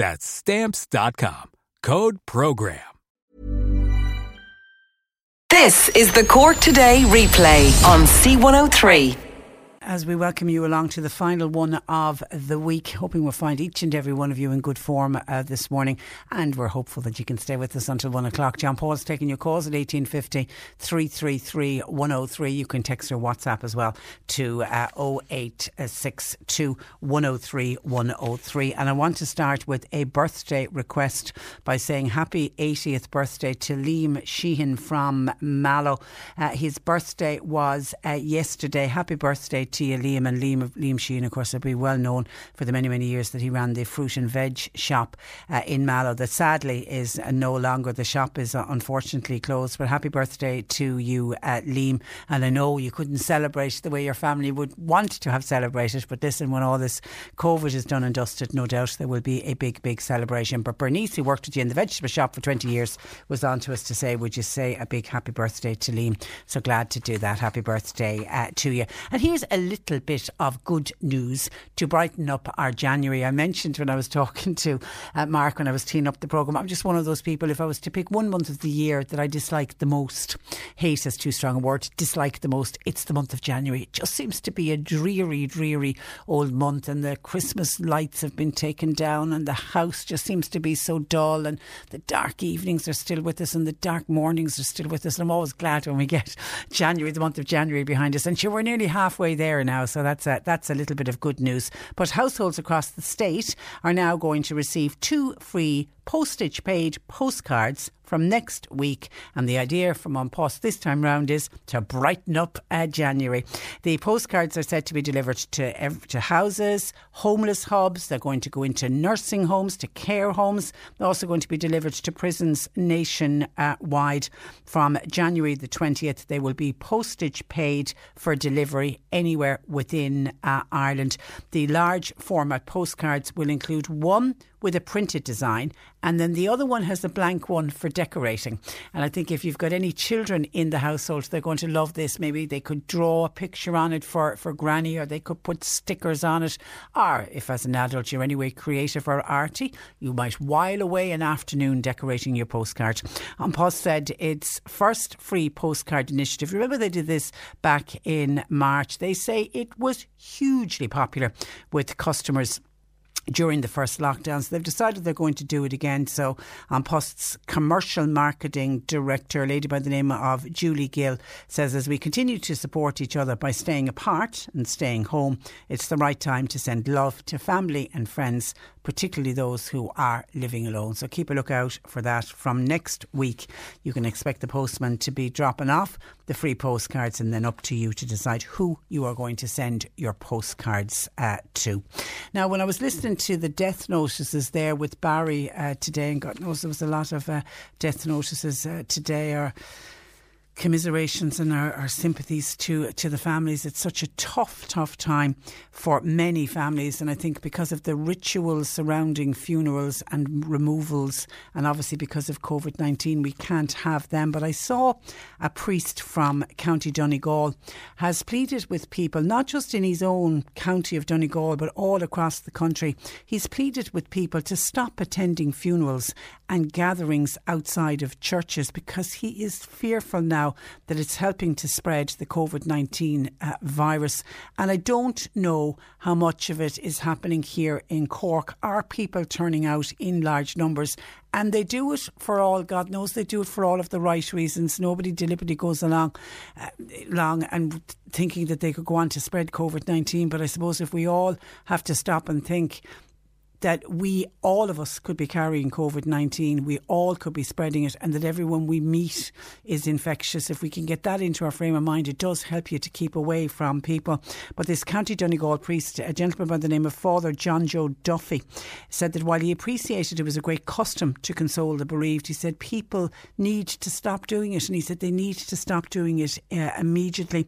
That's stamps.com. Code program. This is the Cork Today replay on C103 as we welcome you along to the final one of the week. Hoping we'll find each and every one of you in good form uh, this morning, and we're hopeful that you can stay with us until one o'clock. John Paul's taking your calls at 1850 333 103. You can text or WhatsApp as well to uh, 0862 103 103. And I want to start with a birthday request by saying happy 80th birthday to Liam Sheehan from Mallow. Uh, his birthday was uh, yesterday. Happy birthday to Liam. And Liam, Liam Sheehan, of course, will be well known for the many, many years that he ran the fruit and veg shop uh, in Mallow, that sadly is uh, no longer. The shop is uh, unfortunately closed. But happy birthday to you, uh, Liam. And I know you couldn't celebrate the way your family would want to have celebrated. But listen, when all this COVID is done and dusted, no doubt there will be a big, big celebration. But Bernice, who worked with you in the vegetable shop for 20 years, was on to us to say, would you say a big happy birthday to Liam? So glad to do that. Happy birthday uh, to you. And here's a little bit of good news to brighten up our January. I mentioned when I was talking to uh, Mark when I was teeing up the programme, I'm just one of those people, if I was to pick one month of the year that I dislike the most, hate is too strong a word, dislike the most, it's the month of January. It just seems to be a dreary, dreary old month, and the Christmas lights have been taken down, and the house just seems to be so dull, and the dark evenings are still with us, and the dark mornings are still with us. And I'm always glad when we get January, the month of January behind us. And sure, we're nearly halfway there there now, so that's a, that's a little bit of good news. But households across the state are now going to receive two free postage paid postcards from next week. And the idea from An Post this time round is to brighten up uh, January. The postcards are said to be delivered to, to houses, homeless hubs. They're going to go into nursing homes, to care homes. They're also going to be delivered to prisons nationwide. From January the 20th, they will be postage paid for delivery anywhere within uh, Ireland. The large format postcards will include one with a printed design, and then the other one has a blank one for decorating. And I think if you've got any children in the household, they're going to love this. Maybe they could draw a picture on it for, for granny, or they could put stickers on it. Or if as an adult you're anyway creative or arty, you might while away an afternoon decorating your postcard. An Post said its first free postcard initiative. Remember they did this back in March. They say it was hugely popular with customers during the first lockdown. So they've decided they're going to do it again. So An Post's commercial marketing director, a lady by the name of Julie Gill, says as we continue to support each other by staying apart and staying home, it's the right time to send love to family and friends particularly those who are living alone. So keep a lookout for that. From next week, you can expect the postman to be dropping off the free postcards and then up to you to decide who you are going to send your postcards uh, to. Now, when I was listening to the death notices there with Barry uh, today, and God knows there was a lot of uh, death notices uh, today, or commiserations and our, our, sympathies to to the families. It's such a tough, tough time for many families, and I think because of the rituals surrounding funerals and removals, and obviously because of COVID nineteen, we can't have them. But I saw a priest from County Donegal has pleaded with people, not just in his own county of Donegal, but all across the country. He's pleaded with people to stop attending funerals and gatherings outside of churches because he is fearful now that it's helping to spread the COVID 19 uh, virus. And I don't know how much of it is happening here in Cork. Are people turning out in large numbers? And they do it for all, God knows, they do it for all of the right reasons. Nobody deliberately goes along uh, long and thinking that they could go on to spread COVID 19. But I suppose if we all have to stop and think, that we, all of us, could be carrying COVID 19. We all could be spreading it, and that everyone we meet is infectious. If we can get that into our frame of mind, it does help you to keep away from people. But this County Donegal priest, a gentleman by the name of Father John Joe Duffy, said that while he appreciated it was a great custom to console the bereaved, he said people need to stop doing it, and he said they need to stop doing it uh, immediately.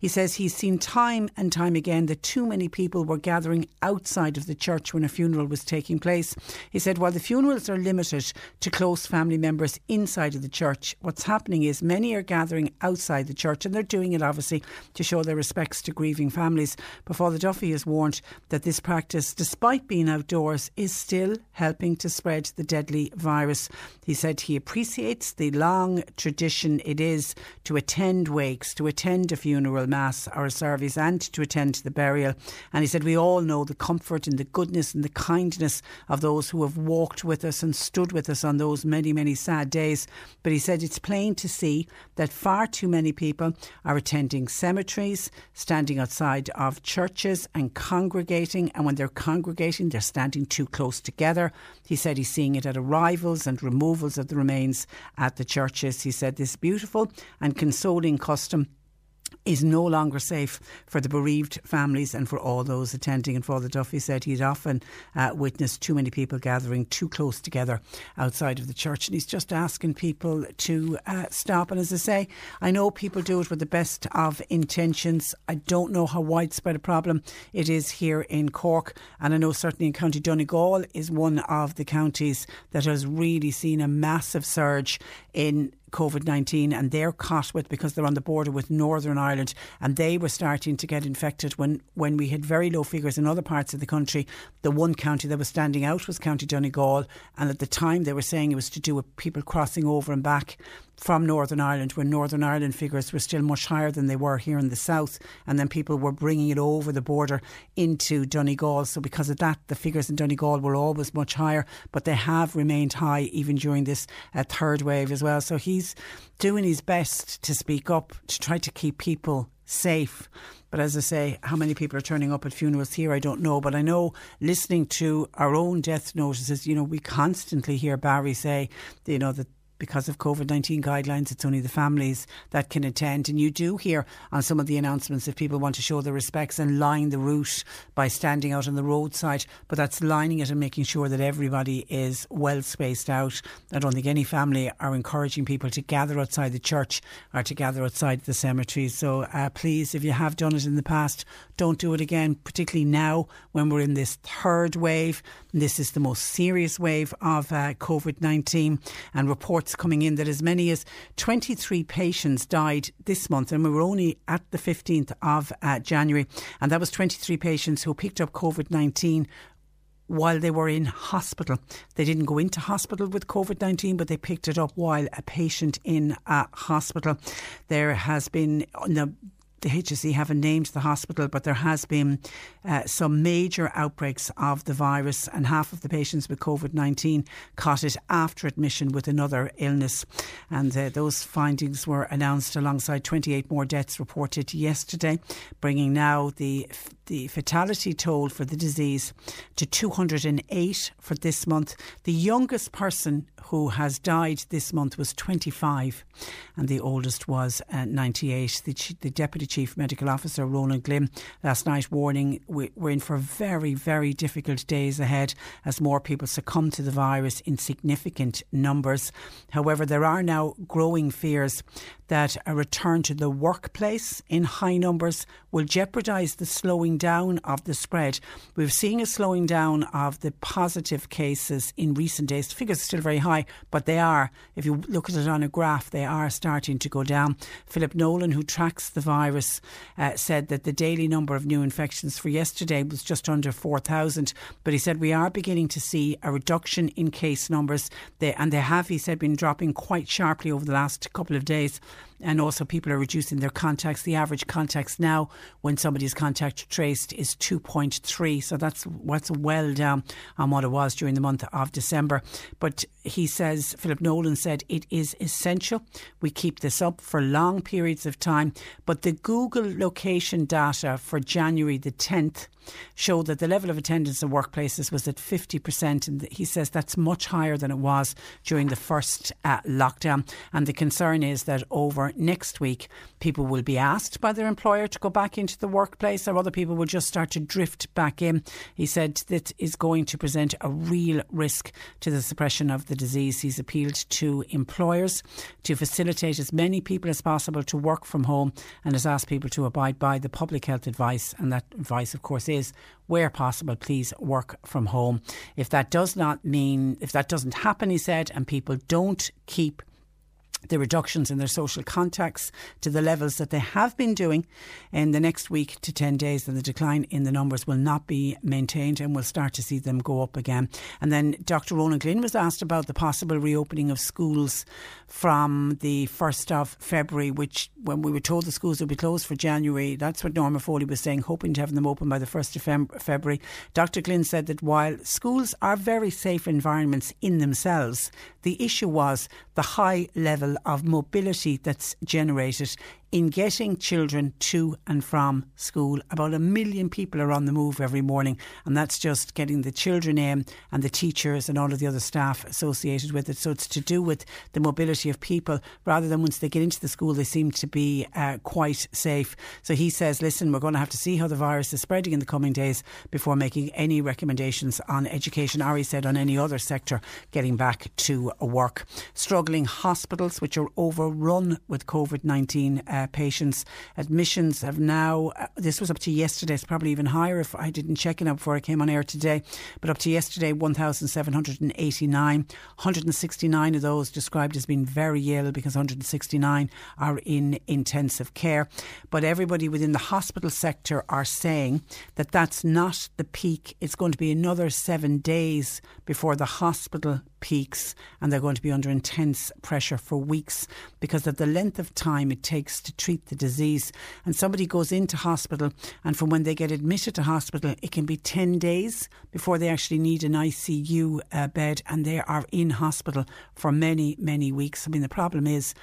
He says he's seen time and time again that too many people were gathering outside of the church when a funeral taking place. He said while the funerals are limited to close family members inside of the church, what's happening is many are gathering outside the church and they're doing it obviously to show their respects to grieving families. But Father Duffy has warned that this practice, despite being outdoors, is still helping to spread the deadly virus. He said he appreciates the long tradition it is to attend wakes, to attend a funeral mass or a service, and to attend the burial. And he said we all know the comfort and the goodness and the kindness kindness of those who have walked with us and stood with us on those many, many sad days. But he said it's plain to see that far too many people are attending cemeteries, standing outside of churches and congregating. And when they're congregating, they're standing too close together. He said he's seeing it at arrivals and removals of the remains at the churches. He said this beautiful and consoling custom is no longer safe for the bereaved families and for all those attending. And Father Duffy said he'd often uh, witnessed too many people gathering too close together outside of the church. And he's just asking people to uh, stop. And as I say, I know people do it with the best of intentions. I don't know how widespread a problem it is here in Cork. And I know certainly in County Donegal is one of the counties that has really seen a massive surge in COVID 19 and they're caught with because they're on the border with Northern Ireland and they were starting to get infected when, when we had very low figures in other parts of the country. The one county that was standing out was County Donegal, and at the time they were saying it was to do with people crossing over and back from Northern Ireland when Northern Ireland figures were still much higher than they were here in the south and then people were bringing it over the border into Donegal. So because of that the figures in Donegal were always much higher but they have remained high even during this uh, third wave as well. So he's doing his best to speak up to try to keep people safe. But as I say, how many people are turning up at funerals here, I don't know. But I know listening to our own death notices, you know, we constantly hear Barry say, you know, that because of COVID 19 guidelines, it's only the families that can attend. And you do hear on some of the announcements if people want to show their respects and line the route by standing out on the roadside, but that's lining it and making sure that everybody is well spaced out. I don't think any family are encouraging people to gather outside the church or to gather outside the cemetery. So uh, please, if you have done it in the past, don't do it again, particularly now when we're in this third wave. This is the most serious wave of uh, COVID 19 and reports reports coming in that as many as 23 patients died this month, and we were only at the 15th of uh, January, and that was 23 patients who picked up COVID 19 while they were in hospital. They didn't go into hospital with COVID 19, but they picked it up while a patient in a hospital. There has been, the the HSE haven't named the hospital, but there has been uh, some major outbreaks of the virus, and half of the patients with COVID 19 caught it after admission with another illness. And uh, those findings were announced alongside 28 more deaths reported yesterday, bringing now the the fatality toll for the disease to 208 for this month. The youngest person who has died this month was 25, and the oldest was uh, 98. The, the deputy Chief Medical Officer Ronan Glynn last night, warning we're in for very, very difficult days ahead as more people succumb to the virus in significant numbers. However, there are now growing fears that a return to the workplace in high numbers will jeopardise the slowing down of the spread. We've seen a slowing down of the positive cases in recent days. Figures are still very high, but they are, if you look at it on a graph, they are starting to go down. Philip Nolan, who tracks the virus, uh, said that the daily number of new infections for yesterday was just under 4,000. But he said we are beginning to see a reduction in case numbers. They, and they have, he said, been dropping quite sharply over the last couple of days and also people are reducing their contacts. The average contacts now, when somebody's contact traced, is 2.3. So that's what's well down on what it was during the month of December. But he says, Philip Nolan said, it is essential we keep this up for long periods of time. But the Google location data for January the 10th showed that the level of attendance in workplaces was at 50%. And he says that's much higher than it was during the first uh, lockdown. And the concern is that over next week, people will be asked by their employer to go back into the workplace, or other people will just start to drift back in. He said that is going to present a real risk to the suppression of the disease. He's appealed to employers to facilitate as many people as possible to work from home and has asked people to abide by the public health advice. And that advice, of course, is where possible, please work from home. If that does not mean, if that doesn't happen, he said, and people don't keep the reductions in their social contacts to the levels that they have been doing in the next week to 10 days, then the decline in the numbers will not be maintained and we'll start to see them go up again. And then Dr. Ronan Glynn was asked about the possible reopening of schools from the 1st of February, which when we were told the schools would be closed for January, that's what Norma Foley was saying, hoping to have them open by the 1st of Feb- February. Dr. Glynn said that while schools are very safe environments in themselves, the issue was the high level of mobility that's generated in getting children to and from school. About a million people are on the move every morning, and that's just getting the children in and the teachers and all of the other staff associated with it. So it's to do with the mobility of people rather than once they get into the school, they seem to be uh, quite safe. So he says, listen, we're going to have to see how the virus is spreading in the coming days before making any recommendations on education, he said on any other sector getting back to work. Struggling hospitals, which are overrun with COVID 19 uh, uh, patients. Admissions have now, uh, this was up to yesterday, it's probably even higher if I didn't check it out before I came on air today, but up to yesterday, 1,789. 169 of those described as being very ill because 169 are in intensive care. But everybody within the hospital sector are saying that that's not the peak. It's going to be another seven days before the hospital peaks and they're going to be under intense pressure for weeks because of the length of time it takes to treat the disease. And somebody goes into hospital, and from when they get admitted to hospital, it can be 10 days before they actually need an ICU uh, bed, and they are in hospital for many, many weeks. I mean, the problem is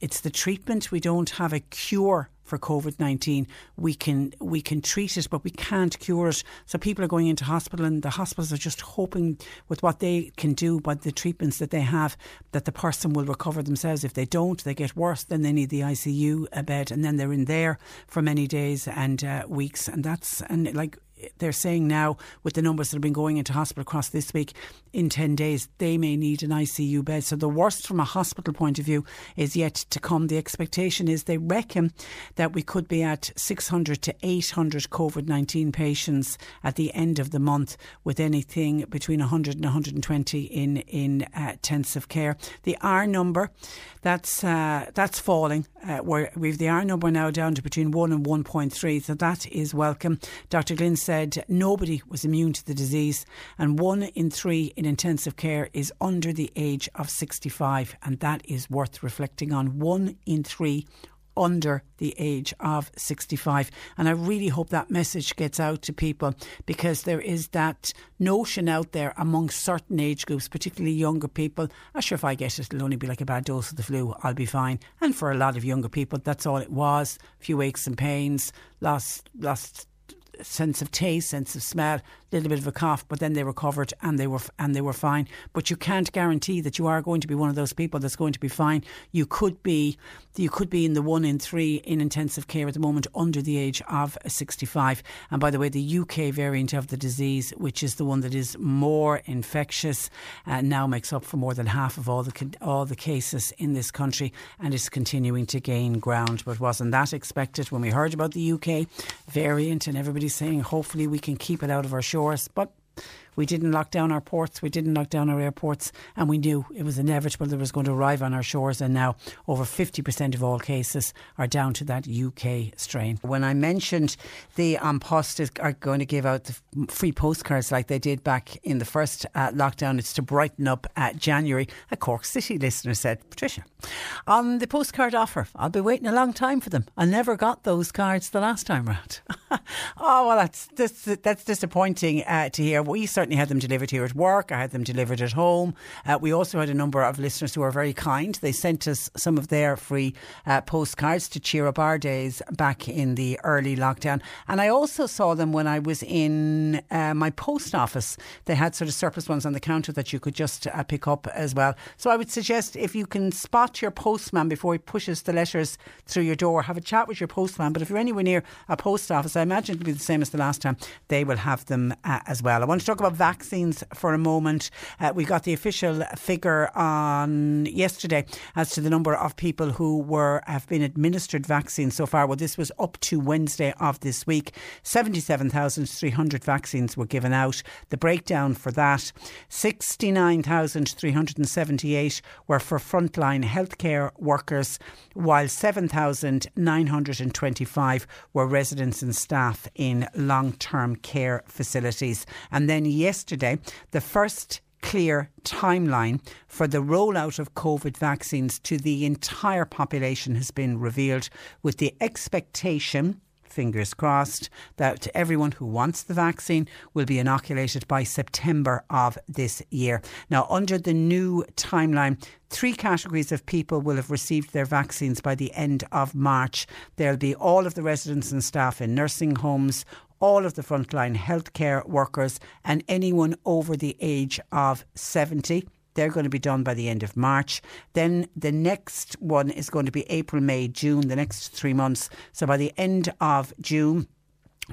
it's the treatment. We don't have a cure for COVID nineteen. We can we can treat it, but we can't cure it. So people are going into hospital, and the hospitals are just hoping with what they can do, by the treatments that they have, that the person will recover themselves. If they don't, they get worse. Then they need the ICU a bed, and then they're in there for many days and uh, weeks. And that's and like they're saying now with the numbers that have been going into hospital across this week in 10 days they may need an ICU bed. So the worst from a hospital point of view is yet to come. The expectation is they reckon that we could be at 600 to 800 COVID-19 patients at the end of the month with anything between 100 and 120 in in uh, intensive care. The R number that's uh, that's falling uh, we've the R number now down to between 1 and 1.3 so that is welcome. Dr Glynn said nobody was immune to the disease, and one in three in intensive care is under the age of 65, and that is worth reflecting on. One in three under the age of 65. And I really hope that message gets out to people because there is that notion out there among certain age groups, particularly younger people. I'm sure if I get it, it'll only be like a bad dose of the flu, I'll be fine. And for a lot of younger people, that's all it was. A few aches and pains, lost, lost sense of taste, sense of smell, a little bit of a cough, but then they recovered and they were and they were fine. But you can't guarantee that you are going to be one of those people that's going to be fine. You could be you could be in the one in three in intensive care at the moment under the age of 65. And by the way, the UK variant of the disease, which is the one that is more infectious, uh, now makes up for more than half of all the all the cases in this country and is continuing to gain ground. But wasn't that expected when we heard about the UK variant and saying hopefully we can keep it out of our shores? But we didn't lock down our ports, we didn't lock down our airports, and we knew it was inevitable that it was going to arrive on our shores. And now over 50% of all cases are down to that UK strain. When I mentioned the An Post are going to give out the free postcards like they did back in the first uh, lockdown, it's to brighten up January. A Cork City listener said, Patricia, on the postcard offer, I'll be waiting a long time for them. I never got those cards the last time round. oh, well, that's, that's, that's disappointing uh, to hear. We certainly had them delivered here at work. I had them delivered at home. Uh, we also had a number of listeners who were very kind. They sent us some of their free uh, postcards to cheer up our days back in the early lockdown. And I also saw them when I was in uh, my post office. They had sort of surplus ones on the counter that you could just uh, pick up as well. So I would suggest if you can spot your postman before he pushes the letters through your door, have a chat with your postman. But if you're anywhere near a post office, I imagine it'll be the same as the last time. They will have them uh, as well. I want to talk about vaccines for a moment. Uh, we got the official figure on yesterday as to the number of people who were have been administered vaccines so far. Well, this was up to Wednesday of this week. Seventy-seven thousand three hundred vaccines were given out. The breakdown for that: sixty-nine thousand three hundred and seventy-eight were for frontline healthcare workers, while seven thousand nine hundred and twenty-five were residents and staff in long-term care facilities. And then yesterday, the first clear timeline for the rollout of COVID vaccines to the entire population has been revealed with the expectation fingers crossed, that everyone who wants the vaccine will be inoculated by September of this year. Now, under the new timeline, three categories of people will have received their vaccines by the end of March. There'll be all of the residents and staff in nursing homes, all of the frontline healthcare workers and anyone over the age of 70. They're going to be done by the end of March. Then the next one is going to be April, May, June, the next three months. So by the end of June,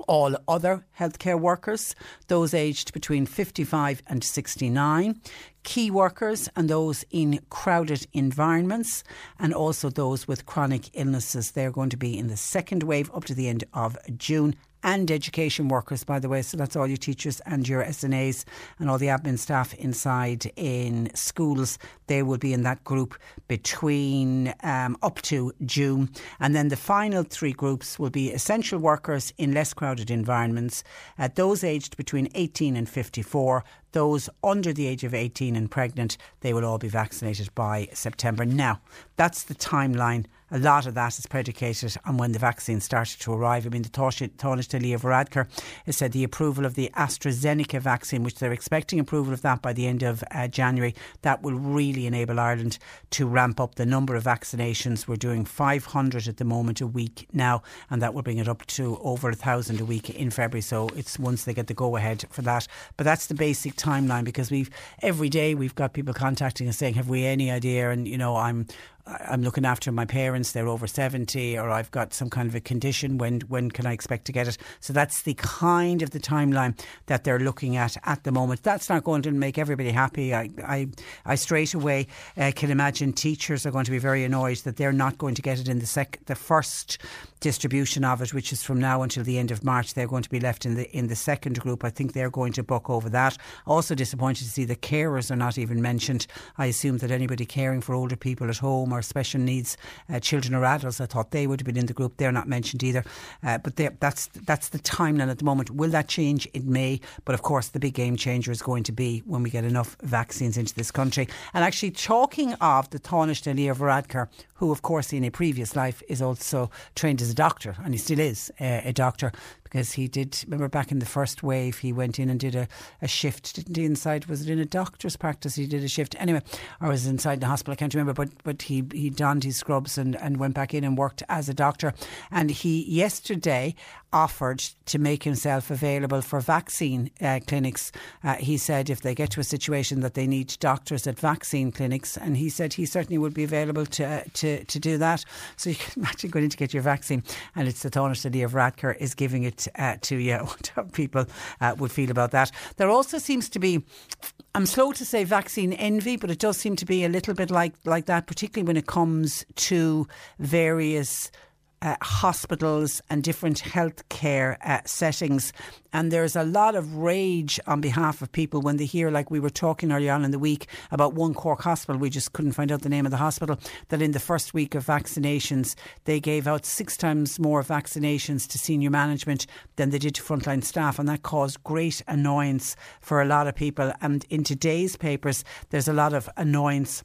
all other healthcare workers, those aged between 55 and 69, key workers and those in crowded environments, and also those with chronic illnesses. They're going to be in the second wave up to the end of June and education workers, by the way. So that's all your teachers and your SNAs and all the admin staff inside in schools. They will be in that group between um, up to June. And then the final three groups will be essential workers in less crowded environments, uh, those aged between 18 and 54, those under the age of 18 and pregnant, they will all be vaccinated by September. Now, that's the timeline a lot of that is predicated on when the vaccine started to arrive. I mean, the Taoiseach Taoiseach Varadkar has said the approval of the AstraZeneca vaccine, which they're expecting approval of that by the end of uh, January, that will really enable Ireland to ramp up the number of vaccinations. We're doing 500 at the moment a week now, and that will bring it up to over a thousand a week in February. So it's once they get the go ahead for that. But that's the basic timeline because we've every day we've got people contacting us saying, "Have we any idea?" And you know, I'm I'm looking after my parents, they're over 70, or I've got some kind of a condition, when, when can I expect to get it? So that's the kind of the timeline that they're looking at at the moment. That's not going to make everybody happy. I, I, I straight away uh, can imagine teachers are going to be very annoyed that they're not going to get it in the, sec- the first distribution of it, which is from now until the end of March. They're going to be left in the, in the second group. I think they're going to buck over that. Also disappointed to see the carers are not even mentioned. I assume that anybody caring for older people at home or special needs uh, children or adults. I thought they would have been in the group. They're not mentioned either. Uh, but that's that's the timeline at the moment. Will that change? It may. But of course, the big game changer is going to be when we get enough vaccines into this country. And actually, talking of the Taoiseach Leo Varadkar, who, of course, in a previous life is also trained as a doctor, and he still is uh, a doctor because he did. Remember back in the first wave, he went in and did a, a shift, didn't he? Inside was it in a doctor's practice? He did a shift anyway, or was inside the hospital? I can't remember. But but he he donned his scrubs and and went back in and worked as a doctor. And he yesterday offered to make himself available for vaccine uh, clinics. Uh, he said if they get to a situation that they need doctors at vaccine clinics, and he said he certainly would be available to uh, to, to do that. So you can imagine going in to get your vaccine, and it's the Tánaiste City Varadkar is giving it uh, to you. What people uh, would feel about that. There also seems to be I'm slow to say vaccine envy, but it does seem to be a little bit like like that, particularly when it comes to various uh, hospitals and different healthcare uh, settings. And there's a lot of rage on behalf of people when they hear, like we were talking earlier on in the week about one Cork hospital, we just couldn't find out the name of the hospital, that in the first week of vaccinations, they gave out six times more vaccinations to senior management than they did to frontline staff. And that caused great annoyance for a lot of people. And in today's papers, there's a lot of annoyance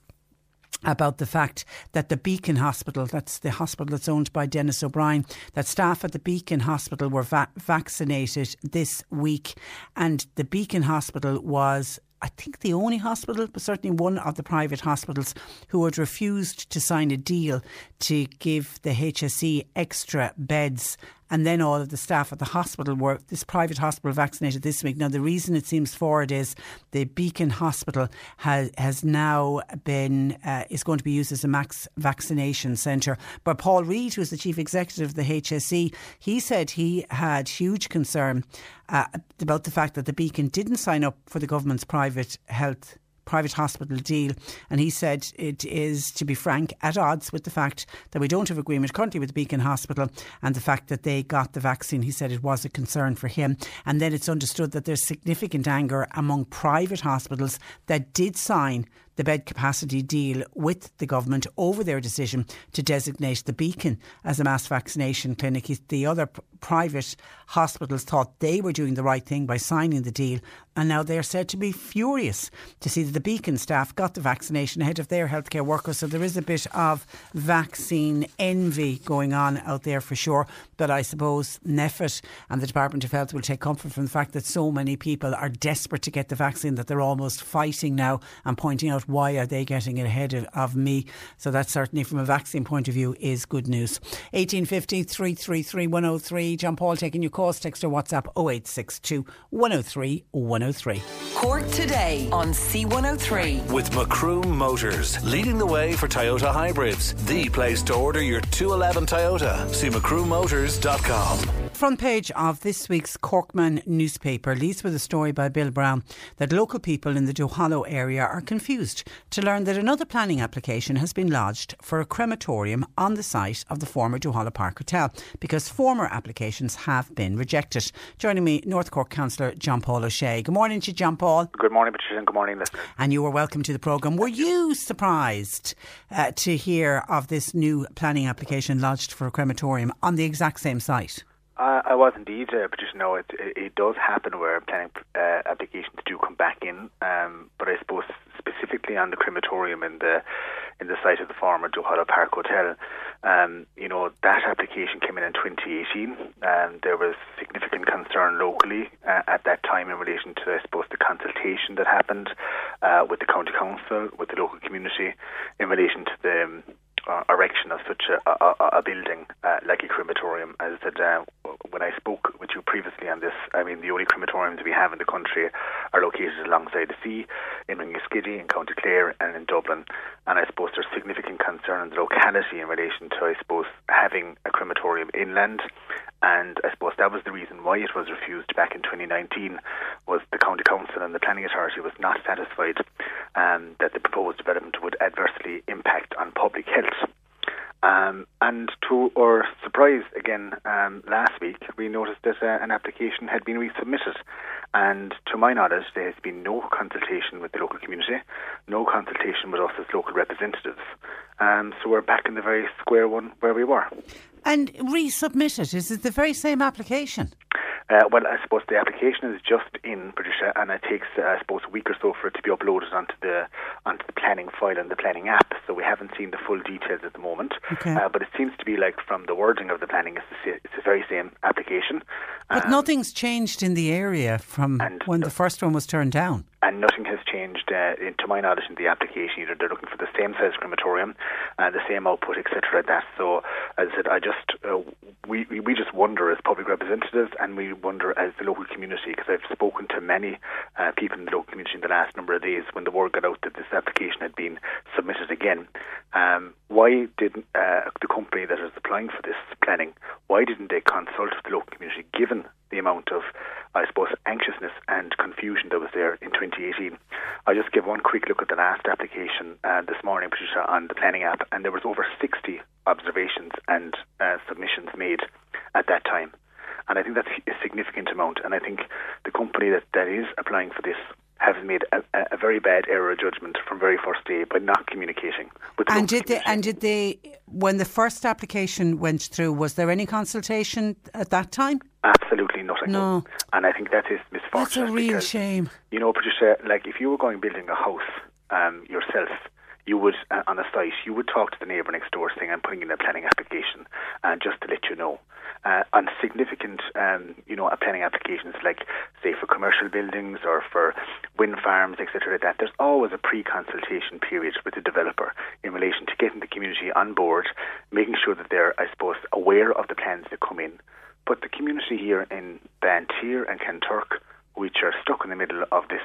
about the fact that the Beacon Hospital, that's the hospital that's owned by Denis O'Brien, that staff at the Beacon Hospital were va- vaccinated this week. And the Beacon Hospital was I think the only hospital, but certainly one of the private hospitals, who had refused to sign a deal to give the HSE extra beds and then all of the staff at the hospital were this private hospital vaccinated this week. Now the reason it seems forward is the Beacon Hospital has has now been uh, is going to be used as a max vaccination centre. But Paul Reid, who's the chief executive of the HSE, he said he had huge concern uh, about the fact that the Beacon didn't sign up for the government's private health private hospital deal. And he said it is, to be frank, at odds with the fact that we don't have agreement currently with Beacon Hospital and the fact that they got the vaccine. He said it was a concern for him. And then it's understood that there's significant anger among private hospitals that did sign the bed capacity deal with the government over their decision to designate the Beacon as a mass vaccination clinic. The other p- private hospitals thought they were doing the right thing by signing the deal, and now they're said to be furious to see that the Beacon staff got the vaccination ahead of their healthcare workers. So there is a bit of vaccine envy going on out there for sure. But I suppose NPHET and the Department of Health will take comfort from the fact that so many people are desperate to get the vaccine that they're almost fighting now and pointing out why are they getting ahead of, of me. So that certainly from a vaccine point of view is good news. 1850 333 103. John Paul taking your calls, text or WhatsApp 0862 103 103. Cork today on C103. With Macroom Motors, leading the way for Toyota hybrids. The place to order your 211 Toyota. See macroommotors.com. Front page of this week's Corkman newspaper leads with a story by Bill Brown that local people in the Duhallow area are confused to learn that another planning application has been lodged for a crematorium on the site of the former Duhallow Park Hotel because former applications have been rejected. Joining me, North Cork Councillor John Paul O'Shea. Good morning to you, John Paul. Good morning, Patricia, and good morning, listeners. And you were welcome to the programme. Were you surprised uh, to hear of this new planning application lodged for a crematorium on the exact same site? Uh, I was indeed, uh, Patricia. No, it, it, it does happen where planning uh, applications do come back in, um, but I suppose specifically on the crematorium in the in the site of the former Duhallow Park Hotel, um, you know that application came in in 2018, and there was significant concern locally uh, at that time in relation to, I suppose, the consultation that happened uh, with the county council, with the local community, in relation to the um, uh, erection of such a, a, a building uh, like a crematorium. As I said, uh, when I spoke with you previously on this, I mean, the only crematoriums we have in the country are located alongside the sea in Ringaskiddy, in County Clare, and in Dublin. And I suppose there's significant concern in the locality in relation to, I suppose, having a crematorium inland. And I suppose that was the reason why it was refused back in 2019 was the county council and the planning authority was not satisfied um, that the proposed development would adversely impact on public health. Um, and to our surprise, again, um, last week, we noticed that uh, an application had been resubmitted. And to my knowledge, there has been no consultation with the local community, no consultation with us as local representatives. Um, so we're back in the very square one where we were. And resubmitted, is it the very same application? Uh, well, I suppose the application is just in, Patricia, and it takes, uh, I suppose, a week or so for it to be uploaded onto the onto the planning file and the planning app. So we haven't seen the full details at the moment. Okay. Uh, but it seems to be like from the wording of the planning, it's the, it's the very same application. But Um, nothing's changed in the area from when the first one was turned down. and nothing has changed, uh, in, to my knowledge, in the application either. They're looking for the same size crematorium, uh, the same output, etc. That so, as I said, I just uh, we we just wonder as public representatives, and we wonder as the local community, because I've spoken to many uh, people in the local community in the last number of days when the word got out that this application had been submitted again. Um, why didn't uh, the company that is applying for this planning? Why didn't they consult with the local community, given the amount of, I suppose, anxiousness and confusion that was there in 2018. I just give one quick look at the last application uh, this morning, Patricia, on the planning app, and there was over 60 observations and uh, submissions made at that time. And I think that's a significant amount. And I think the company that, that is applying for this has made a, a, very bad error of judgment from very first day by not communicating with the and did they and did they when the first application went through was there any consultation at that time? Absolutely nothing no. And I think that is misfortune that's a real because, shame. you know Patricia like if you were going building a house um, yourself you would uh, on a site you would talk to the neighbour next door saying I'm putting in a planning application and uh, just to let you know uh, on significant, um, you know, planning applications like, say, for commercial buildings or for wind farms, etc., like that, there's always a pre-consultation period with the developer in relation to getting the community on board, making sure that they're, I suppose, aware of the plans that come in. But the community here in Banteer and Kanturk, which are stuck in the middle of this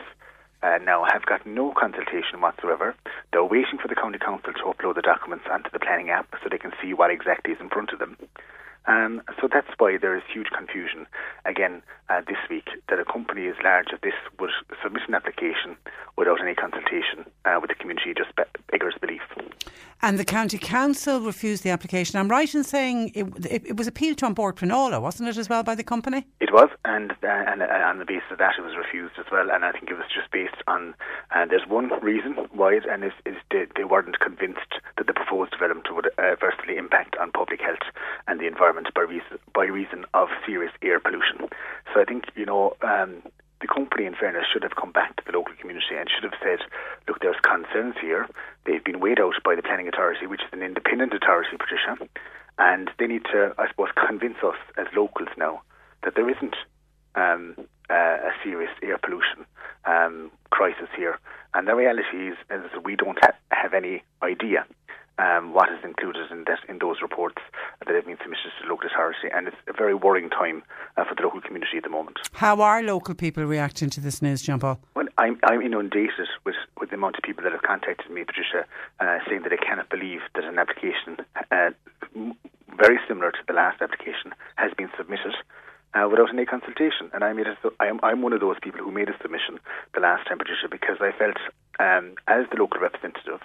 uh, now have got no consultation whatsoever. They're waiting for the county council to upload the documents onto the planning app so they can see what exactly is in front of them. Um, so that's why there is huge confusion again uh, this week that a company as large as this would submit an application without any consultation uh, with the community just beggars belief. And the county council refused the application. I'm right in saying it, it, it was appealed to An Bord Pleanála, wasn't it, as well by the company? It was, and uh, and uh, on the basis of that, it was refused as well. And I think it was just based on uh, there's one reason why it, and is, is they, they weren't convinced that the proposed development would adversely impact on public health and the environment by reason by reason of serious air pollution. So I think you know. Um, the company, in fairness, should have come back to the local community and should have said, look, there's concerns here. They've been weighed out by the planning authority, which is an independent authority, Patricia, and they need to, I suppose, convince us as locals now that there isn't um, uh, a serious air pollution um, crisis here. And the reality is, is we don't ha- have any idea um, what is included in that in those reports that have been submitted to the local authority, and it's a very worrying time uh, for the local community at the moment. How are local people reacting to this news, John Paul? Well, I'm, I'm inundated with, with the amount of people that have contacted me, Patricia, uh, saying that they cannot believe that an application uh, very similar to the last application has been submitted. Uh, without any consultation. And I made a, I'm, I'm one of those people who made a submission the last time, Patricia, because I felt, um, as the local representative,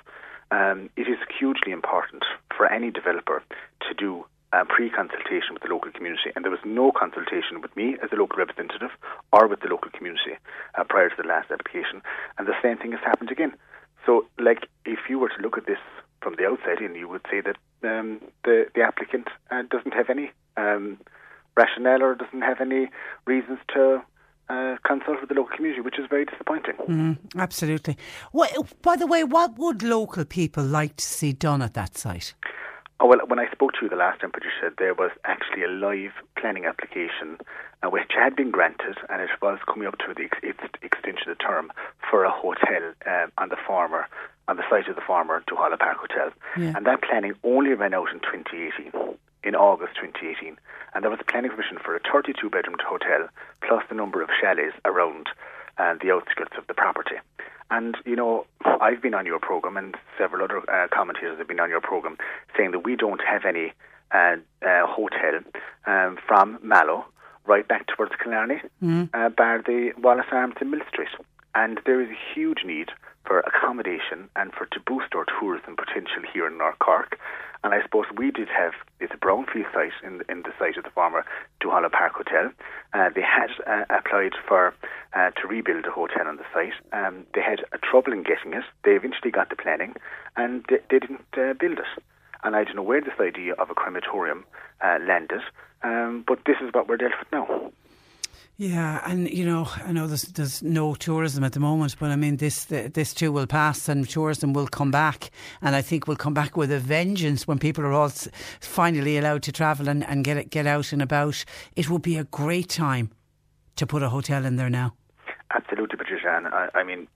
um, it is hugely important for any developer to do a pre-consultation with the local community, and there was no consultation with me as a local representative or with the local community uh, prior to the last application, and the same thing has happened again. So, like, if you were to look at this from the outside in, you would say that um, the the applicant uh, doesn't have any um, rationale or doesn't have any reasons to uh, consult with the local community, which is very disappointing. Mm, absolutely. Well, by the way, what would local people like to see done at that site? Oh, well, when I spoke to you the last time, Patricia, there was actually a live planning application uh, which had been granted and it was coming up to the ex- its extension of the term for a hotel uh, on the former on the site of the former Duhallow Park Hotel. Yeah. And that planning only ran out in 2018 in August 2018, and there was a planning permission for a 32 bedroom hotel plus the number of chalets around uh, the outskirts of the property. And, you know, I've been on your program, and several other uh, commentators have been on your program, saying that we don't have any uh, uh hotel um, from Mallow right back towards Killarney, mm. bar the Wallace Arms in Millstreet. And there is a huge need for accommodation and for to boost our tourism potential here in North Cork. And I suppose we did have it's a brownfield site in in the site of the former Duhallow Park Hotel. Uh, they had uh, applied for uh, to rebuild a hotel on the site. Um, they had a trouble in getting it. They eventually got the planning, and they, they didn't uh, build it. And I don't know where this idea of a crematorium uh, landed, um, but this is what we're dealt with now. Yeah, and you know, I know there's there's no tourism at the moment, but I mean this this too will pass, and tourism will come back, and I think will come back with a vengeance when people are all finally allowed to travel and, and get get out and about. It will be a great time to put a hotel in there now. Absolutely, And I, I mean,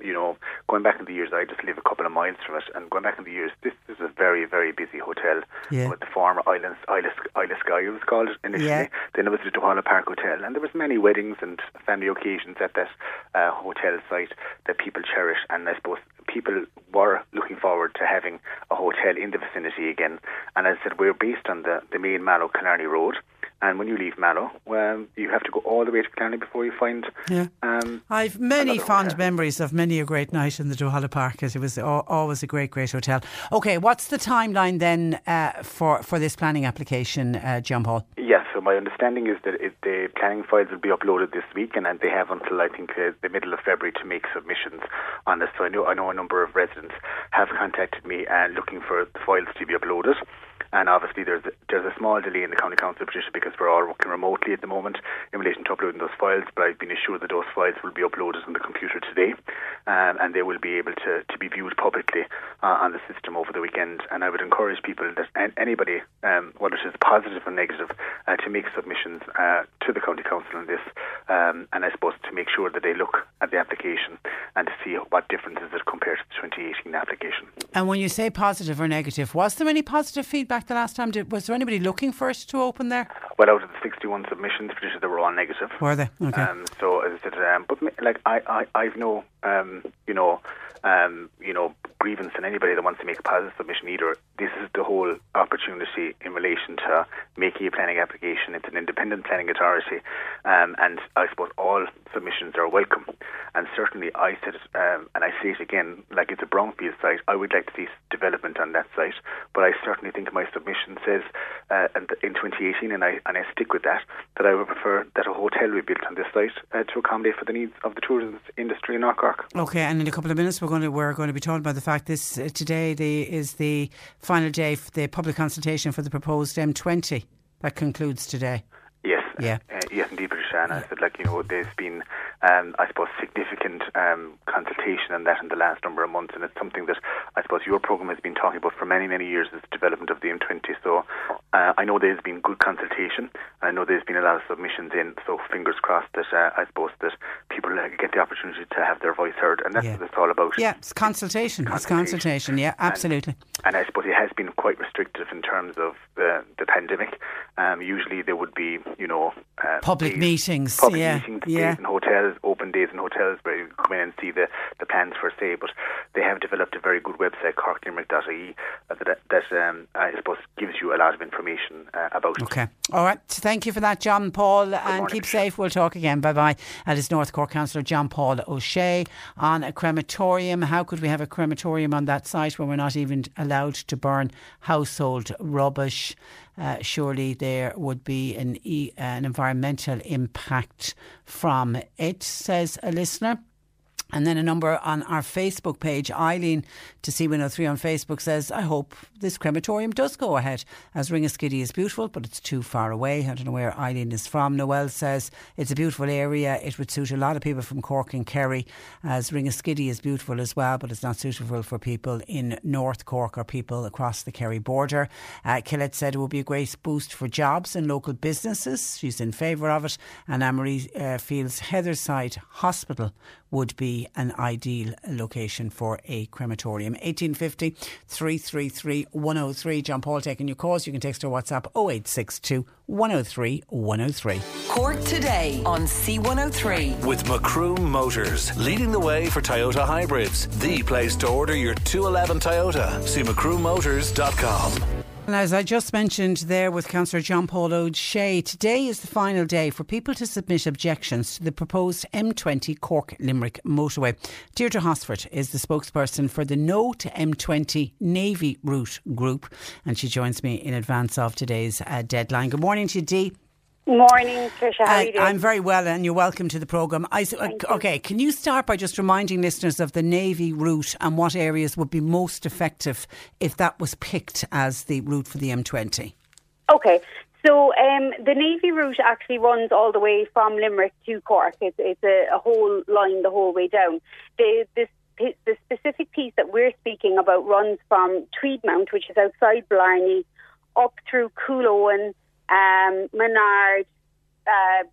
you know, going back in the years, I just live a couple of miles from it, and going back in the years, this is a very, very busy hotel Yeah. with the former Islands, Isla, Isla Sky, it was called initially. Yeah. Then it was the Duhallow Park Hotel, and there was many weddings and family occasions at that uh, hotel site that people cherish, and I suppose people were looking forward to having a hotel in the vicinity again. And as I said, we're based on the, the main Mallow Killarney Road. And when you leave Mallow, well, you have to go all the way to Killarney before you find Yeah. um, I've many fond hotel. memories of many a great night in the Duhallow Park, as it was always a great, great hotel. Okay, what's the timeline then uh, for for this planning application, uh, John Paul? Yes, so my understanding is that it, the planning files will be uploaded this week, and, and they have until I think uh, the middle of February to make submissions on this. So I know I know a number of residents have contacted me uh, looking for the files to be uploaded. And obviously, there's a, there's a small delay in the county council petition because we're all working remotely at the moment in relation to uploading those files. But I've been assured that those files will be uploaded on the computer today, um, and they will be able to, to be viewed publicly uh, on the system over the weekend. And I would encourage people that an- anybody, um, whether it is positive or negative, uh, to make submissions uh, to the county council on this, um, and I suppose to make sure that they look at the application and to see what differences it compares to the 2018 application. And when you say positive or negative, was there any positive feedback the last time? Did, was there anybody looking for it to open there? Well, out of the 61 submissions, Patricia, they were all negative. Were they? Okay. Um, so as I said, um, but like I, I, I've no, um, you know, um, you know, grievance in anybody that wants to make a positive submission either. This is the whole opportunity in relation to making a planning application. It's an independent planning authority, um, and I suppose all submissions are welcome. And certainly, I said it, um, and I say it again, like it's a brownfield site. I would like to see development on that site, but I certainly think my submission says uh, in 2018, and I and I stick with that, that I would prefer that a hotel be built on this site uh, to accommodate for the needs of the tourism industry in Cork. Okay, and in a couple of minutes we're going to we're going to be talking about the fact this uh, today the, is the final day for the public consultation for the proposed M20 that concludes today. Yes. Yeah. Uh, yes, indeed, Patricia. And I said, like, you know, there's been, um, I suppose, significant um, consultation on that in the last number of months. And it's something that I suppose your programme has been talking about for many, many years is the development of the M20. So uh, I know there's been good consultation. I know there's been a lot of submissions in. So fingers crossed that uh, I suppose that people uh, get the opportunity to have their voice heard. And that's Yeah. what it's all about. Yeah, it's consultation. It's consultation. Yeah, absolutely. And I suppose it has been quite restrictive in terms of the, the pandemic. Um, usually there would be, you know, uh, Public days- meetings, public yeah, meetings, yeah. in hotels, open days in hotels where you come in and see the, the plans for say. But they have developed a very good website, corklimerick.ie, uh, that, that um, I suppose gives you a lot of information uh, about it. Okay. All right. Thank you for that, John Paul, and morning, keep safe. We'll talk again. Bye bye. That is North Cork Councillor John Paul O'Shea on a crematorium. How could we have a crematorium on that site when we're not even allowed to burn household rubbish? Uh, surely there would be an, e- an environmental impact from it, says a listener. And then a number on our Facebook page, Eileen to C103 on Facebook says, I hope this crematorium does go ahead as Ringaskiddy is beautiful, but it's too far away. I don't know where Eileen is from. Noel says, it's a beautiful area. It would suit a lot of people from Cork and Kerry as Ringaskiddy is beautiful as well, but it's not suitable for people in North Cork or people across the Kerry border. Uh, Killett said it would be a great boost for jobs and local businesses. She's in favour of it. And Anne-Marie uh, feels Heatherside Hospital would be an ideal location for a crematorium. 1850 333 103. John Paul taking your calls. You can text or WhatsApp 0862 103 103. Cork today on C103. With Macroom Motors, leading the way for Toyota hybrids. The place to order your 211 Toyota. See macroommotors.com. And as I just mentioned there with Councillor John Paul O'Shea, today is the final day for people to submit objections to the proposed M20 Cork Limerick motorway. Deirdre Hosford is the spokesperson for the No to M20 Navy Route group, and she joins me in advance of today's uh, deadline. Good morning to you, Dee. Morning, Tricia. How are Uh, you doing? I'm very well, and you're welcome to the programme. I, uh, okay, can you start by just reminding listeners of the Navy route and what areas would be most effective if that was picked as the route for the M20? Okay. So um, the Navy route actually runs all the way from Limerick to Cork. It's, it's a, a whole line the whole way down. The, this, the specific piece that we're speaking about runs from Tweedmount, which is outside Blarney, up through Coolowan, um, Monard, uh,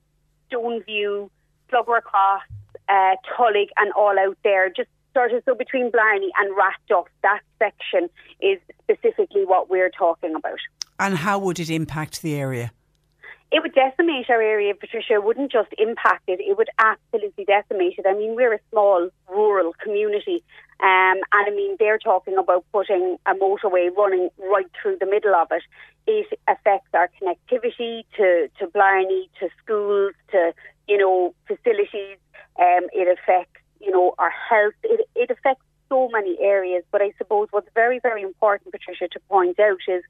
Stoneview, Slugger Cross, uh, Tullig and all out there, just sort of so between Blarney and Rathduff, that section is specifically what we're talking about. And how would it impact the area? It would decimate our area, Patricia. It wouldn't just impact it, it would absolutely decimate it. I mean, we're a small rural community, um, and I mean, they're talking about putting a motorway running right through the middle of it. It affects our connectivity to, to Blarney, to schools, to, you know, facilities. Um, it affects, you know, our health. It, it affects so many areas. But I suppose what's very, very important, Patricia, to point out is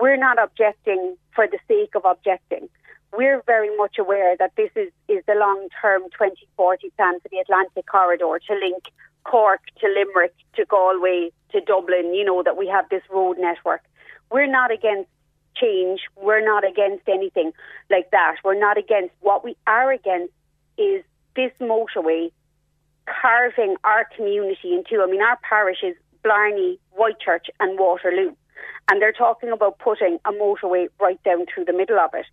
we're not objecting for the sake of objecting. We're very much aware that this is, is the long term 2040 plan for the Atlantic corridor to link Cork to Limerick to Galway to Dublin, you know, that we have this road network. We're not against change. We're not against anything like that. We're not against what we are against is this motorway carving our community into. I mean, our parish is Blarney, Whitechurch, and Waterloo. And they're talking about putting a motorway right down through the middle of it.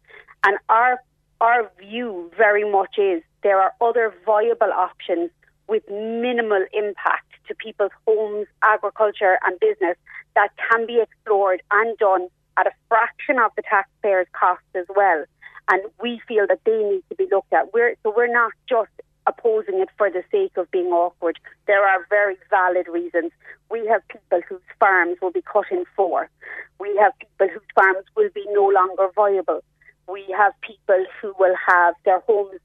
And our our view very much is there are other viable options with minimal impact to people's homes, agriculture, and business that can be explored and done at a fraction of the taxpayers' cost as well. And we feel that they need to be looked at. We're, so we're not just opposing it for the sake of being awkward. There are very valid reasons. We have people whose farms will be cut in four. We have people whose farms will be no longer viable. We have people who will have their homes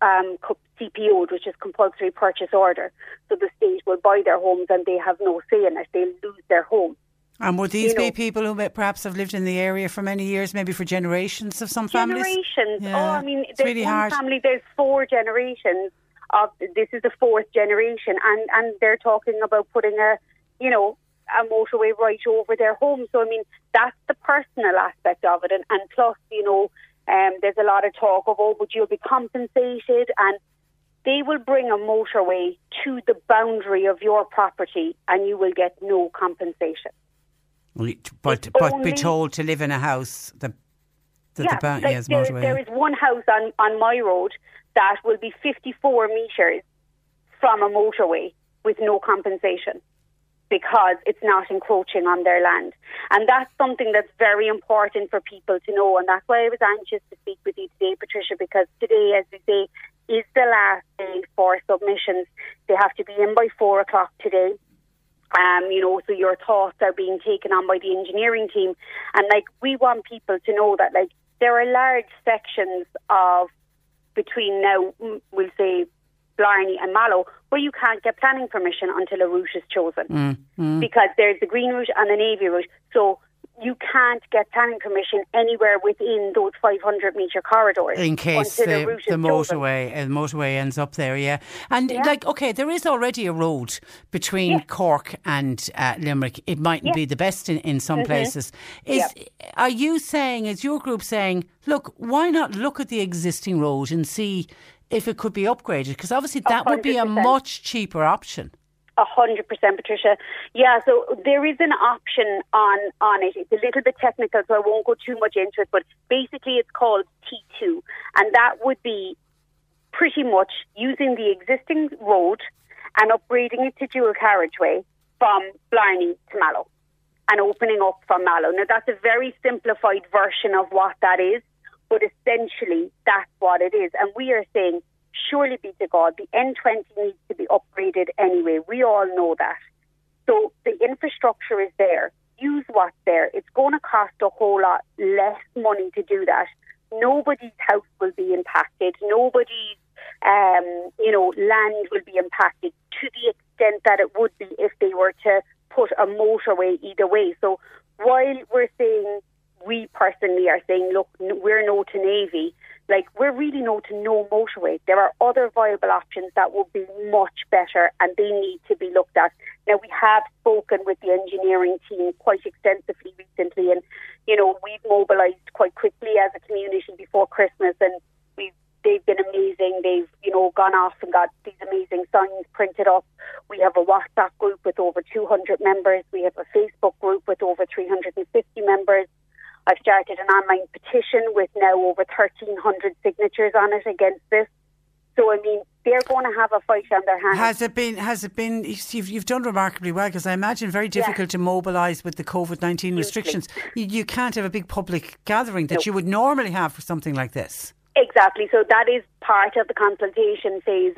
um, CPO'd, which is compulsory purchase order. So the state will buy their homes and they have no say in it. They'll lose their home. And would these you be know, people who perhaps have lived in the area for many years, maybe for generations of some families? Generations. Yeah. Oh, I mean, it's there's really one hard. family, there's four generations of this is the fourth generation, and and they're talking about putting a, you know, a motorway right over their home. So I mean, that's the personal aspect of it, and and plus, you know, um, there's a lot of talk of oh, but you'll be compensated, and they will bring a motorway to the boundary of your property, and you will get no compensation. But but be told to live in a house that that yeah, the like has there, motorway. there is one house on, on my road that will be 54 metres from a motorway with no compensation because it's not encroaching on their land. And that's something that's very important for people to know. And that's why I was anxious to speak with you today, Patricia, because today, as we say, is the last day for submissions. They have to be in by four o'clock today. Um, you know, so your thoughts are being taken on by the engineering team. And like, we want people to know that, like, there are large sections of between now, mm, we'll say, Blarney and Mallow, where you can't get planning permission until a route is chosen. Mm, mm. Because there's the green route and the navy route. So you can't get planning permission anywhere within those 500 metre corridors. In case the, the, the motorway uh, motorway ends up there, yeah. And Yeah. like, okay, there is already a road between Yeah. Cork and uh, Limerick. It mightn't Yeah. be the best in, in some places. Is Are you saying, is your group saying, look, why not look at the existing road and see if it could be upgraded? Because obviously that would be a much cheaper option. A hundred percent, Patricia. Yeah, so there is an option on on it. It's a little bit technical, so I won't go too much into it. But basically, it's called T2, and that would be pretty much using the existing road and upgrading it to dual carriageway from Blarney to Mallow, and opening up from Mallow. Now, that's a very simplified version of what that is, but essentially, that's what it is. And we are saying surely be to God, the N20 needs to be upgraded anyway. We all know that. So the infrastructure is there. Use what's there. It's going to cost a whole lot less money to do that. Nobody's house will be impacted. Nobody's, um, you know, land will be impacted to the extent that it would be if they were to put a motorway either way. So while we're saying we personally are saying, look, we're no to Navy, like we're really no to no motorway. There are other viable options that would be much better and they need to be looked at. Now we have spoken with the engineering team quite extensively recently and, you know, we've mobilised quite quickly as a community before Christmas and we've they've been amazing. They've, you know, gone off and got these amazing signs printed up. We have a WhatsApp group with over 200 members. We have a Facebook group with over 350 members. I've started an online petition with now over 1,300 signatures on it against this. So, I mean, they're going to have a fight on their hands. Has it been? Has it been? You've, you've done remarkably well because I imagine very difficult to mobilise with the COVID nineteen restrictions. You, you, can't have a big public gathering that you would normally have for something like this. Exactly. So that is part of the consultation phase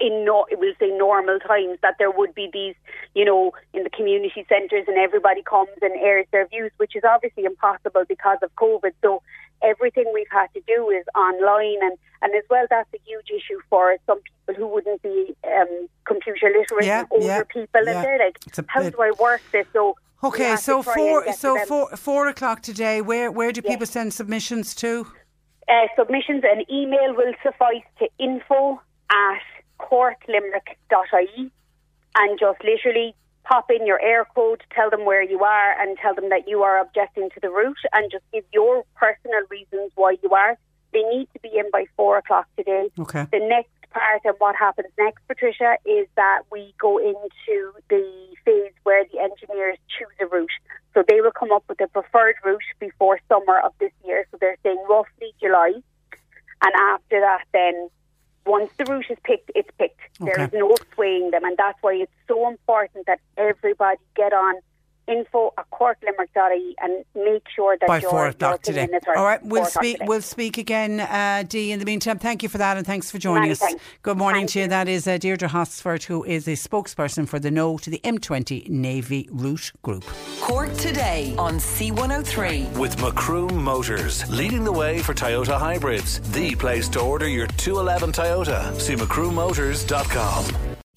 in no, we'll say normal times that there would be these, you know, in the community centres and everybody comes and airs their views, which is obviously impossible because of COVID. So everything we've had to do is online and, and as well that's a huge issue for some people who wouldn't be um, computer literate yeah, older yeah, people yeah. and they're like, how do I work this? So Okay, so four so four four o'clock today. Where where do people send submissions to? Uh, submissions, an email will suffice to info at corklimerick.ie and just literally pop in your Eircode, tell them where you are, and tell them that you are objecting to the route, and just give your personal reasons why you are. They need to be in by four o'clock today. Okay. The next part of what happens next, Patricia, is that we go into the phase where the engineers choose a route. So they will come up with a preferred route before summer of this year. So they're saying roughly July. And after that, then once the route is picked, it's picked. Okay. There is no swaying them. And that's why it's so important that everybody get on info at corklimerick.ie and make sure that by your, four your o'clock today. is heard All right, we'll speak. today. We'll speak again, uh, Dee. In the meantime, thank you for that, and thanks for joining Many us. thanks. Good morning Thank to you. you. That is uh, Deirdre Hosford, who is a spokesperson for the No to the M20 Navy Route Group. Cork today on C103. With Macroom Motors, leading the way for Toyota hybrids. The place to order your 211 Toyota. See macroommotors.com.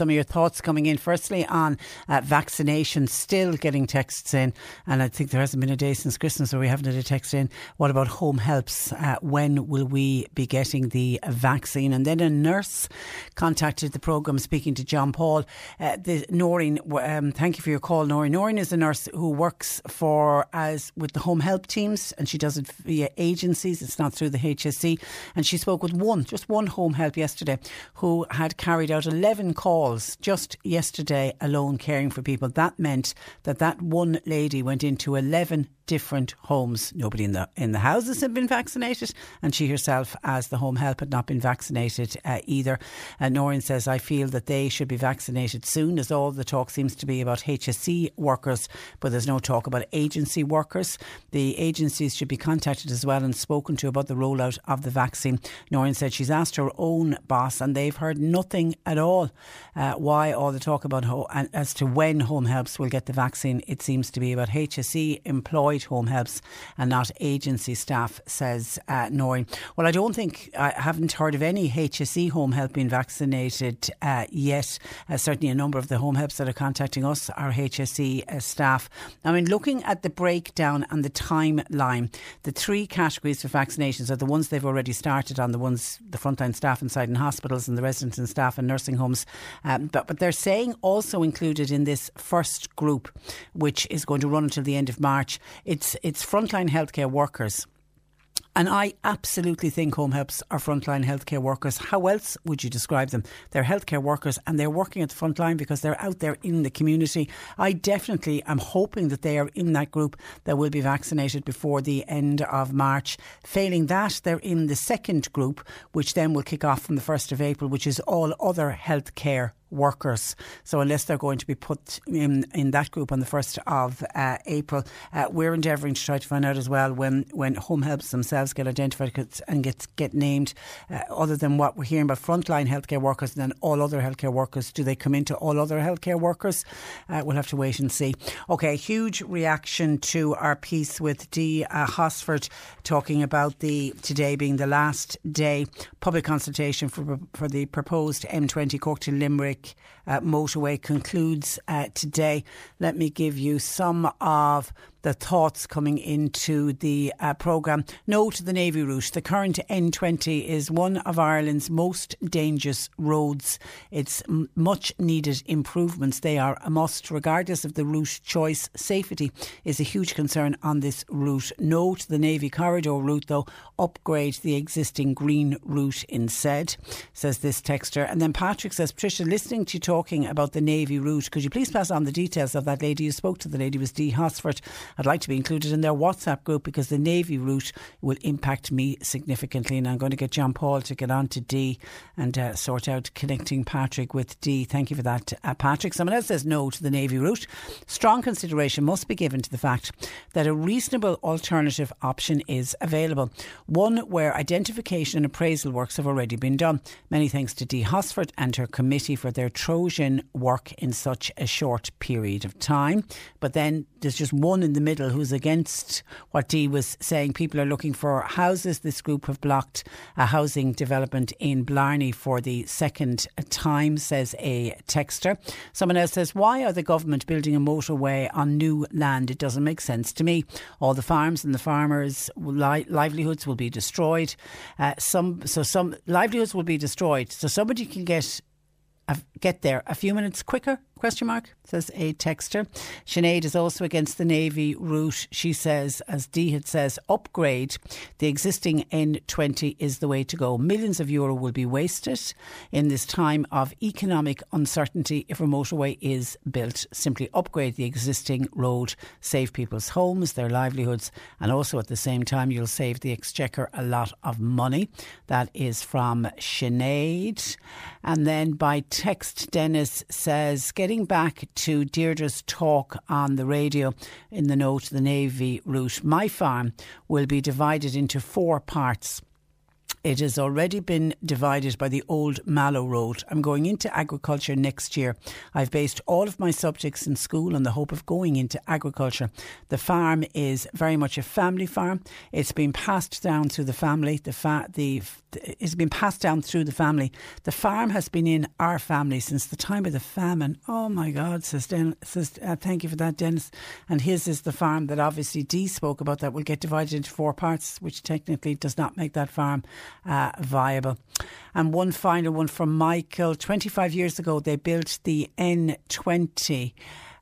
Some of your thoughts coming in. Firstly, on uh, vaccination, still getting texts in, and I think there hasn't been a day since Christmas where we haven't had a text in. What about home helps? Uh, when will we be getting the vaccine? And then a nurse contacted the programme speaking to John Paul. Uh, the, Noreen, um, thank you for your call, Noreen. Noreen is a nurse who works for as with the home help teams, and she does it via agencies. It's not through the HSE. And she spoke with one, just one home help yesterday, who had carried out 11 calls just yesterday alone caring for people. That meant that that one lady went into 11 different homes. Nobody in the in the houses had been vaccinated, and she herself, as the home help, had not been vaccinated uh, either. And Noreen says, "I feel that they should be vaccinated soon, as all the talk seems to be about HSE workers, but there's no talk about agency workers. The agencies should be contacted as well and spoken to about the rollout of the vaccine." Noreen said she's asked her own boss, and they've heard nothing at all. Uh, why all the talk about ho- as to when home helps will get the vaccine? It seems to be about HSE employed home helps and not agency staff, says uh, Noreen. Well, I don't think, I haven't heard of any HSE home help being vaccinated uh, yet. Uh, certainly a number of the home helps that are contacting us are HSE uh, staff. I mean, looking at the breakdown and the timeline, the three categories for vaccinations are the ones they've already started on, the ones, the frontline staff inside in hospitals and the residents and staff in nursing homes. Um, but, but they're saying also included in this first group, which is going to run until the end of March, it's it's frontline healthcare workers. And I absolutely think home helps are frontline healthcare workers. How else would you describe them? They're healthcare workers and they're working at the front line because they're out there in the community. I definitely am hoping that they are in that group that will be vaccinated before the end of March. Failing that, they're in the second group, which then will kick off from the 1st of April, which is all other healthcare workers. So unless they're going to be put in, in that group on the 1st of uh, April, uh, we're endeavouring to try to find out as well when, when home helps themselves get identified and get, get named, uh, other than what we're hearing about frontline healthcare workers and then all other healthcare workers, do they come into all other healthcare workers? Uh, we'll have to wait and see. Okay, huge reaction to our piece with Dee uh, Hosford talking about the today being the last day public consultation for, for the proposed M20 Cork to Limerick uh, motorway concludes uh, today. Let me give you some of the thoughts coming into the uh, programme. No to the Navy route. The current N20 is one of Ireland's most dangerous roads. It's m- much needed improvements. They are a must, regardless of the route choice. Safety is a huge concern on this route. No to the Navy corridor route, though. Upgrade the existing green route instead, says this texter. And then Patrick says, Patricia, listening to you talking about the Navy route, could you please pass on the details of that lady? You spoke to the lady, was Dee Hosford I'd like to be included in their WhatsApp group because the Navy route will impact me significantly. And I'm going to get John Paul to get on to Dee and uh, sort out connecting Patrick with Dee. Thank you for that, uh, Patrick. Someone else says no to the Navy route. Strong consideration must be given to the fact that a reasonable alternative option is available, one where identification and appraisal works have already been done. Many thanks to Dee Hosford and her committee for their Trojan work in such a short period of time. But then there's just one in the middle who's against what Dee was saying. People are looking for houses. This group have blocked a housing development in Blarney for the second time, says a texter. Someone else says, Why are the government building a motorway on new land? It doesn't make sense to me. All the farms and the farmers' li- livelihoods will be destroyed. Uh, some so some livelihoods will be destroyed. So somebody can get get there a few minutes quicker Question mark, says a texter. Sinead is also against the Navy route. She says, as Dee had says, upgrade the existing N20 is the way to go. Millions of euro will be wasted in this time of economic uncertainty if a motorway is built. Simply upgrade the existing road, save people's homes, their livelihoods, and also at the same time you'll save the exchequer a lot of money. That is from Sinead. And then by text, Dennis says, get getting back to Deirdre's talk on the radio in the note, the Navy route, my farm will be divided into four parts. It has already been divided by the old Mallow Road. I'm going into agriculture next year. I've based all of my subjects in school on the hope of going into agriculture. The farm is very much a family farm. It's been passed down through the family. The fa- the it's been passed down through the family. The farm has been in our family since the time of the famine. Oh my God, says Dennis. Says, uh, thank you for that, Dennis. And his is the farm that obviously Dee spoke about that will get divided into four parts, which technically does not make that farm uh, viable. And one final one from Michael. 25 years ago, they built the N20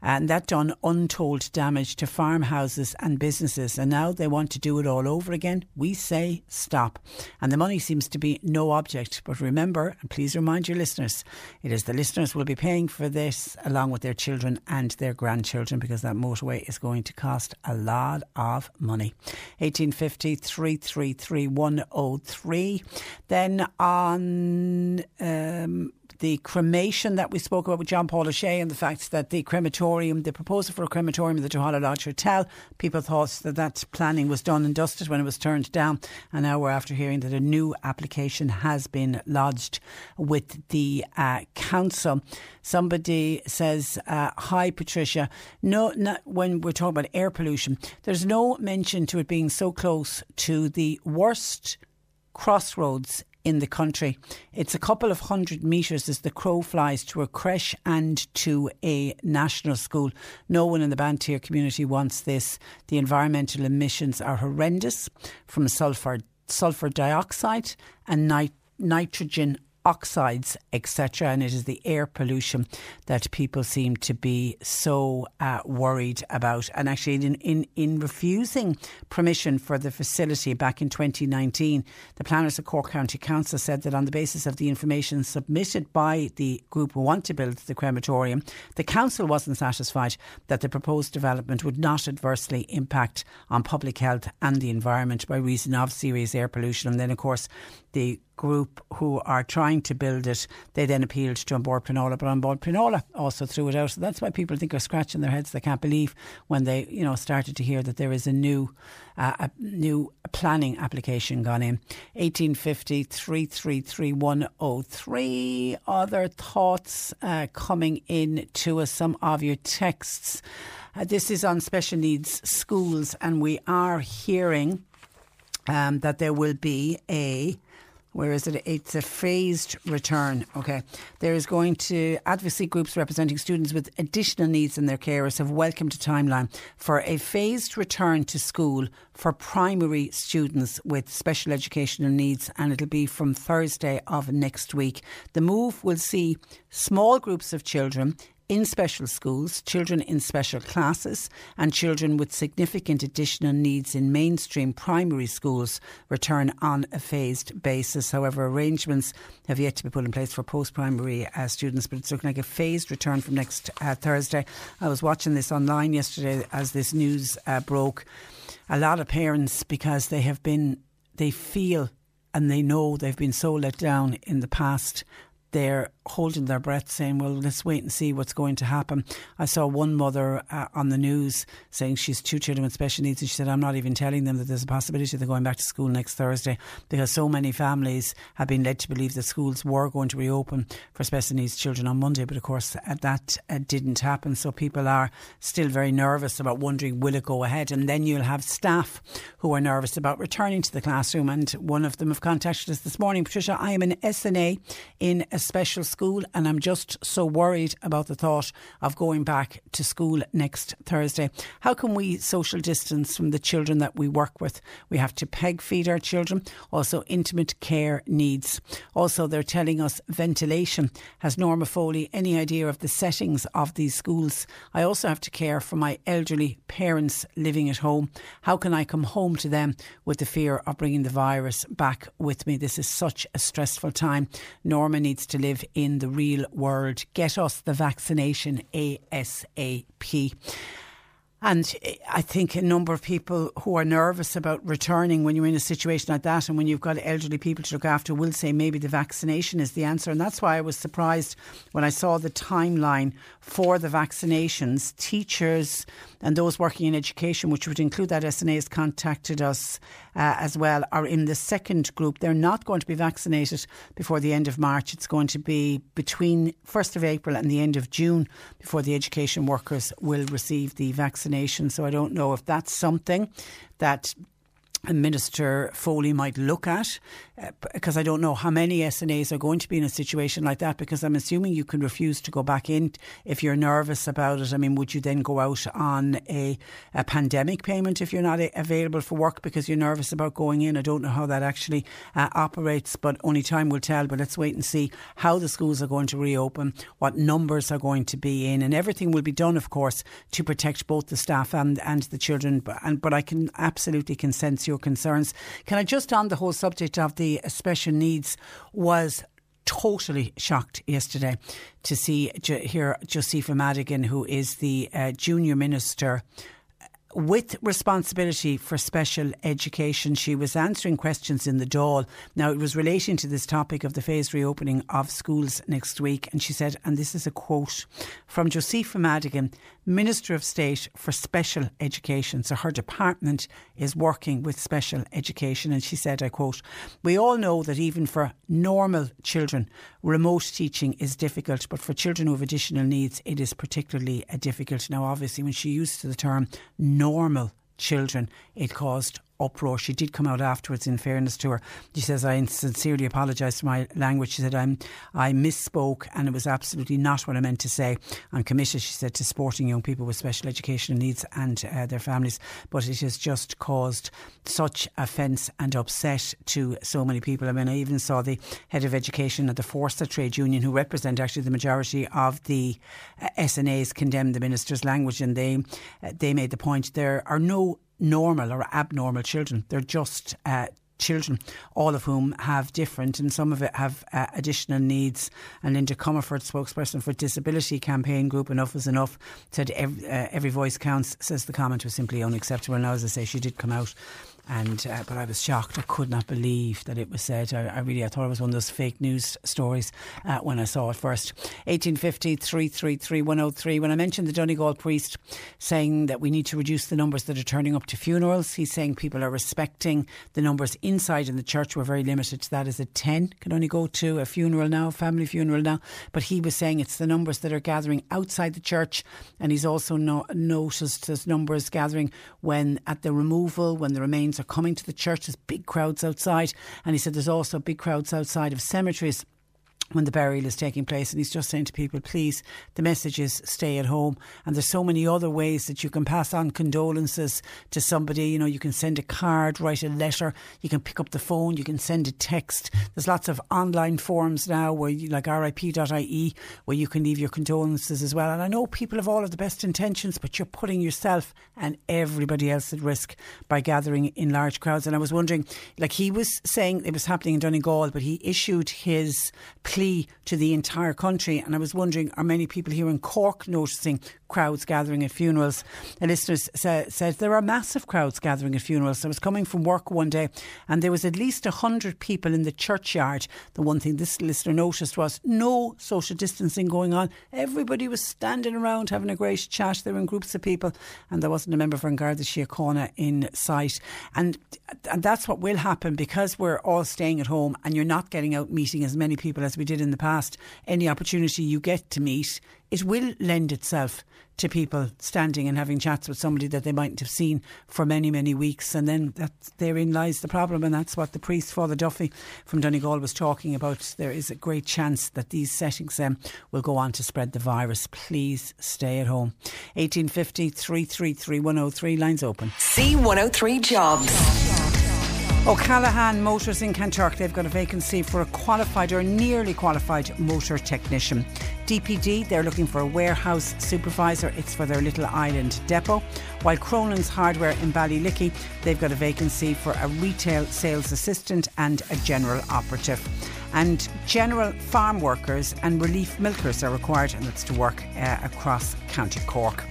and that done untold damage to farmhouses and businesses. And now they want to do it all over again. We say stop. And the money seems to be no object. But remember, and please remind your listeners, it is the listeners will be paying for this along with their children and their grandchildren because that motorway is going to cost a lot of money. 1850 333 103. Then on um, the cremation that we spoke about with John Paul O'Shea and the fact that the crematorium, the proposal for a crematorium at the Drogheda Lodge Hotel, people thought that that planning was done and dusted when it was turned down. And now we're after hearing that a new application has been lodged with the uh, council. Somebody says, uh, Hi, Patricia. No, not when we're talking about air pollution, there's no mention to it being so close to the worst crossroads in the country. It's a couple of hundred metres as the crow flies to a creche and to a national school. No one in the Banteer community wants this. The environmental emissions are horrendous from sulphur, sulphur dioxide and nit- nitrogen oxides, etc. And it is the air pollution that people seem to be so uh, worried about. And actually, in, in, in refusing permission for the facility back in 2019, the planners of Cork County Council said that on the basis of the information submitted by the group who want to build the crematorium, the council wasn't satisfied that the proposed development would not adversely impact on public health and the environment by reason of serious air pollution. And then, of course, the group who are trying to build it, they then appealed to Bord Pleanála, but Bord Pleanála also threw it out. So that's why people think are scratching their heads. They can't believe when they, you know, started to hear that there is a new, uh, a new planning application gone in. 1850 333 103. Other thoughts uh, coming in to us, some of your texts. Uh, this is on special needs schools, and we are hearing um, that there will be a where is it? It's a phased return. Okay. There is going to, advocacy groups representing students with additional needs in their carers have welcomed a timeline for a phased return to school for primary students with special educational needs, and it'll be from Thursday of next week. The move will see small groups of children in special schools, children in special classes, and children with significant additional needs in mainstream primary schools return on a phased basis. However, arrangements have yet to be put in place for post primary uh, students, but it's looking like a phased return from next uh, Thursday. I was watching this online yesterday as this news uh, broke. A lot of parents, because they have been, they feel and they know they've been so let down in the past they're holding their breath, saying, Well, let's wait and see what's going to happen. I saw one mother uh, on the news saying she's two children with special needs, and she said, I'm not even telling them that there's a possibility they're going back to school next Thursday because so many families have been led to believe that schools were going to reopen for special needs children on Monday, but of course uh, that uh, didn't happen. So people are still very nervous about wondering, will it go ahead? And then you'll have staff who are nervous about returning to the classroom, and one of them have contacted us this morning. Patricia, I am an SNA in a special school, and I'm just so worried about the thought of going back to school next Thursday. How can we social distance from the children that we work with? We have to peg feed our children, also intimate care needs. Also, they're telling us ventilation. Has Norma Foley any idea of the settings of these schools? I also have to care for my elderly parents living at home. How can I come home to them with the fear of bringing the virus back with me? This is such a stressful time. Norma needs to live in the real world. Get us the vaccination ASAP. And eh, I think a number of people who are nervous about returning when you're in a situation like that and when you've got elderly people to look after will say maybe the vaccination is the answer. And that's why I was surprised when I saw the timeline for the vaccinations. Teachers and those working in education, which would include that SNA, has contacted us uh, as well, are in the second group. They're not going to be vaccinated before the end of March. It's going to be between 1st of April and the end of June before the education workers will receive the vaccination. So I don't know if that's something that Minister Foley might look at, because I don't know how many SNAs are going to be in a situation like that. Because I'm assuming you can refuse to go back in if you're nervous about it. I mean, would you then go out on a, a pandemic payment if you're not a- available for work because you're nervous about going in? I don't know how that actually uh, operates, but only time will tell. But let's wait and see how the schools are going to reopen, what numbers are going to be in, and everything will be done, of course, to protect both the staff and and the children. But, and, but I can absolutely can sense your concerns. Can I just on the whole subject of the special needs was totally shocked yesterday to see here Josepha Madigan, who is the uh, junior minister with responsibility for special education. She was answering questions in the Dáil. Now, it was relating to this topic of the phased reopening of schools next week. And she said, and this is a quote from Josepha Madigan, Minister of State for Special Education. So her department is working with special education. And she said, I quote, We all know that even for normal children, remote teaching is difficult, but for children who have additional needs, it is particularly uh, difficult. Now, obviously, when she used the term normal children, it caused uproar. She did come out afterwards, in fairness to her. She says, I sincerely apologise for my language. She said, I'm, I misspoke and it was absolutely not what I meant to say. I'm committed, she said, to supporting young people with special educational needs and uh, their families. But it has just caused such offence and upset to so many people. I mean, I even saw the head of education at the Fórsa trade union, who represent actually the majority of the uh, SNAs, condemn the minister's language and they, uh, they made the point there are no normal or abnormal children. They're just uh, children, all of whom have different and some of it have uh, additional needs. And Linda Comerford, spokesperson for Disability Campaign Group Enough is Enough, said every, uh, every voice counts, says the comment was simply unacceptable. Now, as I say, she did come out and uh, but I was shocked. I could not believe that it was said. I, I really I thought it was one of those fake news stories uh, when I saw it first. 1850 333 103. When I mentioned the Donegal priest saying that we need to reduce the numbers that are turning up to funerals, he's saying people are respecting the numbers inside in the church. We're very limited to that. Is it 10? Can only go to a funeral now, a family funeral now. But he was saying it's the numbers that are gathering outside the church, and he's also no, noticed there's numbers gathering when at the removal when the remains are coming to the church. There's big crowds outside. And he said there's also big crowds outside of cemeteries when the burial is taking place. And he's just saying to people, please, the message is stay at home. And there's so many other ways that you can pass on condolences to somebody. You know, you can send a card, write a letter, you can pick up the phone, you can send a text. There's lots of online forums now where you, like rip.ie where you can leave your condolences as well. And I know people have all of the best intentions, but you're putting yourself and everybody else at risk by gathering in large crowds. And I was wondering, like he was saying it was happening in Donegal, but he issued his plea to the entire country. And I was wondering, are many people here in Cork noticing crowds gathering at funerals? A listener sa- said there are massive crowds gathering at funerals. I was coming from work one day and there was at least 100 people in the churchyard. The one thing this listener noticed was no social distancing going on. Everybody was standing around having a great chat. They were in groups of people and there wasn't a member for Garda Síochána in sight. And, and that's what will happen because we're all staying at home and you're not getting out meeting as many people as we did in the past, any opportunity you get to meet, it will lend itself to people standing and having chats with somebody that they mightn't have seen for many, many weeks. And then that, therein lies the problem. And that's what the priest, Father Duffy from Donegal, was talking about. There is a great chance that these settings um, will go on to spread the virus. Please stay at home. 1850 333 103, lines open. C103 Jobs. O'Callaghan Motors in Kanturk, they've got a vacancy for a qualified or nearly qualified motor technician. DPD, they're looking for a warehouse supervisor. It's for their Little Island depot. While Cronin's Hardware in Ballylickey, they've got a vacancy for a retail sales assistant and a general operative. And general farm workers and relief milkers are required, and that's to work uh, across County Cork.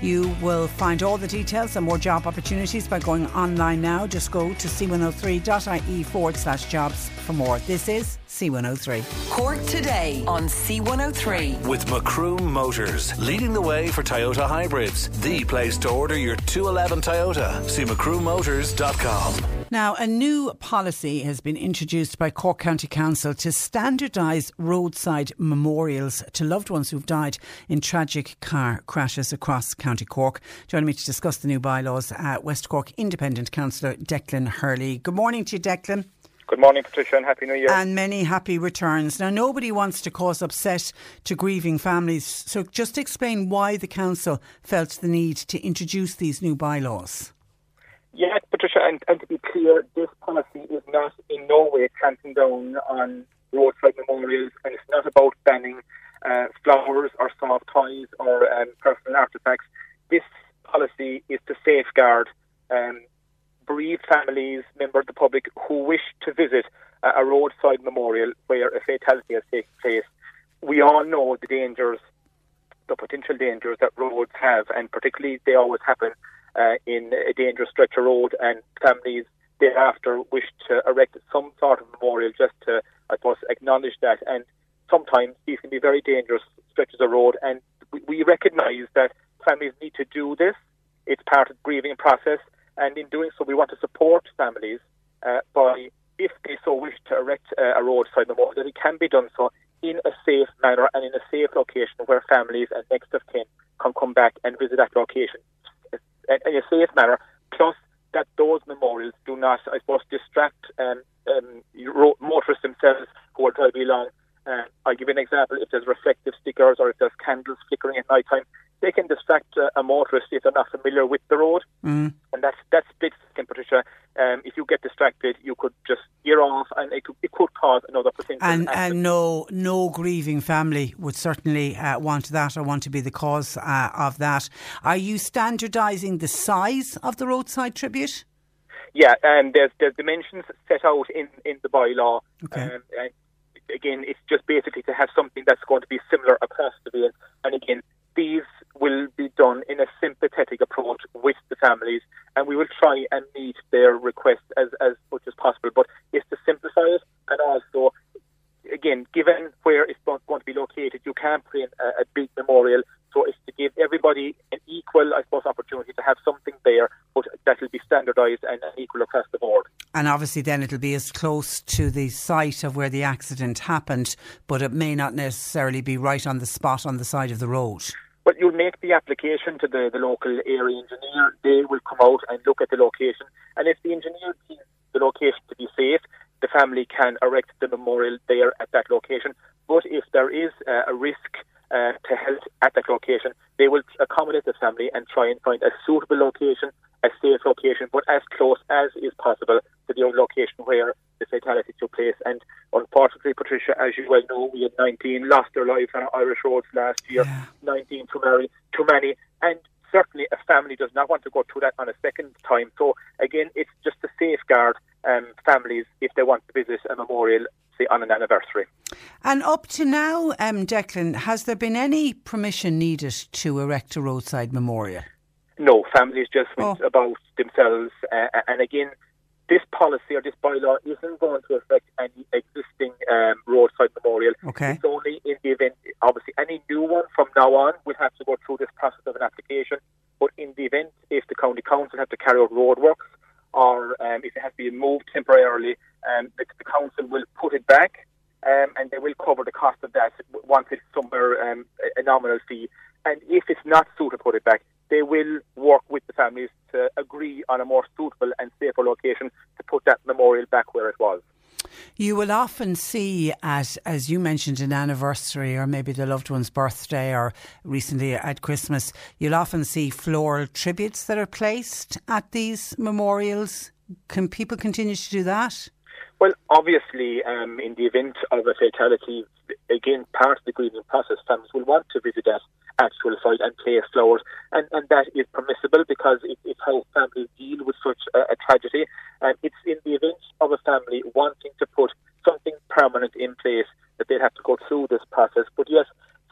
You will find all the details and more job opportunities by going online now. Just go to c103.ie forward slash jobs for more. This is C103. Cork today on C103. With Macroom Motors, leading the way for Toyota hybrids. The place to order your 211 Toyota. See macroommotors.com. Now, a new policy has been introduced by Cork County Council to standardise roadside memorials to loved ones who've died in tragic car crashes across County Cork. Joining me to discuss the new bylaws, uh, West Cork Independent Councillor Declan Hurley. Good morning to you, Declan. Good morning, Patricia, and Happy New Year. And many happy returns. Now, nobody wants to cause upset to grieving families, so just explain why the Council felt the need to introduce these new bylaws. Yeah, Patricia, and, and to be clear, this policy is not in no way clamping down on roadside memorials, and it's not about banning uh, flowers or soft toys or um, personal artefacts. This policy is to safeguard um, bereaved families, members of the public who wish to visit a, roadside memorial where a fatality has taken place. We all know the dangers, the potential dangers that roads have, and particularly they always happen uh, in a dangerous stretch of road, and families thereafter wish to erect some sort of memorial just to, I suppose, acknowledge that. And sometimes these can be very dangerous stretches of road, and we, we recognise that families need to do this. It's part of the grieving process, and in doing so, we want to support families uh, by, if they so wish, to erect uh, a roadside memorial, that it can be done so in a safe manner and in a safe location where families and next of kin can come back and visit that location in a safe manner. Plus, that those memorials do not, I suppose, distract um, um, motorists themselves who are driving along. Uh, I'll give you an example. If there's reflective stickers or if there's candles flickering at night time, they can distract uh, a motorist if they're not familiar with the road. Mm. And that's that's split second, Patricia. Um, if you get distracted, you could just gear off, and it could, it could cause another potential. And, accident. and no, no grieving family would certainly uh, want that or want to be the cause uh, of that. Are you standardising the size of the roadside tribute? Yeah, and there's there's dimensions set out in in the bylaw. Okay. Um, and again, it's just basically to have something that's going to be similar across the vein. And again, these will be done in a sympathetic approach with the families, and we will try and meet their requests as, as much as possible. But it's to simplify it, and also, again, given where it's going to be located, you can't put in a, a big memorial. So it's to give everybody an equal, I suppose, opportunity to have something there, but that will be standardised and equal across the board. And obviously, then it'll be as close to the site of where the accident happened, but it may not necessarily be right on the spot on the side of the road. But you'll make the application to the, the local area engineer. They will come out and look at the location. And if the engineer deems the location to be safe, the family can erect the memorial there at that location. But if there is uh, a risk uh, to health at that location, they will accommodate the family and try and find a suitable location, a safe location, but as close as is possible to the location where the fatality took place. And unfortunately, Patricia, as you well know, we had 19 lost their lives on Irish roads last year, yeah. 19 too many, too many. And certainly a family does not want to go through that on a second time. So again, it's just to safeguard um, families if they want to visit a memorial say, on an anniversary. And up to now, um, Declan, has there been any permission needed to erect a roadside memorial? No, families just went oh. about themselves. Uh, and again, this policy or this bylaw isn't going to affect any existing um, roadside memorial. Okay. It's only in the event, obviously, any new one from now on will have to go through this process of an application. But in the event, if the county council have to carry out roadworks or um, if it has to be moved temporarily, um, the, the, council will put it back um, and they will cover the cost of that once it's somewhere um, a nominal fee. And if it's not suitable to put it back, they will work with the families to agree on a more suitable and safer location to put that memorial back where it was. You will often see at, as you mentioned, an anniversary or maybe the loved one's birthday or recently at Christmas, you'll often see floral tributes that are placed at these memorials. Can people continue to do that? Well, obviously, um, in the event of a fatality, again, part of the grieving process, families will want to visit that actual site and place flowers, and, and that is permissible because it, it's how families deal with such a, a tragedy. And it's in the event of a family wanting to put something permanent in place that they'd have to go through this process. But yes,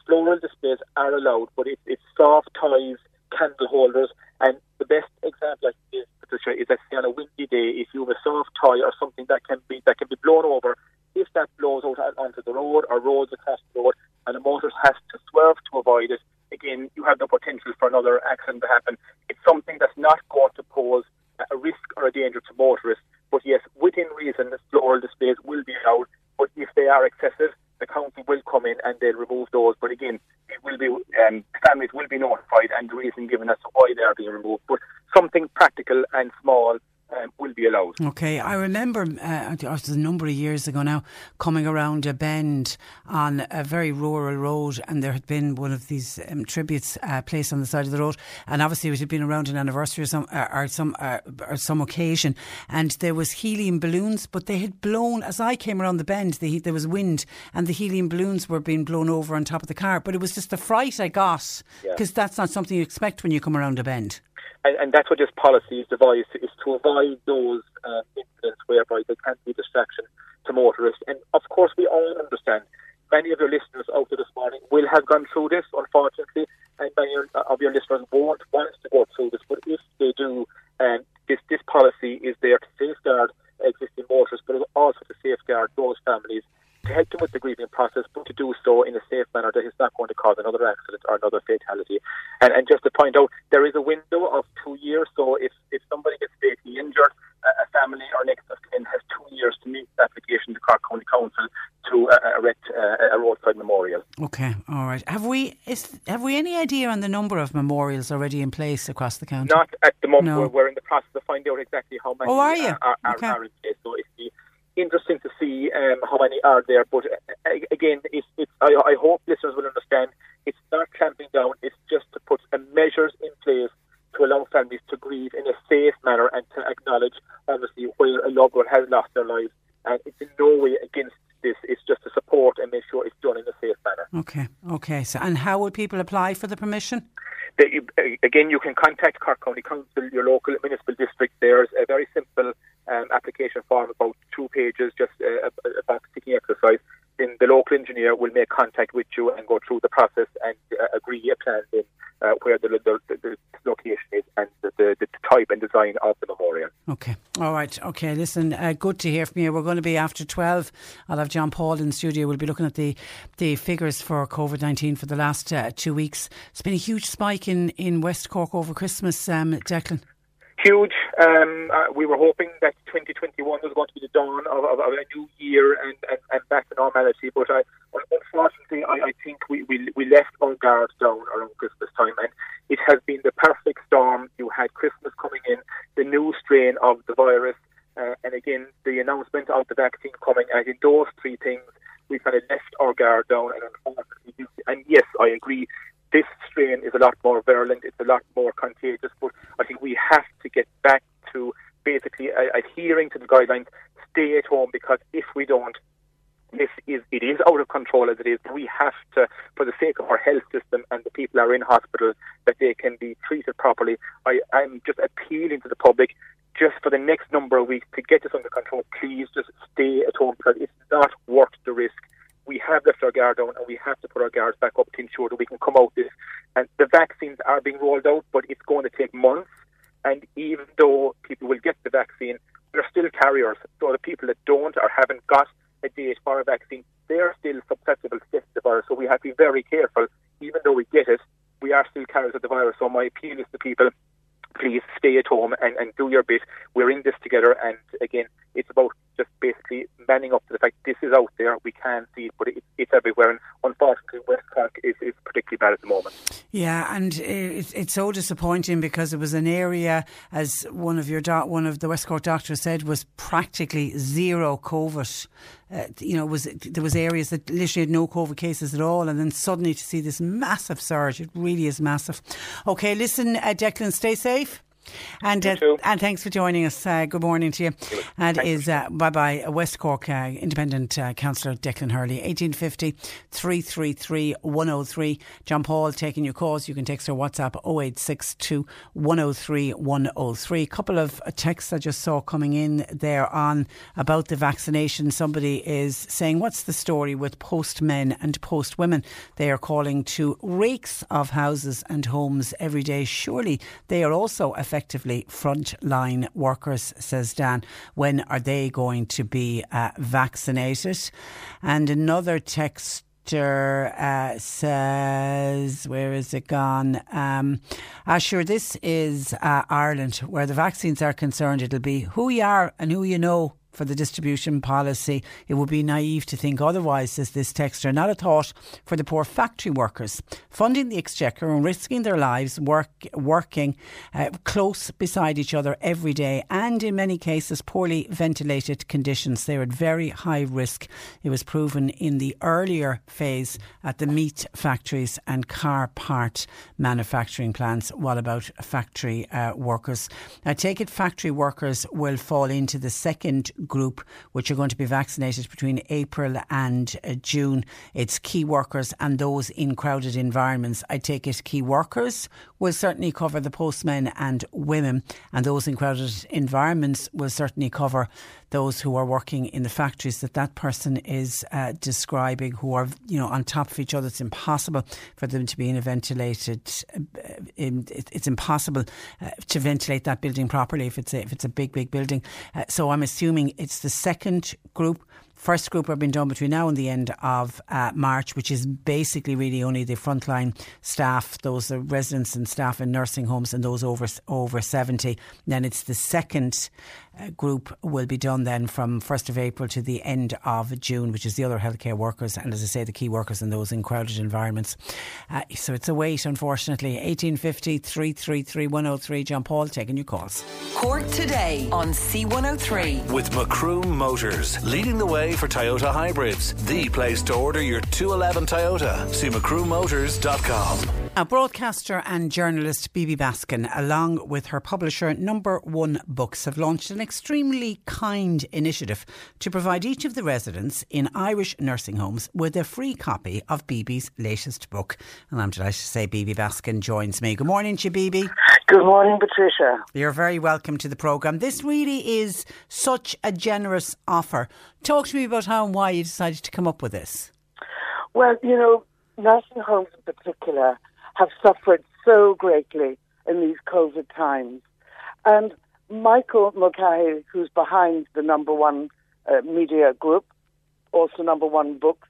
floral displays are allowed, but it, it's soft toys, candle holders, and the best example I can give, Patricia, is that on a windy day, if you have a soft toy or something that can be that can be blown over, if that blows out onto the road or roads across the road, and the motorist has to swerve to avoid it, again, you have the potential for another accident to happen. It's something that's not going to pose a risk or a danger to motorists. But yes, within reason, the floral displays will be allowed. But if they are excessive, the council will come in and they'll remove those. But again, it will be um, families will be notified and the reason given as to why they are being removed. But something practical and small um, will be allowed. Okay, I remember uh, it was a number of years ago now coming around a bend on a very rural road, and there had been one of these um, tributes uh, placed on the side of the road, and obviously it had been around an anniversary or some uh, or some uh, or some occasion, and there was helium balloons, but they had blown as I came around the bend. The, there was wind, and the helium balloons were being blown over on top of the car. But it was just the fright I got because yeah. that's not something you expect when you come around a bend and, and that's what this policy is devised is to avoid those um, incidents whereby there can be distraction to motorists. And of course, we all understand many of your listeners out there this morning will have gone through this, unfortunately, and many of your listeners won't want to go through this. But if they do, um, this this policy is there to safeguard existing motorists, but also to safeguard those families to help them with the grieving process, but to do so in a safe manner that is not going to cause another accident or another fatality. And, and just to point out, there is a window of two years, so if, if somebody gets fatally injured, a, family or next of kin has two years to meet the application to Cork County Council to uh, erect uh, a roadside memorial. Okay, all right. Have we is have we any idea on the number of memorials already in place across the county? Not at the moment. No. We're, we're, in the process of finding out exactly how many oh, are, you? are, are, okay. are in place. So it's the interesting to see um, how many are there. But uh, again, it's, it's, I, I, hope listeners will understand it's not clamping down, it's just to put measures in place to allow families to grieve in a safe manner and to acknowledge, obviously, where a loved one has lost their lives. And it's in no way against this, it's just to support and make sure it's done in a safe manner. Okay, okay. So, and how would people apply for the permission? you, again, you can contact Cork County Council, your local municipal district. There's a very simple um, application form, about two pages, just uh, a, ticking exercise. Then the local engineer will make contact with you and go through the process and uh, agree a plan in uh, where the, the, the, the, location is and the, the, type and design of the memorial. Okay, all right. Okay, listen, uh, good to hear from you. We're going to be after 12. I'll have John Paul in the studio. We'll be looking at the, the figures for COVID 19 for the last uh, two weeks. It's been a huge spike in, in West Cork over Christmas, um, Declan huge. Um, uh, we were hoping that 2021 was going to be the dawn of, of, of a new year and, and, and, back to normality. But I, unfortunately, I, I think we, we, we left our guard down around Christmas time, and it has been the perfect storm. You had Christmas coming in, the new strain of the virus. Uh, and again, the announcement of the vaccine coming, and in those three things, we kind of left our guard down. And and yes, I agree, this strain is a lot more virulent, it's a lot more contagious, but I think we have to get back to basically adhering to the guidelines, stay at home, because if we don't, this is it is out of control as it is. We have to, for the sake of our health system and the people are in hospital, that they can be treated properly. I, I'm just appealing to the public just for the next number of weeks to get this under control. Please just stay at home because it's not worth the risk. We have left our guard down and we have to put our guards back up to ensure that we can come out this. And the vaccines are being rolled out, but it's going to take months. And even though people will get the vaccine, they're still carriers. So the people that don't or haven't got a date for vaccine, they're still susceptible to the virus. So we have to be very careful. Even though we get it, we are still carriers of the virus. So my appeal is to people please stay at home and, and do your bit. We're in this together, and again, it's about just basically manning up to the fact this is out there. We can see it, but it, it's everywhere. And unfortunately, West Cork is, is particularly bad at the moment. Yeah, and it's, it's so disappointing because it was an area, as one of your one of the West Cork doctors said, was practically zero COVID. Uh, you know, was there was areas that literally had no COVID cases at all, and then suddenly to see this massive surge, it really is massive. Okay, listen, uh, Declan, stay safe. And uh, and thanks for joining us. Uh, good morning to you. And is uh, bye bye West Cork uh, Independent uh, Councillor Declan Hurley, 1850 333 103. John Paul taking your calls. You can text or WhatsApp 0862 103 103. Couple of texts I just saw coming in there on about the vaccination. Somebody is saying, What's the story with postmen and postwomen? They are calling to rakes of houses and homes every day. Surely they are also affected effectively frontline workers, says Dan. When are they going to be uh, vaccinated? And another text uh, says, where is it gone? Um, uh, sure, this is uh, Ireland, where the vaccines are concerned. It'll be who you are and who you know for the distribution policy. It would be naive to think otherwise, says this texter. Not a thought for the poor factory workers, funding the exchequer and risking their lives work, working uh, close beside each other every day and in many cases poorly ventilated conditions. They're at very high risk. It was proven in the earlier phase at the meat factories and car part manufacturing plants. What about factory uh, workers? I take it factory workers will fall into the second group, which are going to be vaccinated between April and uh, June. It's key workers and those in crowded environments. I take it key workers will certainly cover the postmen and women, and those in crowded environments will certainly cover those who are working in the factories that that person is uh, describing, who are you know on top of each other. It's impossible for them to be in a ventilated. Uh, it's impossible uh, to ventilate that building properly if it's a, if it's a big big building. Uh, so I'm assuming it's the second group First group are being done between now and the end of uh, March, which is basically really only the frontline staff, those are residents and staff in nursing homes, and those over over seventy. Then it's the second group will be done then from 1st of April to the end of June, which is the other healthcare workers and, as I say, the key workers in those in crowded environments. Uh, so it's a wait, unfortunately. 1850 333 103. John Paul taking your calls. Cork today on C103. With Macroom Motors, leading the way for Toyota hybrids. The place to order your 211 Toyota. See macroommotors.com. Now, broadcaster and journalist Bibi Baskin, along with her publisher Number One Books, have launched an extremely kind initiative to provide each of the residents in Irish nursing homes with a free copy of Bibi's latest book. And I'm delighted to say Bibi Baskin joins me. Good morning to you, Bibi. Good morning, Patricia. You're very welcome to the programme. This really is such a generous offer. Talk to me about how and why you decided to come up with this. Well, you know, nursing homes in particular have suffered so greatly in these COVID times. And Michael Mulcahy, who's behind the number one uh, media group, also number one books,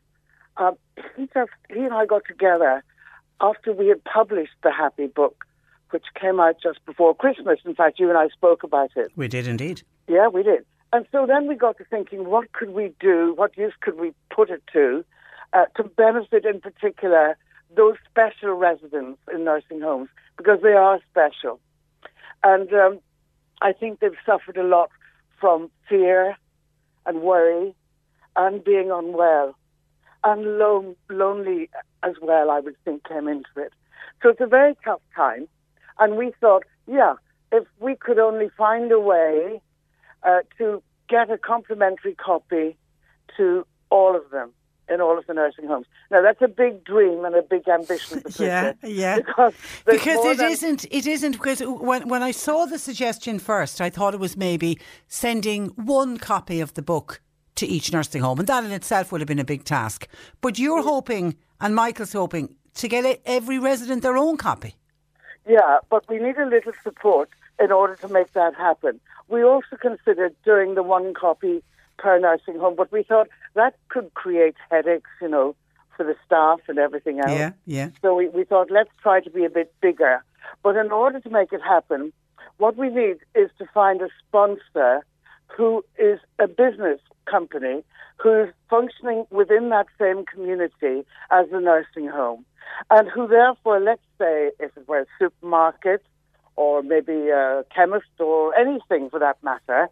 uh, he just he and I got together after we had published the Happy Book, which came out just before Christmas. In fact, you and I spoke about it. We did indeed. Yeah, we did. And so then we got to thinking, what could we do? What use could we put it to uh, to benefit, in particular, those special residents in nursing homes because they are special. And um, I think they've suffered a lot from fear and worry and being unwell and lone, lonely as well, I would think, came into it. So it's a very tough time. And we thought, yeah, if we could only find a way uh, to get a complimentary copy to all of them in all of the nursing homes. Now that's a big dream and a big ambition. yeah, yeah. Because, because it not It isn't because when when I saw the suggestion first, I thought it was maybe sending one copy of the book to each nursing home, and that in itself would have been a big task. But you're hoping, and Michael's hoping, to get every resident their own copy. Yeah, but we need a little support in order to make that happen. We also considered doing the one copy per nursing home, but we thought that could create headaches, you know, for the staff and everything else. Yeah, yeah. So we, we thought let's try to be a bit bigger. But in order to make it happen, what we need is to find a sponsor who is a business company who's functioning within that same community as the nursing home and who therefore, let's say, if it were a supermarket or maybe a chemist or anything for that matter,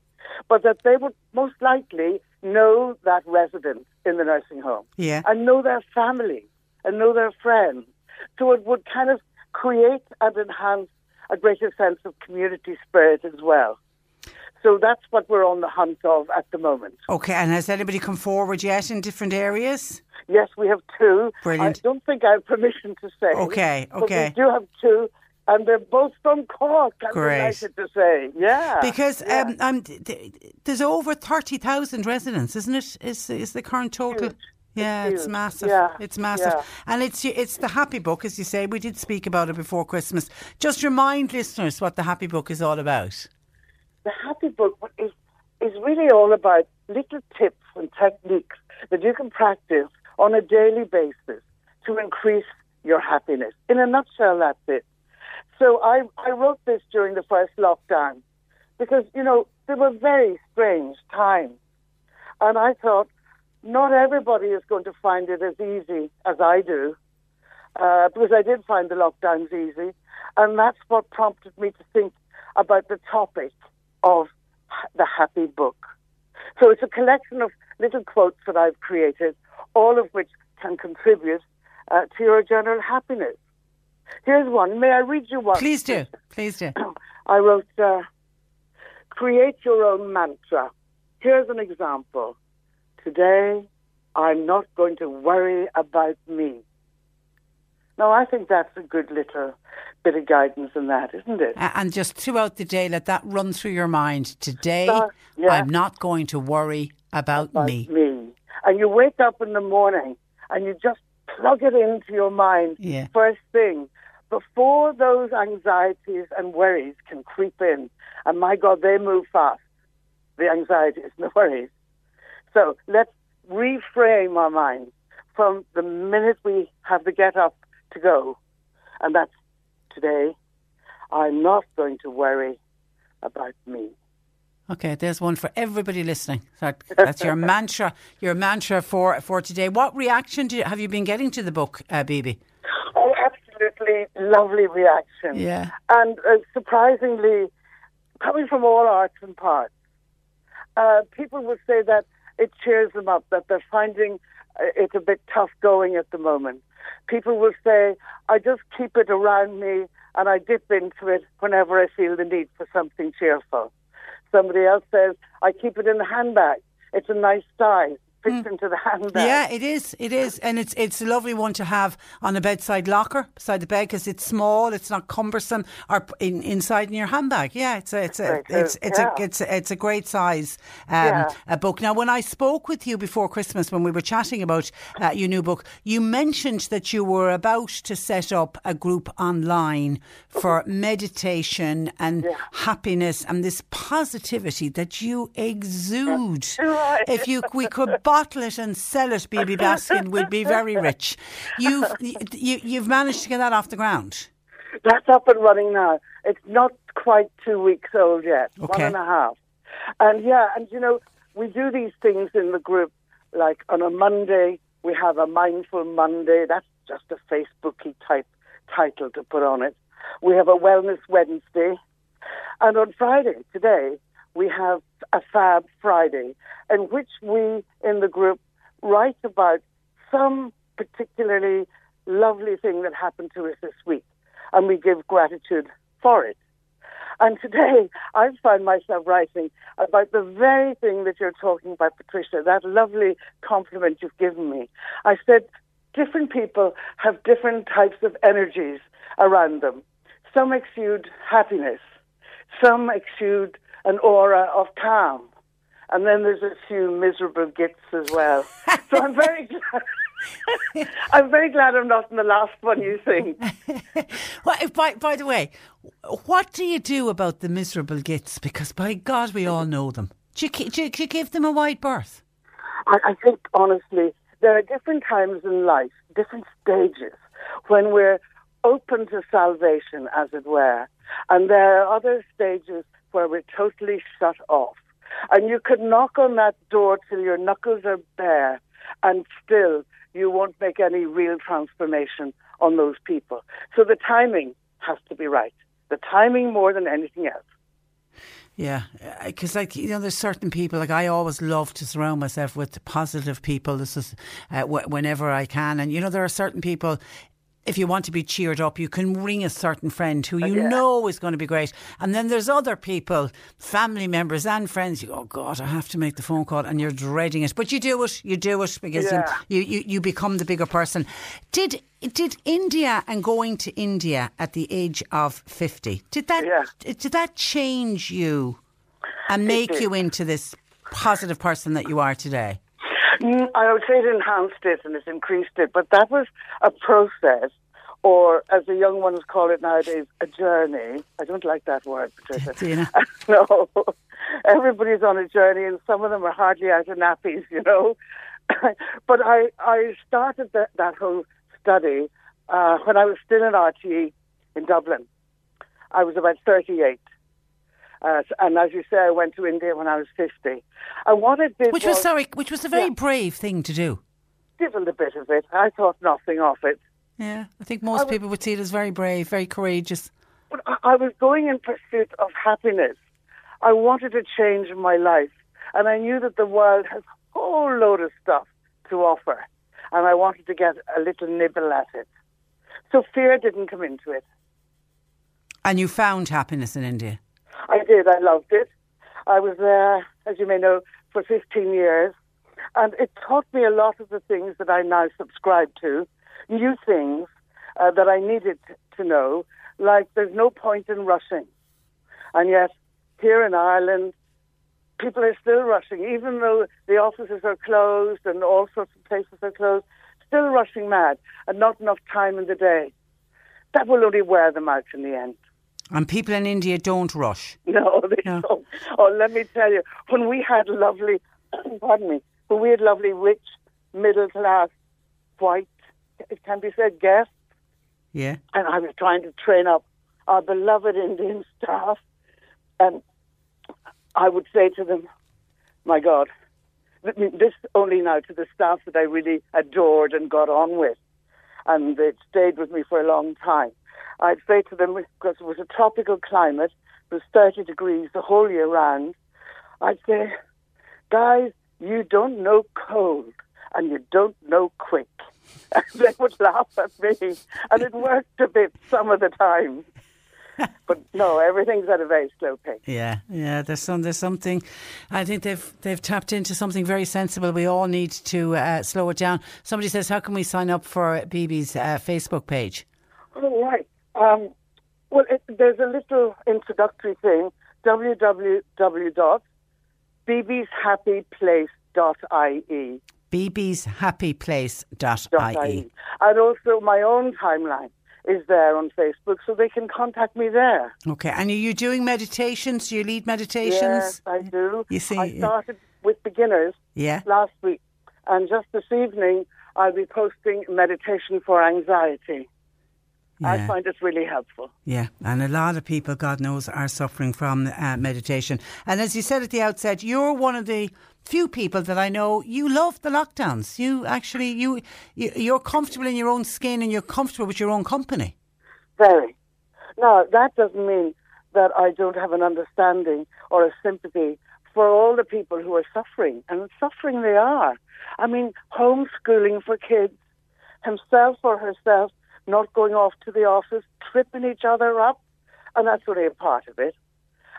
but that they would most likely know that resident in the nursing home yeah. and know their family and know their friends. So it would kind of create and enhance a greater sense of community spirit as well. So that's what we're on the hunt of at the moment. Okay, and has anybody come forward yet in different areas? Yes, we have two. Brilliant. I don't think I have permission to say. Okay, okay. we do have two and they're both from Cork. I'm Great. delighted to say, yeah. Because yeah. Um, I'm, there's over thirty thousand residents, isn't it? Is is the current total? Huge. Yeah, it's, it's massive. Yeah. It's massive, yeah. and it's it's the Happy Book, as you say. We did speak about it before Christmas. Just remind listeners what the Happy Book is all about. The Happy Book is is really all about little tips and techniques that you can practice on a daily basis to increase your happiness. In a nutshell, that's it. So I, I wrote this during the first lockdown because, you know, they were very strange times. And I thought, not everybody is going to find it as easy as I do, uh, because I did find the lockdowns easy. And that's what prompted me to think about the topic of the happy book. So it's a collection of little quotes that I've created, all of which can contribute uh, to your general happiness. Here's one. May I read you one? Please do. Please do. I wrote, uh, create your own mantra. Here's an example. Today, I'm not going to worry about me. Now, I think that's a good little bit of guidance in that, isn't it? And just throughout the day, let that run through your mind. Today, Uh, yeah. I'm not going to worry about, about me. me. And you wake up in the morning and you just plug it into your mind Yeah. first thing before those anxieties and worries can creep in. And my God, they move fast, the anxieties and the worries. So let's reframe our minds from the minute we have to get up to go. And that's today. I'm not going to worry about me. Okay, there's one for everybody listening. That, that's your mantra. Your mantra for for today. What reaction do you, have you been getting to the book, uh, Bibi? Oh, absolutely lovely reaction. Yeah. And uh, surprisingly, coming from all arts and parts, uh, people will say that it cheers them up, that they're finding uh, it a bit tough going at the moment. People will say, I just keep it around me and I dip into it whenever I feel the need for something cheerful. Somebody else says, I keep it in the handbag. It's a nice size. Fits into the handbag. Yeah, it is. It is, and it's it's a lovely one to have on a bedside locker beside the bed because it's small, it's not cumbersome, or in, inside in your handbag. Yeah, it's a it's a it's it's Yeah. a it's a, it's a great size um, Yeah. a book. Now, when I spoke with you before Christmas, when we were chatting about uh, your new book, you mentioned that you were about to set up a group online for meditation and happiness and this positivity that you exude. Right. If you we could bottle it and sell it, Bibi Baskin, we'd be very rich. You've you, you've managed to get that off the ground. That's up and running now. It's not quite two weeks old yet, one Okay. and a half. And yeah, and you know, we do these things in the group. Like on a Monday, we have a Mindful Monday. That's just a Facebooky type title to put on it. We have a Wellness Wednesday. And on Friday, today, we have a Fab Friday, in which we in the group write about some particularly lovely thing that happened to us this week, and we give gratitude for it. And today, I find myself writing about the very thing that you're talking about, Patricia, that lovely compliment you've given me. I said, different people have different types of energies around them. Some exude happiness, some exude an aura of calm, and then there's a few miserable gits as well. so I'm very glad. I'm very glad I'm not in the last one you think. well, by, by the way, what do you do about the miserable gits? Because by God, we all know them. Do you, do you, do you give them a wide berth? I, I think, honestly, there are different times in life, different stages, when we're open to salvation, as it were. And there are other stages where we're totally shut off. And you could knock on that door till your knuckles are bare, and still you won't make any real transformation on those people. So the timing has to be right. The timing more than anything else. Yeah, because like you know, there's certain people. Like I always love to surround myself with positive people. This is uh, whenever I can, and you know, there are certain people if you want to be cheered up, you can ring a certain friend who uh, you yeah. know is going to be great. And then there's other people, family members and friends. You go, oh God, I have to make the phone call, and you're dreading it, but you do it. You do it because yeah. you, you you become the bigger person. Did did India and going to India at the age of fifty did that yeah. did that change you and make you into this positive person that you are today? Mm, I would say it enhanced it and it increased it, but that was a process, or as the young ones call it nowadays, a journey. I don't like that word, Patricia. no, everybody's on a journey, and some of them are hardly out of nappies, you know. but I I started that that whole study uh, when I was still in RTE in Dublin. I was about 38. Uh, and as you say, I went to India when I was 50. And what it did Which was, was sorry, which was a very yeah, brave thing to do. Divilled a bit of it. I thought nothing of it. Yeah, I think most I people would see it as very brave, very courageous. But I was going in pursuit of happiness. I wanted to change my life. And I knew that the world has a whole load of stuff to offer. And I wanted to get a little nibble at it. So fear didn't come into it. And you found happiness in India? I did. I loved it. I was there, as you may know, for 15 years. And it taught me a lot of the things that I now subscribe to, new things uh, that I needed to know, like there's no point in rushing. And yet, here in Ireland, people are still rushing, even though the offices are closed and all sorts of places are closed, still rushing mad and not enough time in the day. That will only wear them out in the end. And people in India don't rush. No, they no. don't. Oh, let me tell you, when we had lovely, pardon me, when we had lovely, rich, middle class, white, it can be said, guests. Yeah. And I was trying to train up our beloved Indian staff, and I would say to them, "My God, this only now to the staff that I really adored and got on with, and it stayed with me for a long time." I'd say to them, because it was a tropical climate, it was 30 degrees the whole year round, I'd say, guys, you don't know cold and you don't know quick. And they would laugh at me. And it worked a bit some of the time. but no, everything's at a very slow pace. Yeah, yeah. There's some, there's something. I think they've they've tapped into something very sensible. We all need to uh, slow it down. Somebody says, "How can we sign up for Bibi's uh, Facebook page?" Oh right. Um, well, it, there's a little introductory thing www.bbshappyplace.ie. bbshappyplace.ie. And also my own timeline is there on Facebook, so they can contact me there. Okay, and are you doing meditations? Do you lead meditations? Yes, I do. You see, I started with beginners yeah. last week, and just this evening I'll be posting meditation for anxiety. Yeah. I find it really helpful. Yeah, and a lot of people, God knows, are suffering from uh, meditation. And as you said at the outset, you're one of the few people that I know you love the lockdowns. You actually you, you you're comfortable in your own skin and you're comfortable with your own company. Very. Now that doesn't mean that I don't have an understanding or a sympathy for all the people who are suffering, and suffering they are. I mean, homeschooling for kids, himself or herself not going off to the office, tripping each other up, and that's only a part of it.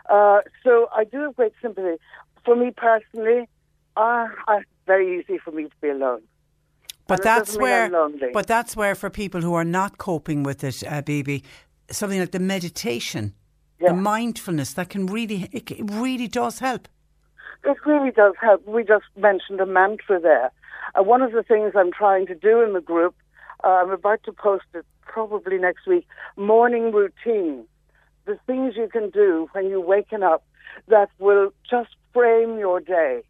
Uh, so I do have great sympathy. For me personally, uh, it's very easy for me to be alone. But that's where, but that's where for people who are not coping with it, uh, Bibi, something like the meditation, yeah. the mindfulness, that can really, it really does help. It really does help. We just mentioned a mantra there. Uh, one of the things I'm trying to do in the group, I'm about to post it probably next week, morning routine. The things you can do when you're waking up that will just frame your day.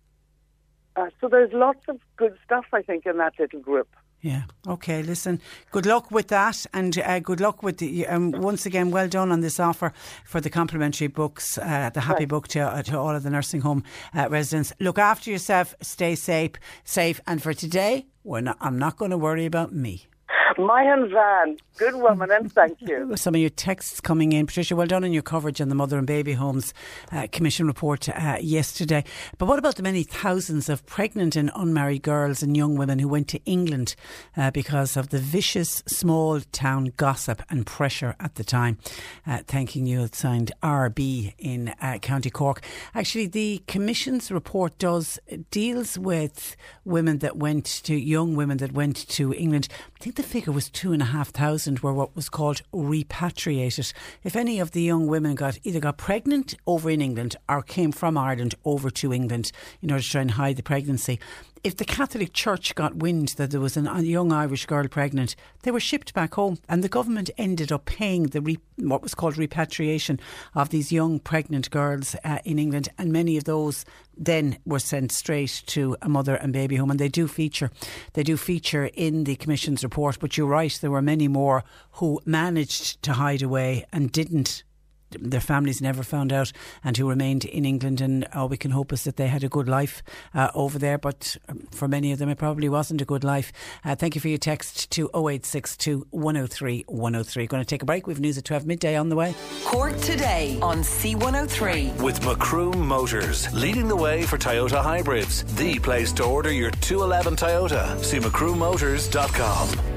Uh, so there's lots of good stuff, I think, in that little group. Yeah. Okay. Listen. Good luck with that, and uh, good luck with the. Um, once again, well done on this offer for the complimentary books, uh, the Happy right. Book to, uh, to all of the nursing home uh, residents. Look after yourself. Stay safe. Safe. And for today, we're not, I'm not going to worry about me. Mayan Van, good woman, and thank you. Some of your texts coming in. Patricia, well done on your coverage on the Mother and Baby Homes uh, Commission report uh, yesterday. But what about the many thousands of pregnant and unmarried girls and young women who went to England uh, because of the vicious small town gossip and pressure at the time? Uh, thanking you, it signed RB in uh, County Cork. Actually, the Commission's report does deals with women that went to young women that went to England. I think the figure was two and a half thousand were what was called repatriated. If any of the young women got either got pregnant over in England or came from Ireland over to England in order to try and hide the pregnancy, if the Catholic Church got wind that there was a young Irish girl pregnant, they were shipped back home, and the government ended up paying the re, what was called repatriation of these young pregnant girls uh, in England, and many of those then were sent straight to a mother and baby home, and they do feature, they do feature in the Commission's report. But you're right, there were many more who managed to hide away and didn't their families never found out and who remained in England. And all we can hope is that they had a good life uh, over there. But um, for many of them, it probably wasn't a good life. Uh, thank you for your text to 0862 103 103. Going to take a break. We've news at 12 midday on the way. Cork today on C103. With Macroom Motors, leading the way for Toyota hybrids. The place to order your 211 Toyota. See macroommotors.com.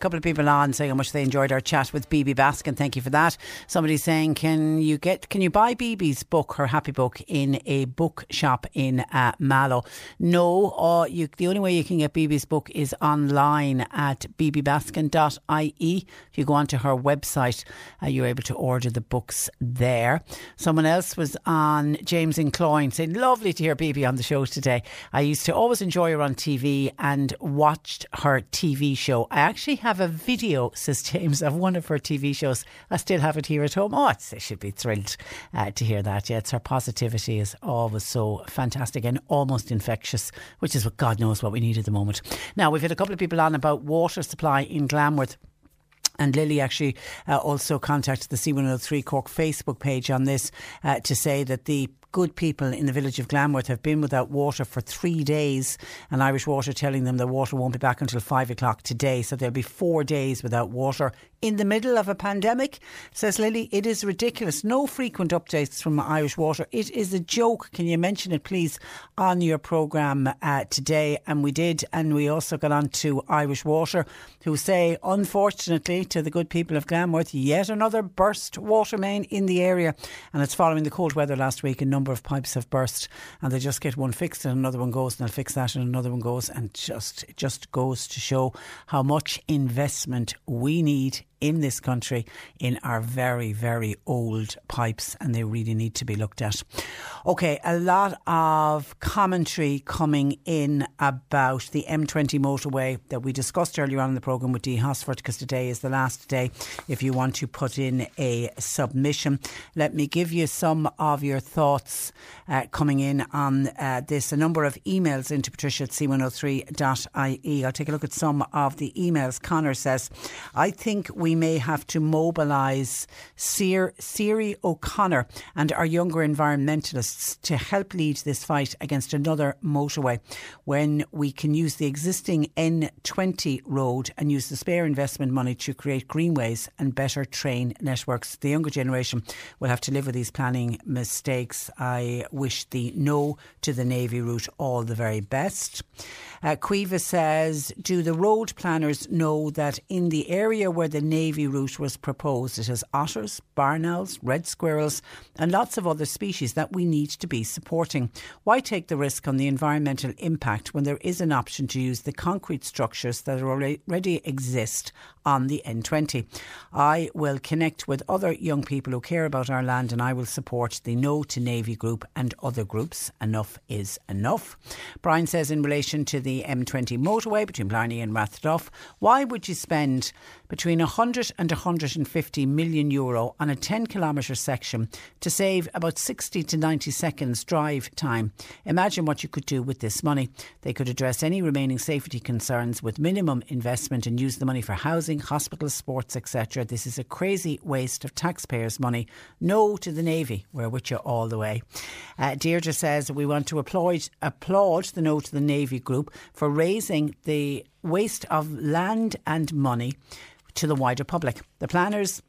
couple of people on saying how much they enjoyed our chat with Bibi Baskin. Thank you for that. Somebody saying, can you get, can you buy Bibi's book, her happy book, in a bookshop in uh, Mallow? No, uh, you, the only way you can get Bibi's book is online at bibibaskin.ie. If you go onto her website, uh, you're able to order the books there. Someone else was on James in Cloyne saying, lovely to hear Bibi on the show today. I used to always enjoy her on TV and watched her TV show. I actually have a video, says James, of one of her TV shows. I still have it here at home. Oh, they should be thrilled uh, to hear that. Yeah, it's her positivity is always so fantastic and almost infectious, which is what God knows what we need at the moment. Now, we've had a couple of people on about water supply in Glanworth. And Lily actually uh, also contacted the C103 Cork Facebook page on this uh, to say that the good people in the village of Glanworth have been without water for three days, and Irish Water telling them the water won't be back until five o'clock today. So there'll be four days without water in the middle of a pandemic. Says Lily, it is ridiculous. No frequent updates from Irish Water. It is a joke. Can you mention it, please, on your programme uh, today? And we did, and we also got on to Irish Water, who say, unfortunately, to the good people of Glanworth, yet another burst water main in the area, and it's following the cold weather last week. A number number of pipes have burst and they just get one fixed and another one goes and they'll fix that and another one goes and just it just goes to show how much investment we need in this country in our very, very old pipes, and they really need to be looked at. Okay, a lot of commentary coming in about the M20 motorway that we discussed earlier on in the programme with Dee Hosford, because today is the last day if you want to put in a submission. Let me give you some of your thoughts uh, coming in on uh, this. A number of emails into patricia at c103.ie. I'll take a look at some of the emails. Connor says, I think we we may have to mobilise Siri O'Connor and our younger environmentalists to help lead this fight against another motorway when we can use the existing N20 road and use the spare investment money to create greenways and better train networks. The younger generation will have to live with these planning mistakes. I wish the no to the Navy route all the very best. Uh, says, do the road planners know that in the area where the Navy route was proposed, it has otters, barn owls, red squirrels, and lots of other species that we need to be supporting? Why take the risk on the environmental impact when there is an option to use the concrete structures that already exist on the N20? I will connect with other young people who care about our land and I will support the No to Navy group and other groups. Enough is enough. Brian says, in relation to the M20 motorway between Blarney and Rathduff, why would you spend between 100 and 150 million euro on a 10 kilometre section to save about 60 to 90 seconds drive time? Imagine what you could do with this money. They could address any remaining safety concerns with minimum investment and use the money for housing, hospitals, sports, etc. This is a crazy waste of taxpayers' money. No to the Navy. We're with you all the way. Uh, Deirdre says we want to applaud, applaud the No to the Navy group for raising the waste of land and money to the wider public. The planners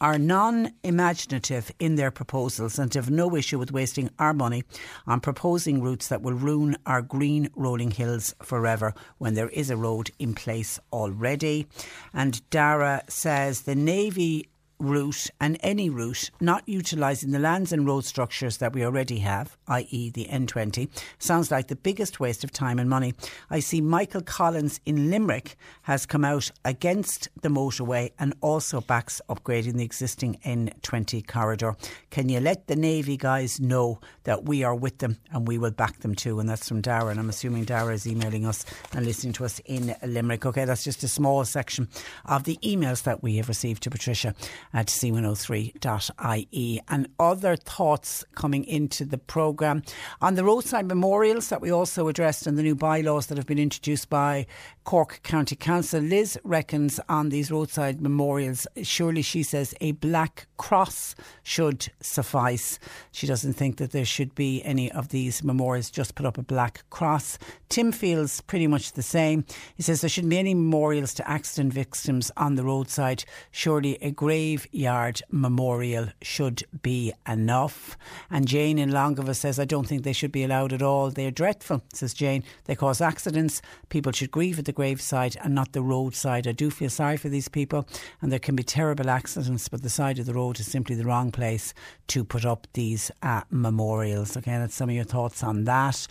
are non imaginative in their proposals and have no issue with wasting our money on proposing routes that will ruin our green rolling hills forever when there is a road in place already. And Dara says the Navy route and any route not utilising the lands and road structures that we already have, i.e., the N20, sounds like the biggest waste of time and money. I see Michael Collins in Limerick has come out against the motorway and also backs upgrading the existing N20 corridor. Can you let the Navy guys know that we are with them and we will back them too? And that's from Dara. And I'm assuming Dara is emailing us and listening to us in Limerick. Okay, that's just a small section of the emails that we have received to Patricia at c103.ie. And other thoughts coming into the programme on the roadside memorials that we also addressed and the new bylaws that have been introduced by Cork County Council. Liz reckons on these roadside memorials, surely she says a black cross should suffice. She doesn't think that there should be any of these memorials, just put up a black cross. Tim feels pretty much the same. He says there shouldn't be any memorials to accident victims on the roadside. Surely a graveyard memorial should be enough. And Jane in Longova says, I don't think they should be allowed at all. They're dreadful, says Jane. They cause accidents. People should grieve at the graveside and not the roadside. I do feel sorry for these people, and there can be terrible accidents, but the side of the road is simply the wrong place to put up these uh, memorials. Okay, that's some of your thoughts on that.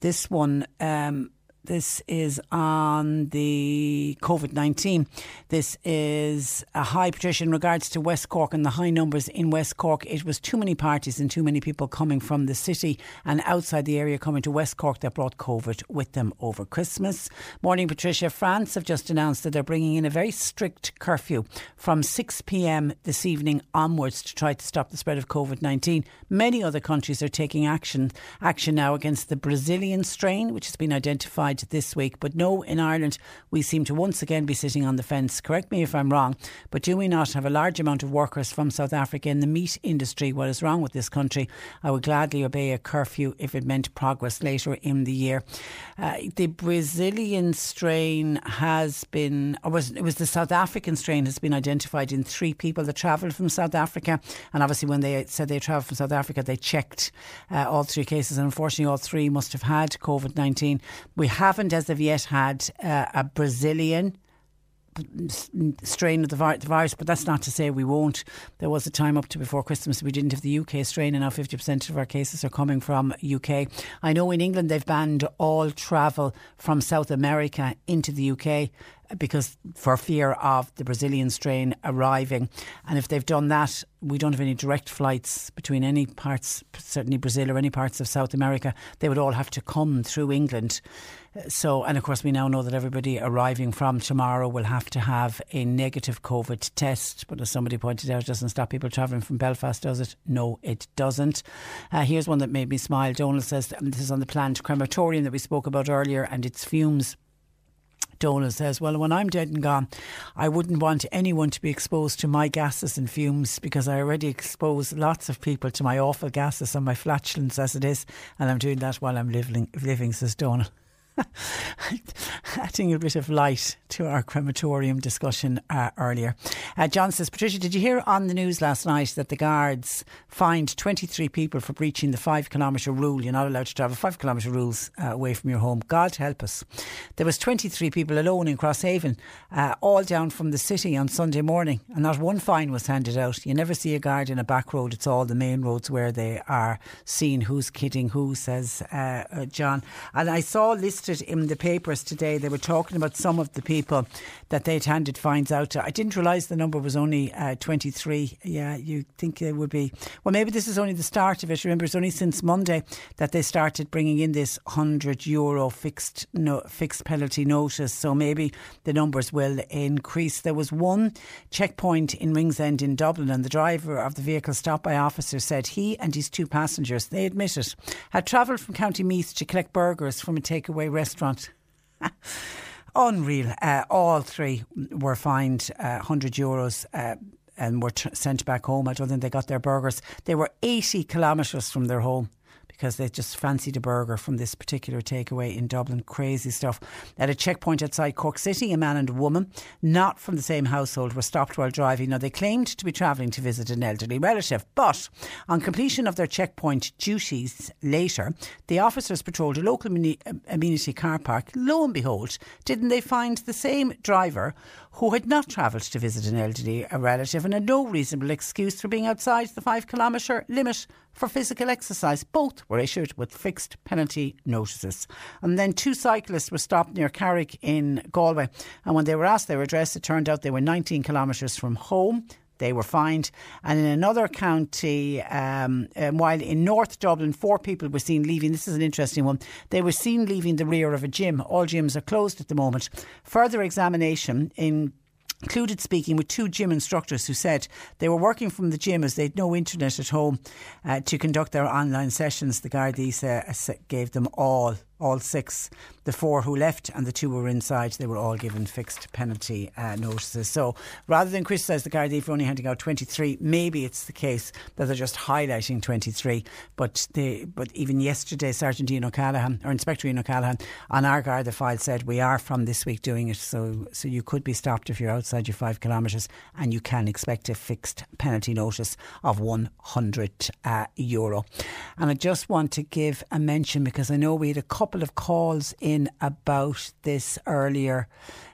This one. Um, this is on the COVID 19. This is a high, Patricia, in regards to West Cork and the high numbers in West Cork. It was too many parties and too many people coming from the city and outside the area coming to West Cork that brought COVID with them over Christmas. Morning, Patricia. France have just announced that they're bringing in a very strict curfew from 6 pm this evening onwards to try to stop the spread of COVID 19. Many other countries are taking action, action now against the Brazilian strain, which has been identified this week. But no, in Ireland, we seem to once again be sitting on the fence. Correct me if I'm wrong, but do we not have a large amount of workers from South Africa in the meat industry? What is wrong with this country? I would gladly obey a curfew if it meant progress later in the year. Uh, the Brazilian strain has been, or was it was the South African strain has been identified in three people that travelled from South Africa, and obviously when they said they travelled from South Africa, they checked uh, all three cases, and unfortunately all three must have had COVID nineteen. We haven't as of yet had uh, a Brazilian strain of the virus, but that's not to say we won't. There was a time up to before Christmas we didn't have the UK strain, and now 50% of our cases are coming from UK. I know in England they've banned all travel from South America into the UK because for fear of the Brazilian strain arriving. And if they've done that, we don't have any direct flights between any parts, certainly Brazil or any parts of South America. They would all have to come through England. So, and of course, we now know that everybody arriving from tomorrow will have to have a negative COVID test. But as somebody pointed out, it doesn't stop people travelling from Belfast, does it? No, it doesn't. Uh, here's one that made me smile. Donald says, this is on the planned crematorium that we spoke about earlier, and its fumes Donald says, Well, when I'm dead and gone, I wouldn't want anyone to be exposed to my gases and fumes because I already expose lots of people to my awful gases and my flatulence as it is, and I'm doing that while I'm living, living says Donald. Adding a bit of light to our crematorium discussion uh, earlier. Uh, John says, Patricia, did you hear on the news last night that the guards fined 23 people for breaching the five kilometre rule? You're not allowed to travel five kilometre rules uh, away from your home. God help us. There was 23 people alone in Crosshaven, uh, all down from the city on Sunday morning, and not one fine was handed out. You never see a guard in a back road. It's all the main roads where they are seen who's kidding who, says uh, uh, John. And I saw listed in the papers today, they were talking about some of the people that they'd handed fines out to. I didn't realise the number was only uh, 23. Yeah, you think it would be. Well, maybe this is only the start of it. Remember, it's only since Monday that they started bringing in this 100 euro fixed no, fixed penalty notice. So maybe the numbers will increase. There was one checkpoint in Ringsend in Dublin, and the driver of the vehicle stopped by officers said he and his two passengers, they admitted, had travelled from County Meath to collect burgers from a takeaway restaurant. Unreal. Uh, all three were fined uh, 100 euros. Uh, and were t- sent back home. I don't think they got their burgers. They were 80 kilometres from their home because they just fancied a burger from this particular takeaway in Dublin. Crazy stuff. At a checkpoint outside Cork City, a man and a woman, not from the same household, were stopped while driving. Now, they claimed to be travelling to visit an elderly relative, but on completion of their checkpoint duties later, the officers patrolled a local uh, amenity car park. Lo and behold, didn't they find the same driver who had not travelled to visit an elderly relative and had no reasonable excuse for being outside the five kilometre limit for physical exercise. Both were issued with fixed penalty notices. And then two cyclists were stopped near Carrick in Galway. And when they were asked their address, it turned out they were 19 kilometres from home they were fined. And in another county, um, um, while in North Dublin, four people were seen leaving. This is an interesting one. They were seen leaving the rear of a gym. All gyms are closed at the moment. Further examination in included speaking with two gym instructors who said they were working from the gym as they had no internet at home uh, to conduct their online sessions. The Gardaí uh, gave them all all six, the four who left and the two who were inside, they were all given fixed penalty uh, notices. So rather than criticise the Gardaí for only handing out 23, maybe it's the case that they're just highlighting 23. But they, but even yesterday, Sergeant Ian O'Callaghan, or Inspector Ian O'Callaghan, on our Garda file said, we are from this week doing it. So, so you could be stopped if you're outside your five kilometres and you can expect a fixed penalty notice of 100 uh, euro. And I just want to give a mention because I know we had a couple couple of calls in about this earlier.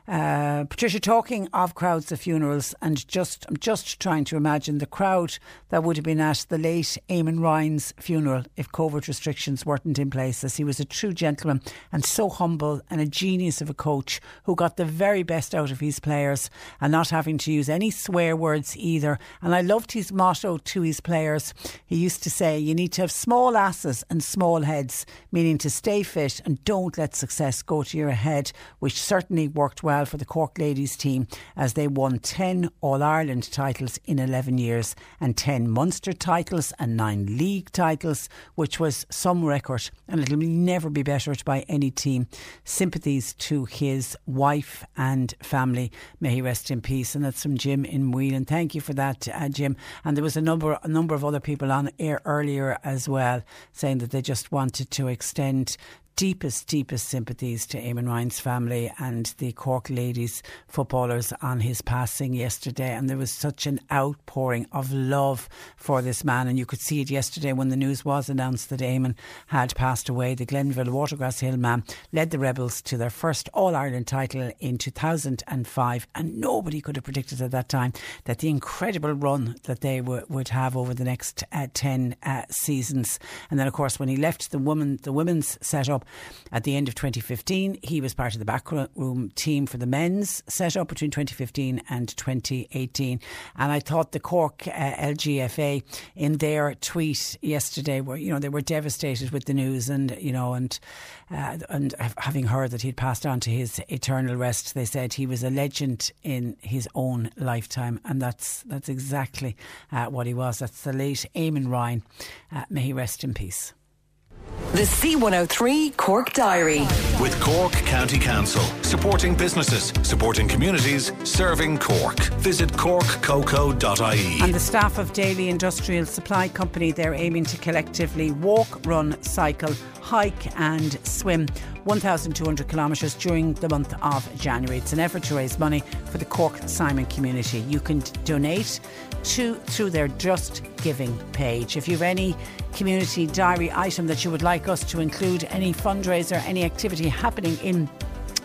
Uh, Patricia, talking of crowds of funerals, and just I'm just trying to imagine the crowd that would have been at the late Eamonn Ryan's funeral if COVID restrictions weren't in place, as he was a true gentleman and so humble and a genius of a coach who got the very best out of his players and not having to use any swear words either. And I loved his motto to his players. He used to say, "You need to have small asses and small heads," meaning to stay fit and don't let success go to your head, which certainly worked well well for the Cork ladies team as they won 10 All Ireland titles in 11 years and 10 Munster titles and 9 league titles, which was some record and it'll never be bettered by any team. Sympathies to his wife and family. May he rest in peace. And that's from Jim in Whelan. Thank you for that, uh, Jim. And there was a number, a number of other people on air earlier as well saying that they just wanted to extend deepest, deepest sympathies to Eamonn Ryan's family and the Cork ladies footballers on his passing yesterday. And there was such an outpouring of love for this man. And you could see it yesterday when the news was announced that Eamonn had passed away. The Glenville Watergrasshill man led the Rebels to their first All Ireland title in 2005. And nobody could have predicted at that time that the incredible run that they w- would have over the next uh, 10 uh, seasons. And then, of course, when he left the woman, the women's setup, at the end of 2015, he was part of the backroom team for the men's set up between 2015 and 2018. And I thought the Cork uh, LGFA in their tweet yesterday were, you know, they were devastated with the news and, you know, and, uh, and having heard that he'd passed on to his eternal rest, they said he was a legend in his own lifetime. And that's, that's exactly uh, what he was. That's the late Eamonn Ryan. Uh, may he rest in peace. The C103 Cork Diary. With Cork County Council, supporting businesses, supporting communities, serving Cork. Visit corkcoco.ie. And the staff of Daily Industrial Supply Company, they're aiming to collectively walk, run, cycle, hike and swim 1,200 kilometres during the month of January. It's an effort to raise money for the Cork Simon community. You can donate to through their Just Giving page. If you have any community diary item that you would like us to include, any fundraiser, any activity happening in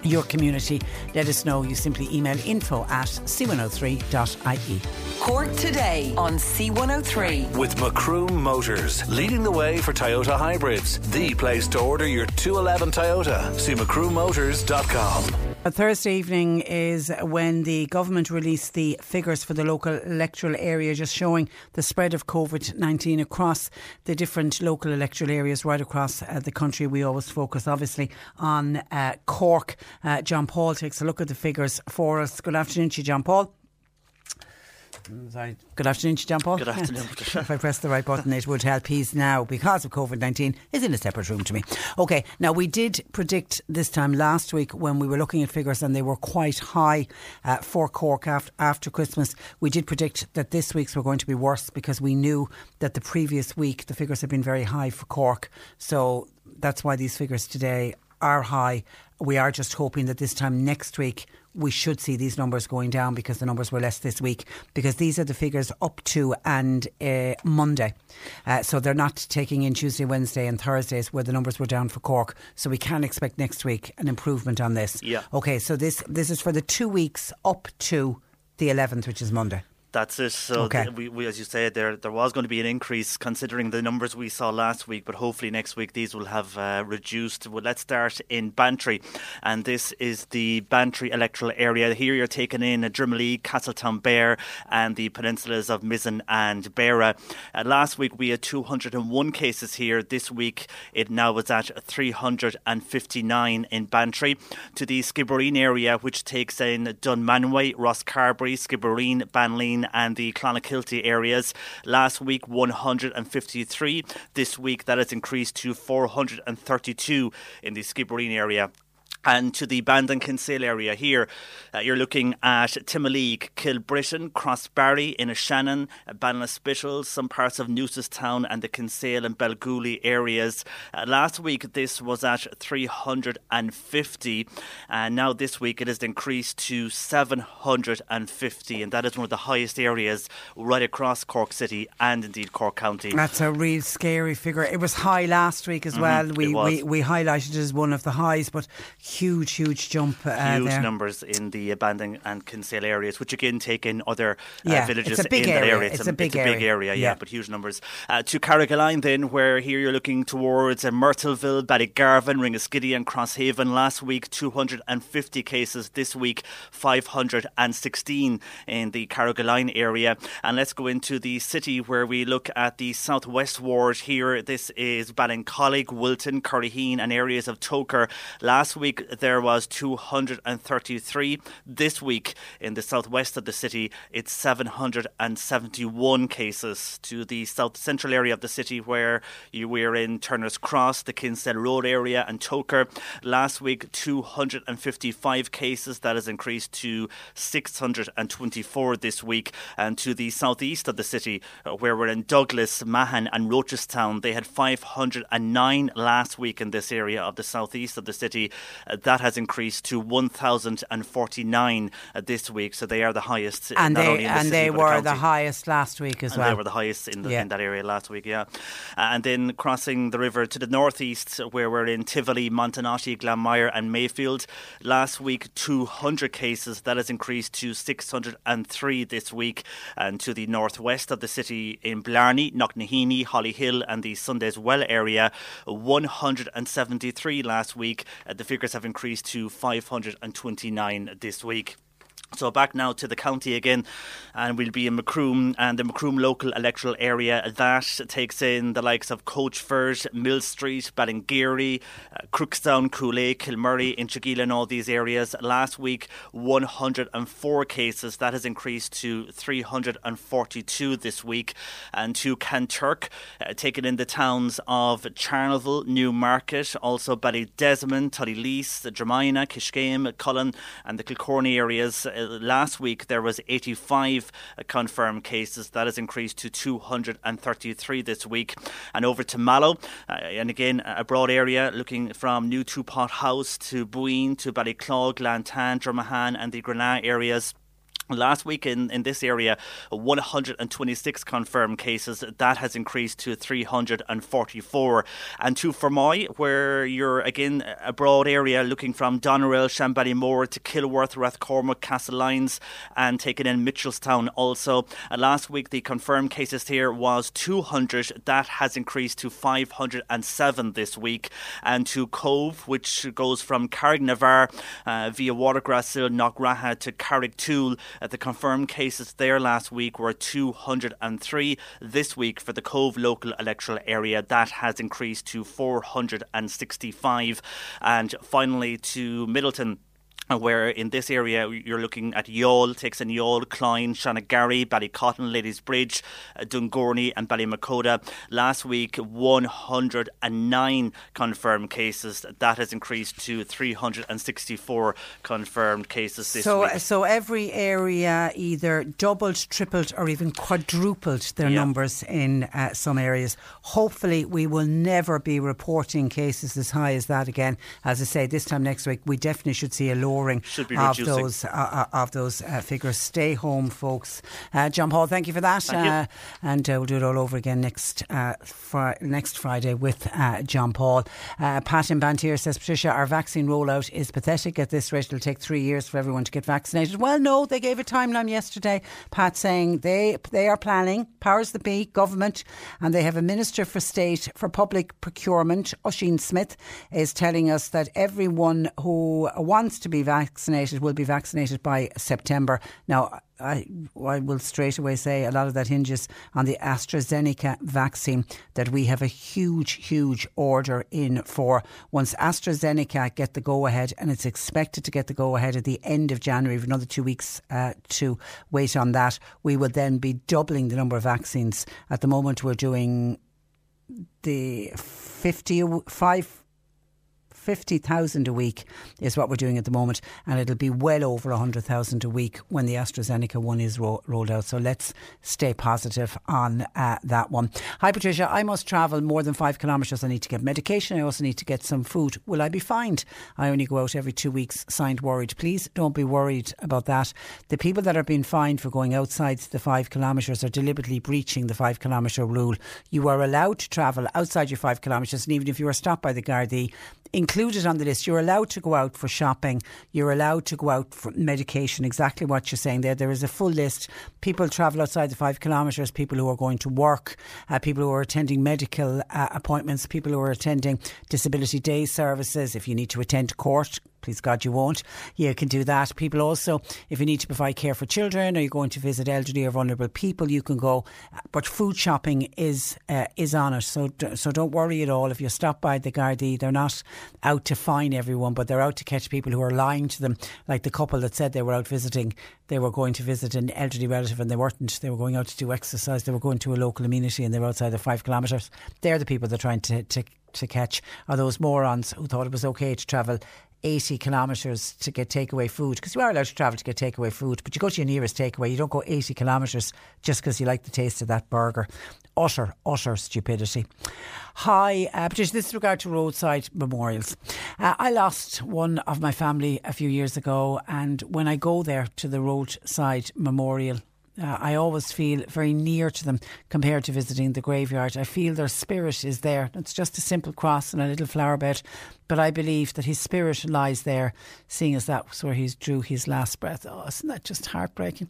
your community, let us know. You simply email info at c103.ie. Cork today on C103. With Macroom Motors, leading the way for Toyota hybrids. The place to order your 211 Toyota. See macroommotors.com. A Thursday evening is when the government released the figures for the local electoral area, just showing the spread of COVID 19 across the different local electoral areas right across uh, the country. We always focus, obviously, on uh, Cork. Uh, John Paul takes a look at the figures for us. Good afternoon to you, John Paul. Sorry. Good afternoon, John Paul. Good afternoon, if I press the right button, it would help. He's now, because of COVID 19, is in a separate room to me. Okay, now we did predict this time last week when we were looking at figures and they were quite high uh, for Cork after, after Christmas. We did predict that this week's were going to be worse because we knew that the previous week the figures had been very high for Cork. So that's why these figures today are high. We are just hoping that this time next week we should see these numbers going down because the numbers were less this week because these are the figures up to and uh, Monday. Uh, so they're not taking in Tuesday, Wednesday, and Thursdays where the numbers were down for Cork. So we can expect next week an improvement on this. Yeah. Okay. So this this is for the two weeks up to the 11th, which is Monday. That's it. So, Okay. th- we, we, as you said, there there was going to be an increase considering the numbers we saw last week, but hopefully next week these will have uh, reduced. Well, let's start in Bantry, and this is the Bantry electoral area. Here you're taking in Drimoleague, Castletown, Bear, and the peninsulas of Mizen and Beara. Uh, last week we had 201 cases here. This week it now was at 359 in Bantry. To the Skibbereen area, which takes in Dunmanway, Ross Rosscarbery, Skibbereen, Banleen, and the Clonakilty areas. Last week, 153. This week, that has increased to 432 in the Skibbereen area. And to the Bandon Kinsale area here, uh, you're looking at Timoleague, Kilbrittain, Crossbarry, Innishannon, Ballinspittle, some parts of Newcestown and the Kinsale and Belgooly areas. Uh, last week this was at 350, and now this week it has increased to 750, and that is one of the highest areas right across Cork City and indeed Cork County. That's a real scary figure. It was high last week as Mhm, well. We, we we highlighted it as one of the highs, but huge, huge jump uh, huge there. numbers in the Bandon and Kinsale areas, which again take in other uh, Yeah, villages it's a in that area. area. It's a big it's a big area. area, yeah, Yeah. but huge numbers. Uh, to Carrigaline, then, where here you're looking towards uh, Myrtleville, Ballygarvan, Ringaskiddy, and Crosshaven. Last week, 250 cases. This week, 516 in the Carrigaline area. And let's go into the city where we look at the southwest ward here. This is Ballincollig, Wilton, Curraheen, and areas of Togher. Last week, there was 233. This week, in the southwest of the city, it's 771 cases. To the south central area of the city, where you were in Turner's Cross, the Kinsale Road area, and Togher. Last week, 255 cases. That has increased to 624 this week. And to the southeast of the city, uh, where we're in Douglas, Mahon, and Rochestown, they had 509 last week in this area of the southeast of the city. That has increased to 1,049 uh, this week. So they are the highest. uh, and they the and city, they the were the highest last week as And well. they were the highest in, the, Yeah. in that area last week, yeah. Uh, and then crossing the river to the northeast, where we're in Tivoli, Montenotte, Glanmire, and Mayfield. Last week, 200 cases. That has increased to 603 this week. And to the northwest of the city, in Blarney, Knocknaheeny, Hollyhill, and the Sundays Well area, 173 last week. Uh, the figures have increased to 529 this week. So back now to the county again, and we'll be in Macroom and the Macroom local electoral area. That takes in the likes of Coachford, Millstreet, Ballingeary, uh, Crookstown, Coolea, Kilmurry, Inchigeelagh, and all these areas. Last week, 104 cases. That has increased to 342 this week. And to Kanturk, uh, taking in the towns of Charleville, Newmarket, also Ballydesmond, Tullylease, Dromina, Kiskeam, Cullen, and the Kilcorney areas. Uh, last week there was 85 uh, confirmed cases. That has increased to 233 this week. And over to Mallow, uh, and again a broad area looking from New Twopothouse to Buin to Ballyclogh, Glantane, Dromahane, and the Granada areas. Last week in, in this area, 126 confirmed cases. That has increased to 344. And to Fermoy, where you're again a broad area looking from Doneraile, Shanballymore to Kilworth, Rathcormac, Castlelyons, and taking in Mitchelstown also. Uh, last week, the confirmed cases here was 200. That has increased to 507 this week. And to Cobh, which goes from Carrignavar uh, via Watergrasshill, Knockraha to Carrigtwohill. The confirmed cases there last week were 203. This week for the Cobh local electoral area, that has increased to 465. And finally to Midleton where in this area you're looking at Youghal, takes in Youghal, Cloyne, Shanagarry, Ballycotton, Ladysbridge, uh, Dungourney and Ballymacoda. Last week, 109 confirmed cases. That has increased to 364 confirmed cases this so, week. So every area either doubled, tripled or even quadrupled their Yeah. numbers in uh, some areas. Hopefully we will never be reporting cases as high as that again. As I say, this time next week we definitely should see a lowering of those uh, uh, of those uh, figures. Stay home, folks. Uh, John Paul, thank you for that. You. Uh, and we'll do it all over again next uh, fri- next Friday with uh, John Paul. Uh, Pat in Banteer says, Patricia, our vaccine rollout is pathetic at this rate. It'll take three years for everyone to get vaccinated. Well, no, they gave a timeline yesterday. Pat saying they they are planning, powers that be, government, and they have a Minister for State for Public Procurement, Ossian Smyth, is telling us that everyone who wants to be vaccinated will be vaccinated by September. Now, I, I will straight away say a lot of that hinges on the AstraZeneca vaccine that we have a huge, huge order in for. Once AstraZeneca get the go ahead, and it's expected to get the go ahead at the end of January, with another two weeks uh, to wait on that, we will then be doubling the number of vaccines. At the moment, we're doing the 55 50,000 a week is what we're doing at the moment, and it'll be well over 100,000 a week when the AstraZeneca one is ro- rolled out. So let's stay positive on uh, that one. Hi, Patricia. I must travel more than five kilometres. I need to get medication. I also need to get some food. Will I be fined? I only go out every two weeks. Signed, worried. Please don't be worried about that. The people that are being fined for going outside the five kilometres are deliberately breaching the five kilometre rule. You are allowed to travel outside your five kilometres, and even if you are stopped by the Gardaí, included on the list. You're allowed to go out for shopping. You're allowed to go out for medication. Exactly what you're saying there. There is a full list. People travel outside the five kilometres. People who are going to work. Uh, people who are attending medical uh, appointments. People who are attending disability day services. If you need to attend court. Please God, you won't. You can do that. People also, if you need to provide care for children or you're going to visit elderly or vulnerable people, you can go. But food shopping is uh, is on it, so so don't worry at all. If you stop by the Gardaí, they're not out to fine everyone, but they're out to catch people who are lying to them, like the couple that said they were out visiting. They were going to visit an elderly relative and they weren't. They were going out to do exercise. They were going to a local amenity and they were outside the five kilometres. They're the people they're trying to, to to catch are those morons who thought it was okay to travel 80 kilometres to get takeaway food because you are allowed to travel to get takeaway food, but you go to your nearest takeaway. You don't go 80 kilometres just because you like the taste of that burger. Utter, utter stupidity. Hi, uh, Patricia, this is regard to roadside memorials. Uh, I lost one of my family a few years ago, and when I go there to the roadside memorial, uh, I always feel very near to them compared to visiting the graveyard. I feel their spirit is there. It's just a simple cross and a little flower bed. But I believe that his spirit lies there, seeing as that was where he drew his last breath. Oh, isn't that just heartbreaking?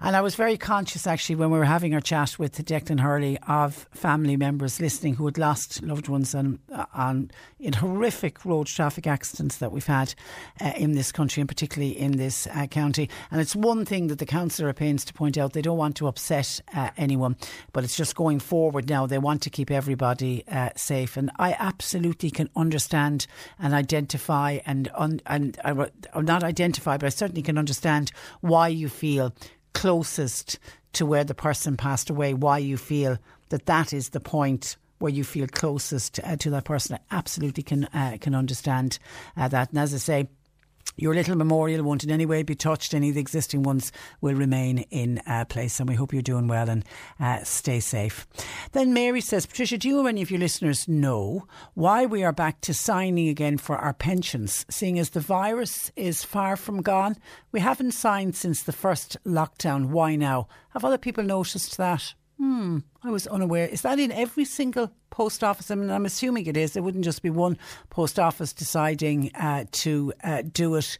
And I was very conscious actually when we were having our chat with Declan Hurley of family members listening who had lost loved ones on, on in horrific road traffic accidents that we've had uh, in this country and particularly in this uh, county. And it's one thing that the councillor pains to point out they don't want to upset uh, anyone, but it's just going forward now. They want to keep everybody uh, safe. And I absolutely can understand and identify and, un, and uh, not identify, but I certainly can understand why you feel closest to where the person passed away, why you feel that that is the point where you feel closest uh, to that person. I absolutely can uh, can understand uh, that. And as I say, your little memorial won't in any way be touched. Any of the existing ones will remain in uh, place. And we hope you're doing well and uh, stay safe. Then Mary says, Patricia, do you or any of your listeners know why we are back to signing again for our pensions? Seeing as the virus is far from gone, we haven't signed since the first lockdown. Why now? Have other people noticed that? Hmm, I was unaware. Is that in every single post office? I mean, I'm assuming it is. It wouldn't just be one post office deciding uh, to uh, do it.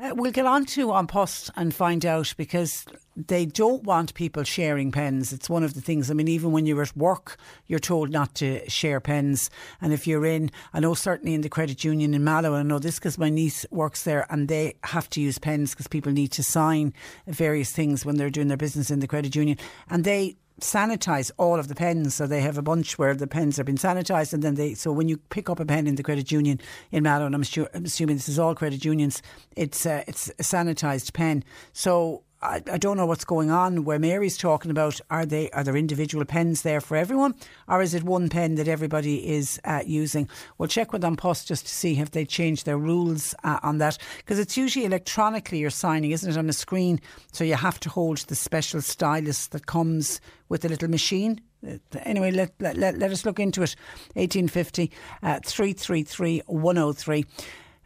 Uh, we'll get on to An Post and find out because they don't want people sharing pens. It's one of the things. I mean, even when you're at work, you're told not to share pens. And if you're in, I know certainly in the credit union in Mallow, I know this because my niece works there and they have to use pens because people need to sign various things when they're doing their business in the credit union. And they sanitize all of the pens. So they have a bunch where the pens have been sanitized, and then they. So when you pick up a pen in the credit union in Mallow, and I'm, sure, I'm assuming this is all credit unions, it's uh, it's a sanitized pen. So I, I, don't know what's going on where Mary's talking about. Are they are there individual pens there for everyone? Or is it one pen that everybody is uh, using? We'll check with An Post just to see if they changed their rules uh, on that. Because it's usually electronically you're signing isn't it on a screen? So you have to hold the special stylus that comes with the little machine. Uh, anyway, let, let, let, let us look into it. 1850 uh, 333 103.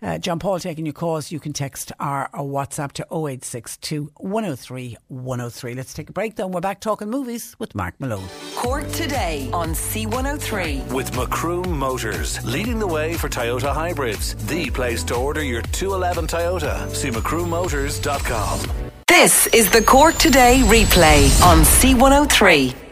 Uh, John Paul taking your calls. You can text our, our WhatsApp to 0862 103 103. Let's take a break though. We're back talking movies with Mark Malone. Cork today on C103. With Macroom Motors, leading the way for Toyota hybrids. The place to order your 211 Toyota. See macroommotors.com. This is the Cork Today replay on C103.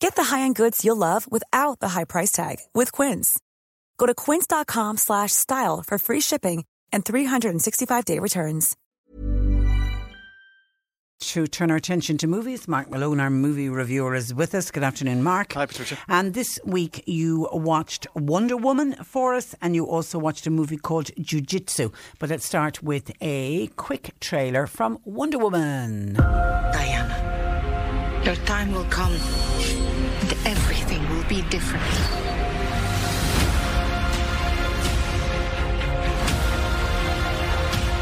Get the high-end goods you'll love without the high price tag with Quince. Go to quince.com slash style for free shipping and 365-day returns. to turn our attention to movies. Mark Malone, our movie reviewer, is with us. Good afternoon, Mark. Hi, Patricia. And this week you watched Wonder Woman for us, and you also watched a movie called Jiu Jitsu. But let's start with a quick trailer from Wonder Woman. Diana, your time will come, and everything will be different.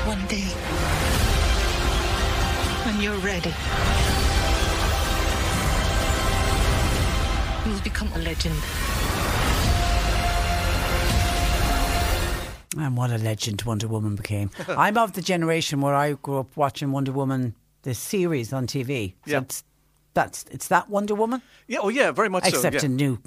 One day, when you're ready, you'll become a legend. And what a legend Wonder Woman became. I'm of the generation where I grew up watching Wonder Woman, the series on TV. So Yeah. It's, that's, it's that Wonder Woman? Yeah, oh yeah, very much so. Except yeah. a new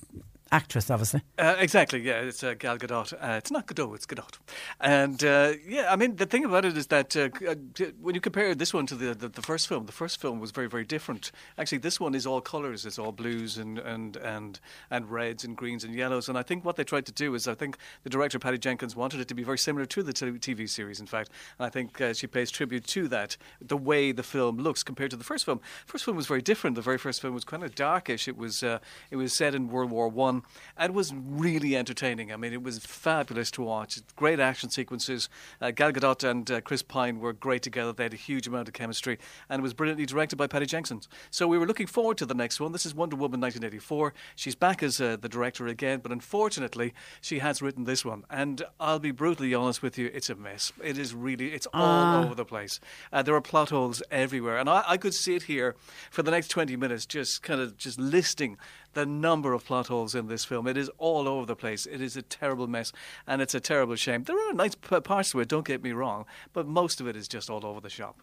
actress, obviously. Uh, exactly, yeah, it's uh, Gal Gadot. Uh, it's not Gadot, it's Gadot. And uh, yeah, I mean, the thing about it is that uh, uh, when you compare this one to the, the the first film, the first film was very very different. Actually, this one is all colours. It's all blues and and and and reds and greens and yellows. And I think what they tried to do is, I think the director Patty Jenkins wanted it to be very similar to the TV series. In fact, and I think she pays tribute to that, the way the film looks compared to the first film. First film was very different. The very first film was kind of darkish. It was it was set in World War One and it was really entertaining. I mean, it was fabulous to watch. Great action sequences. Uh, Gal Gadot and uh, Chris Pine were great together. They had a huge amount of chemistry, and it was brilliantly directed by Patty Jenkins. So we were looking forward to the next one. This is Wonder Woman 1984. She's back as uh, the director again, but unfortunately, she has written this one. And I'll be brutally honest with you, it's a mess. It is really, it's all Ah. over the place. Uh, there are plot holes everywhere, and I, I could sit here for the next 20 minutes just kind of just listing the number of plot holes in this film. It is all over the place. It is a terrible mess, and it's a terrible shame. There are nice parts to it, don't get me wrong, but most of it is just all over the shop.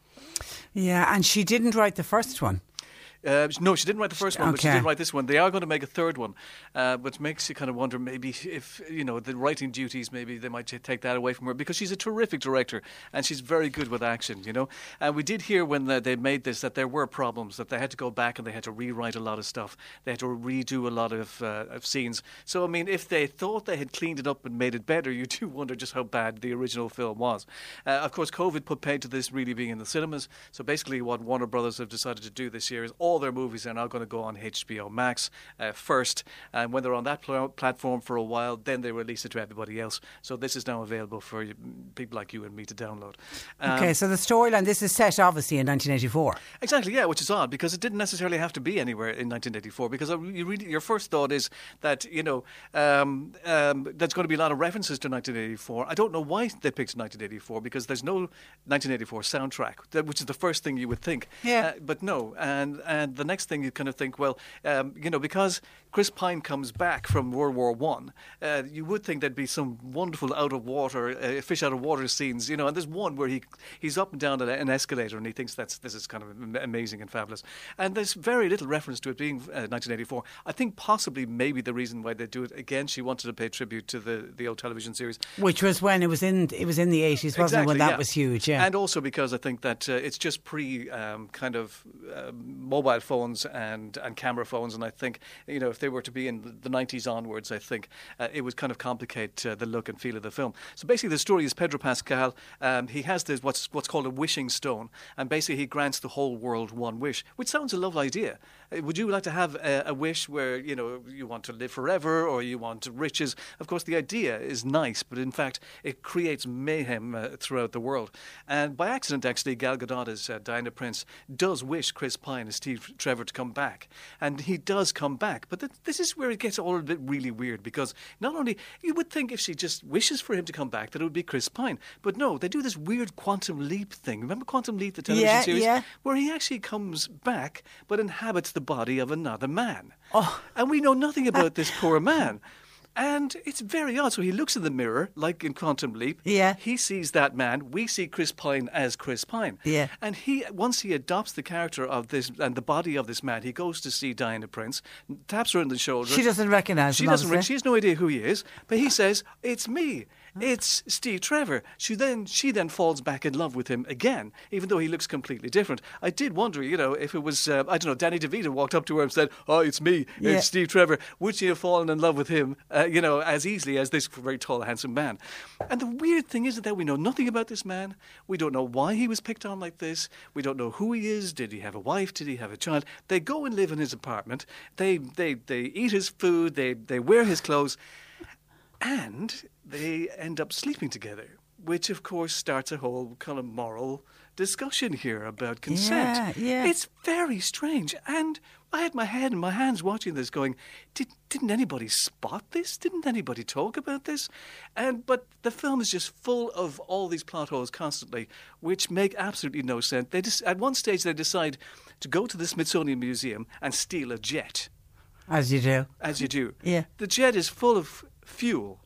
Yeah, and she didn't write the first one. Uh, no, she didn't write the first one, but she Okay. did write this one. They are going to make a third one, uh, which makes you kind of wonder maybe if you know the writing duties, maybe they might take that away from her because she's a terrific director and she's very good with action, you know. And we did hear when they made this that there were problems that they had to go back and they had to rewrite a lot of stuff. They had to redo a lot of, uh, of scenes. So I mean, if they thought they had cleaned it up and made it better, you do wonder just how bad the original film was. Uh, of course, COVID put paid to this really being in the cinemas. So basically, what Warner Brothers have decided to do this year is all their movies are now going to go on HBO Max uh, first, and when they're on that pl- platform for a while, then they release it to everybody else. So this is now available for people like you and me to download. Um, okay, so the storyline, this is set obviously in 1984. Exactly, yeah, which is odd because it didn't necessarily have to be anywhere in 1984. Because uh, you really, your first thought is that you know um, um, there's going to be a lot of references to 1984. I don't know why they picked 1984 because there's no 1984 soundtrack, which is the first thing you would think. Yeah. Uh, but no, and and the next thing you kind of think, well, um, you know, because Chris Pine comes back from World War One, uh, you would think there'd be some wonderful out of water, uh, fish out of water scenes, you know. And there's one where he he's up and down an- escalator, and he thinks that's this is kind of amazing and fabulous. And there's very little reference to it being uh, 1984. I think possibly maybe the reason why they do it again, she wanted to pay tribute to the the old television series. Which was when it was in it was in the 80s, wasn't it? When that yeah. was huge, yeah. And also because I think that uh, it's just pre um, kind of uh, mobile phones and, and camera phones, and I think you know if they were to be in the 90s onwards, I think uh, it would kind of complicate uh, the look and feel of the film. So basically, the story is Pedro Pascal. Um, he has this what's what's called a wishing stone, and basically he grants the whole world one wish, which sounds a lovely idea. Uh, Would you like to have a, a wish where you know you want to live forever or you want riches? Of course, the idea is nice, but in fact, it creates mayhem uh, throughout the world. And by accident, actually, Gal Gadot as uh, Diana Prince does wish Chris Pine as Steve Trevor to come back, and he does come back. But th- this is where it gets all a bit really weird because not only you would think if she just wishes for him to come back that it would be Chris Pine, but no, they do this weird quantum leap thing. Remember Quantum Leap, the television Yeah, series, yeah. where he actually comes back but inhabits the body of another man. Oh. And we know nothing about this poor man. And it's very odd. So he looks in the mirror, like in Quantum Leap. Yeah. He sees that man. We see Chris Pine as Chris Pine. Yeah. And he, once he adopts the character of this and the body of this man, he goes to see Diana Prince, taps her on the shoulder. She doesn't recognise She him, doesn't. Re- she has no idea who he is. But he says, "It's me." It's Steve Trevor. She then she then falls back in love with him again, even though he looks completely different. I did wonder, you know, if it was uh, I don't know, Danny DeVito walked up to her and said, "Oh, it's me, Yeah. it's Steve Trevor." Would she have fallen in love with him, uh, you know, as easily as this very tall, handsome man? And the weird thing is that we know nothing about this man. We don't know why he was picked on like this. We don't know who he is. Did he have a wife? Did he have a child? They go and live in his apartment. They they they eat his food. They they wear his clothes and they end up sleeping together, which of course starts a whole kind of moral discussion here about consent. Yeah, yeah. It's very strange. And I had my head in my hands watching this going, Did, didn't anybody spot this? Didn't anybody talk about this? And but the film is just full of all these plot holes constantly, which make absolutely no sense. They just, at one stage they decide to go to the Smithsonian Museum and steal a jet As you do. as you do. Yeah. The jet is full of fuel.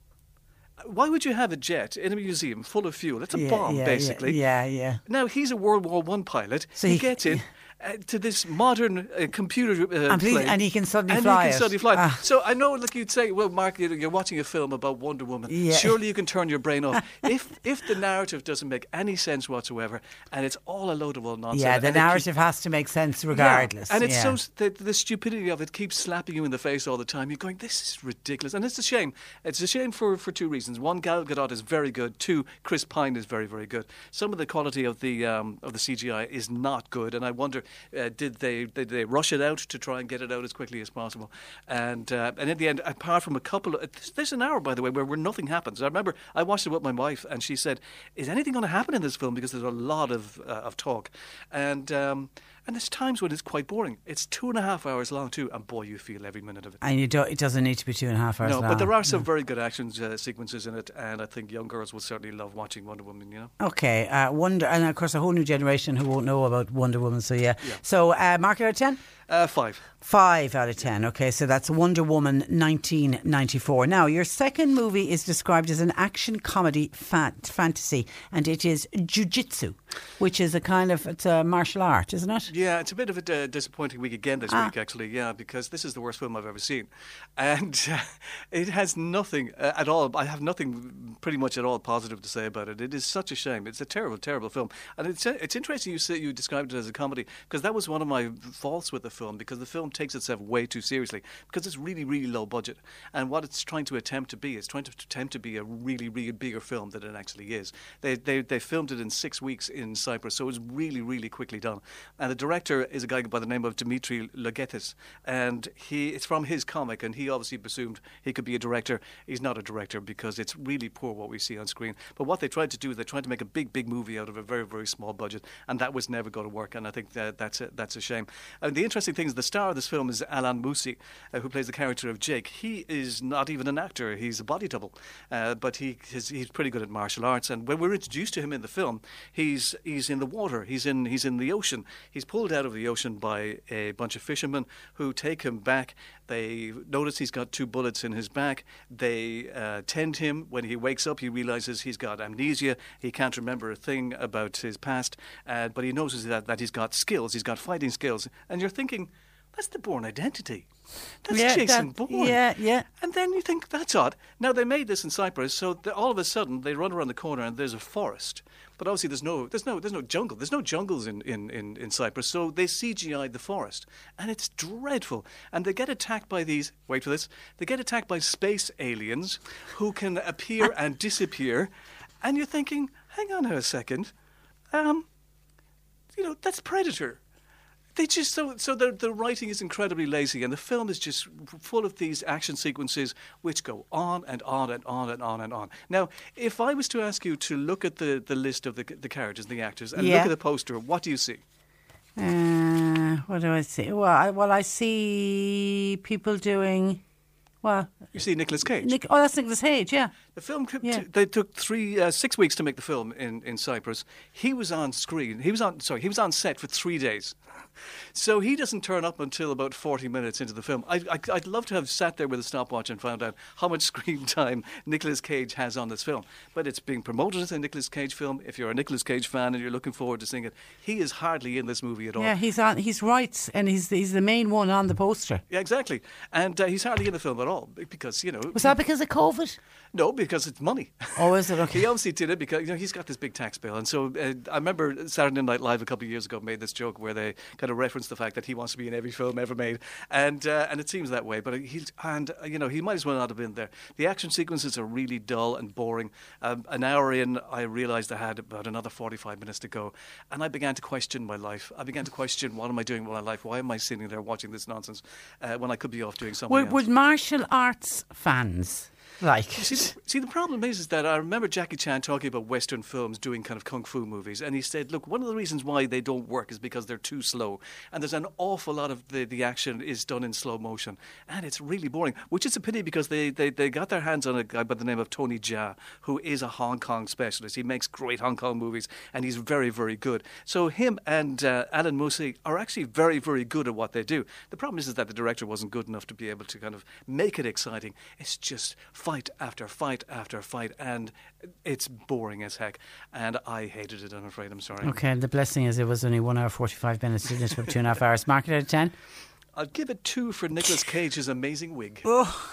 Why would you have a jet in a museum full of fuel? It's a Yeah, bomb, yeah, basically. Yeah, yeah. Now he's a World War One pilot. So he, he- gets in. Uh, to this modern uh, computer uh, And please- plane. and he can suddenly and fly he it. suddenly fly. Ah. So I know, like you'd say, well, Mark, you're watching a film about Wonder Woman. Yeah. Surely you can turn your brain off. if if the narrative doesn't make any sense whatsoever, and it's all a load of old nonsense. Yeah, the and it keeps- narrative has to make sense regardless. yeah. And it's yeah. so the, the stupidity of it keeps slapping you in the face all the time. You're going, this is ridiculous, and it's a shame. It's a shame for, for two reasons. One, Gal Gadot is very good. Two, Chris Pine is very very good. Some of the quality of the um, of the CGI is not good, and I wonder uh, did they did they rush it out to try and get it out as quickly as possible? And uh, and in the end, apart from a couple, of, there's an hour by the way where, where nothing happens. I remember I watched it with my wife, and she said, "Is anything going to happen in this film?" Because there's a lot of uh, of talk, and. Um, and there's times when it's quite boring. It's two and a half hours long too, and boy, you feel every minute of it. and you don't, it doesn't need to be two and a half hours No, long. but there are some very good action uh, sequences in it, and I think young girls will certainly love watching Wonder Woman. You know. Okay, uh, Wonder, and of course a whole new generation who won't know about Wonder Woman. So yeah, so uh, mark it out of ten. Uh, five. Five out of ten. Okay, so that's Wonder Woman 1994. Now, your second movie is described as an action comedy fa- fantasy, and it is Jiu-Jitsu, which is a kind of it's a martial art, isn't it? Yeah, it's a bit of a uh, disappointing week again this Ah. week, actually. Yeah, because this is the worst film I've ever seen, and uh, it has nothing uh, at all. I have nothing, pretty much at all, positive to say about it. It is such a shame. It's a terrible, terrible film, and it's uh, it's interesting you say you described it as a comedy because that was one of my faults with the film because the film takes itself way too seriously because it's really, really low budget, and what it's trying to attempt to be is trying to attempt to be a really, really bigger film than it actually is. They they they filmed it in six weeks in Cyprus, so it was really, really quickly done. And the director is a guy by the name of Dimitri Logothetis, and he it's from his comic, and he obviously presumed he could be a director. He's not a director because it's really poor what we see on screen. But what they tried to do, they tried to make a big, big movie out of a very, very small budget, and that was never going to work. And I think that that's a, that's a shame. And the interesting thing is, the star of this film is Alain Moussi, uh, who plays the character of Jake. He is not even an actor; he's a body double, uh, but he his, he's pretty good at martial arts. And when we're introduced to him in the film, he's he's in the water, he's in he's in the ocean. He's pulled out of the ocean by a bunch of fishermen who take him back. They notice he's got two bullets in his back. They uh, tend him. When he wakes up, he realizes he's got amnesia. He can't remember a thing about his past, uh, but he notices that, that he's got skills. He's got fighting skills. And you're thinking, that's the Bourne identity. That's Yeah, Jason that- Bourne. yeah, yeah. And then you think, that's odd. Now, they made this in Cyprus, so all of a sudden they run around the corner and there's a forest. But obviously, there's no, there's no, there's no jungle. There's no jungles in, in, in, in Cyprus, so they CGI'd the forest, and it's dreadful. And they get attacked by these. Wait for this. They get attacked by space aliens who can appear and disappear, and you're thinking, hang on a second, um, you know, that's Predator. They just so so the the writing is incredibly lazy, and the film is just full of these action sequences which go on and on and on and on and on. Now, if I was to ask you to look at the, the list of the the characters and the actors and Yeah. look at the poster, what do you see? Uh, what do I see? Well, I, well, I see people doing. Well, You see Nicolas Cage. Oh, that's Nicolas Cage, yeah. The film took they took three uh, six weeks to make the film in, in Cyprus. He was on screen. He was on sorry. He was on set for three days. So he doesn't turn up until about 40 minutes into the film. I, I, I'd love to have sat there with a stopwatch and found out how much screen time Nicolas Cage has on this film. But it's being promoted as a Nicolas Cage film. If you're a Nicolas Cage fan and you're looking forward to seeing it, he is hardly in this movie at all. Yeah, he's on. He's right, and he's he's the main one on the poster. Yeah, exactly. And uh, he's hardly in the film at all. all because you know. Was that because of COVID? No, because it's money. Oh, is it? Okay. he obviously did it because you know he's got this big tax bill, and so uh, I remember Saturday Night Live a couple of years ago made this joke where they kind of referenced the fact that he wants to be in every film ever made, and uh, and it seems that way. But he's and uh, you know he might as well not have been there. The action sequences are really dull and boring. Um, an hour in, I realised I had about another forty-five minutes to go, and I began to question my life. I began to question what am I doing with my life? Why am I sitting there watching this nonsense uh, when I could be off doing something Would, else? would martial arts fans like? See, the- see, the problem is, is that I remember Jackie Chan talking about Western films doing kind of kung fu movies, and he said, "Look, one of the reasons why they don't work is because they're too slow, and there's an awful lot of the, the action is done in slow motion, and it's really boring. Which is a pity because they, they, they got their hands on a guy by the name of Tony Jaa, who is a Hong Kong specialist. He makes great Hong Kong movies, and he's very, very good. So him and uh, Alain Moussi are actually very, very good at what they do. The problem is, is that the director wasn't good enough to be able to kind of make it exciting. It's just fight after fight after fight, and it's boring as heck. And I hated it. I'm afraid. I'm sorry. Okay, and the blessing is it was only one hour forty five minutes, didn't it? Two and a half hours. Mark it out of ten. I'll give it two for Nicolas Cage's amazing wig. Oh.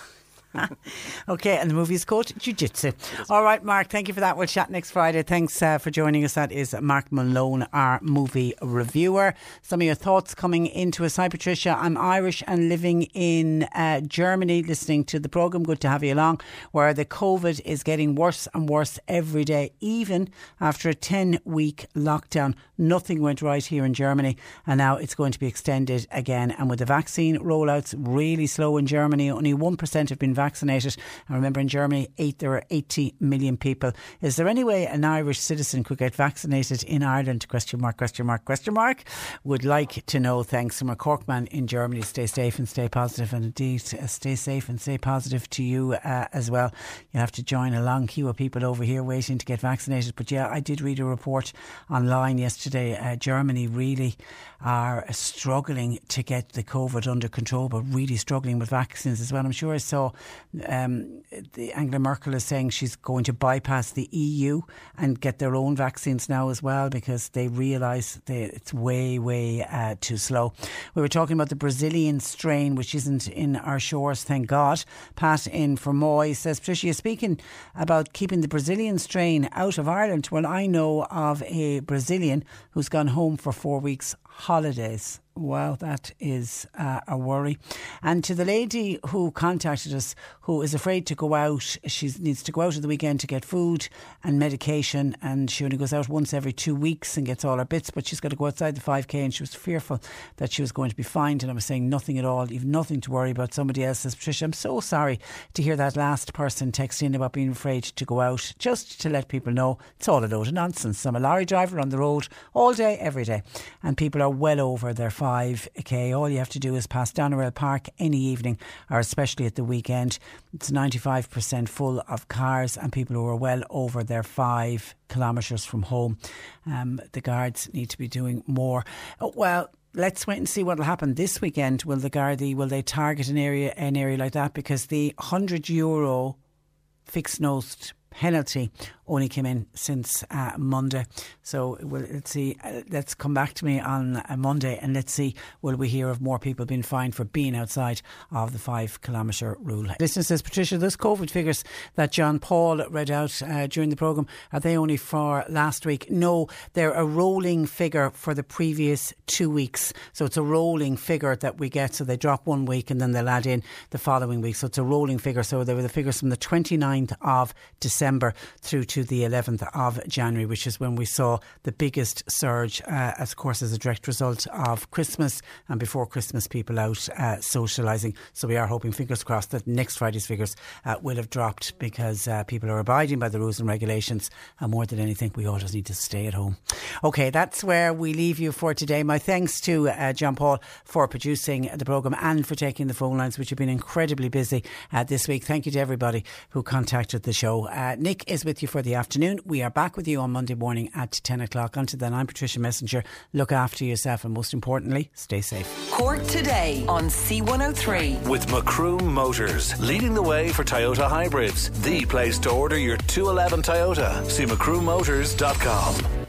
okay, and the movie is called Jiu Jitsu. All right, Mark, thank you for that. We'll chat next Friday. Thanks uh, for joining us. That is Mark Malone, our movie reviewer. Some of your thoughts coming into us. Hi, Patricia. I'm Irish and living in uh, Germany, listening to the programme. Good to have you along, where the COVID is getting worse and worse every day, even after a 10 week lockdown. Nothing went right here in Germany, and now it's going to be extended again. And with the vaccine rollouts really slow in Germany, only 1% have been vaccinated. I remember, in Germany, eight, there are 80 million people. Is there any way an Irish citizen could get vaccinated in Ireland? Question mark, question mark, question mark. Would like to know. Thanks from a Corkman in Germany. Stay safe and stay positive, and indeed, uh, stay safe and stay positive to you uh, as well. You have to join a long queue of people over here waiting to get vaccinated. But yeah, I did read a report online yesterday. Uh, Germany really are struggling to get the COVID under control, but really struggling with vaccines as well. I'm sure I saw um, the Angela Merkel is saying she's going to bypass the EU and get their own vaccines now as well because they realise that it's way, way uh, too slow. We were talking about the Brazilian strain, which isn't in our shores, thank God. Pat in Fermoy says, Patricia, speaking about keeping the Brazilian strain out of Ireland. Well, I know of a Brazilian who's gone home for four weeks holidays. Wow, that is uh, a worry. And to the lady who contacted us, who is afraid to go out, she needs to go out at the weekend to get food and medication, and she only goes out once every two weeks and gets all her bits, but she's got to go outside the 5k, and she was fearful that she was going to be fined. And I was saying nothing at all, you've nothing to worry about. Somebody else says, Patricia, I'm so sorry to hear that last person text in about being afraid to go out, just to let people know it's all a load of nonsense. I'm a lorry driver on the road all day, every day, and people are well over their 5k. All you have to do is pass Doneraile Park any evening, or especially at the weekend. It's 95% full of cars and people who are well over their five kilometres from home. Um, the guards need to be doing more. Oh, well, let's wait and see what will happen this weekend. Will the Gardaí will they target an area an area like that because the hundred euro fixed nose penalty only came in since uh, Monday. So we'll, let's see. Uh, let's come back to me on uh, Monday and let's see will we hear of more people being fined for being outside of the five kilometre rule. Listener says Patricia, those COVID figures that John Paul read out uh, during the programme are they only for last week? No, they're a rolling figure for the previous two weeks. So it's a rolling figure that we get. So they drop one week and then they'll add in the following week. So it's a rolling figure. So they were the figures from the 29th of December through to the 11th of January, which is when we saw the biggest surge, uh, as of course, as a direct result of Christmas and before Christmas, people out uh, socialising. So we are hoping, fingers crossed, that next Friday's figures uh, will have dropped because uh, people are abiding by the rules and regulations. And more than anything, we all just need to stay at home. Okay, that's where we leave you for today. My thanks to uh, John Paul for producing the programme and for taking the phone lines, which have been incredibly busy uh, this week. Thank you to everybody who contacted the show. Nick is with you for the afternoon. We are back with you on Monday morning at 10 o'clock. Until then, I'm Patricia Messenger. Look after yourself and most importantly, stay safe. Cork today on C103. With Macroom Motors, leading the way for Toyota hybrids. The place to order your 211 Toyota. See macroommotors.com.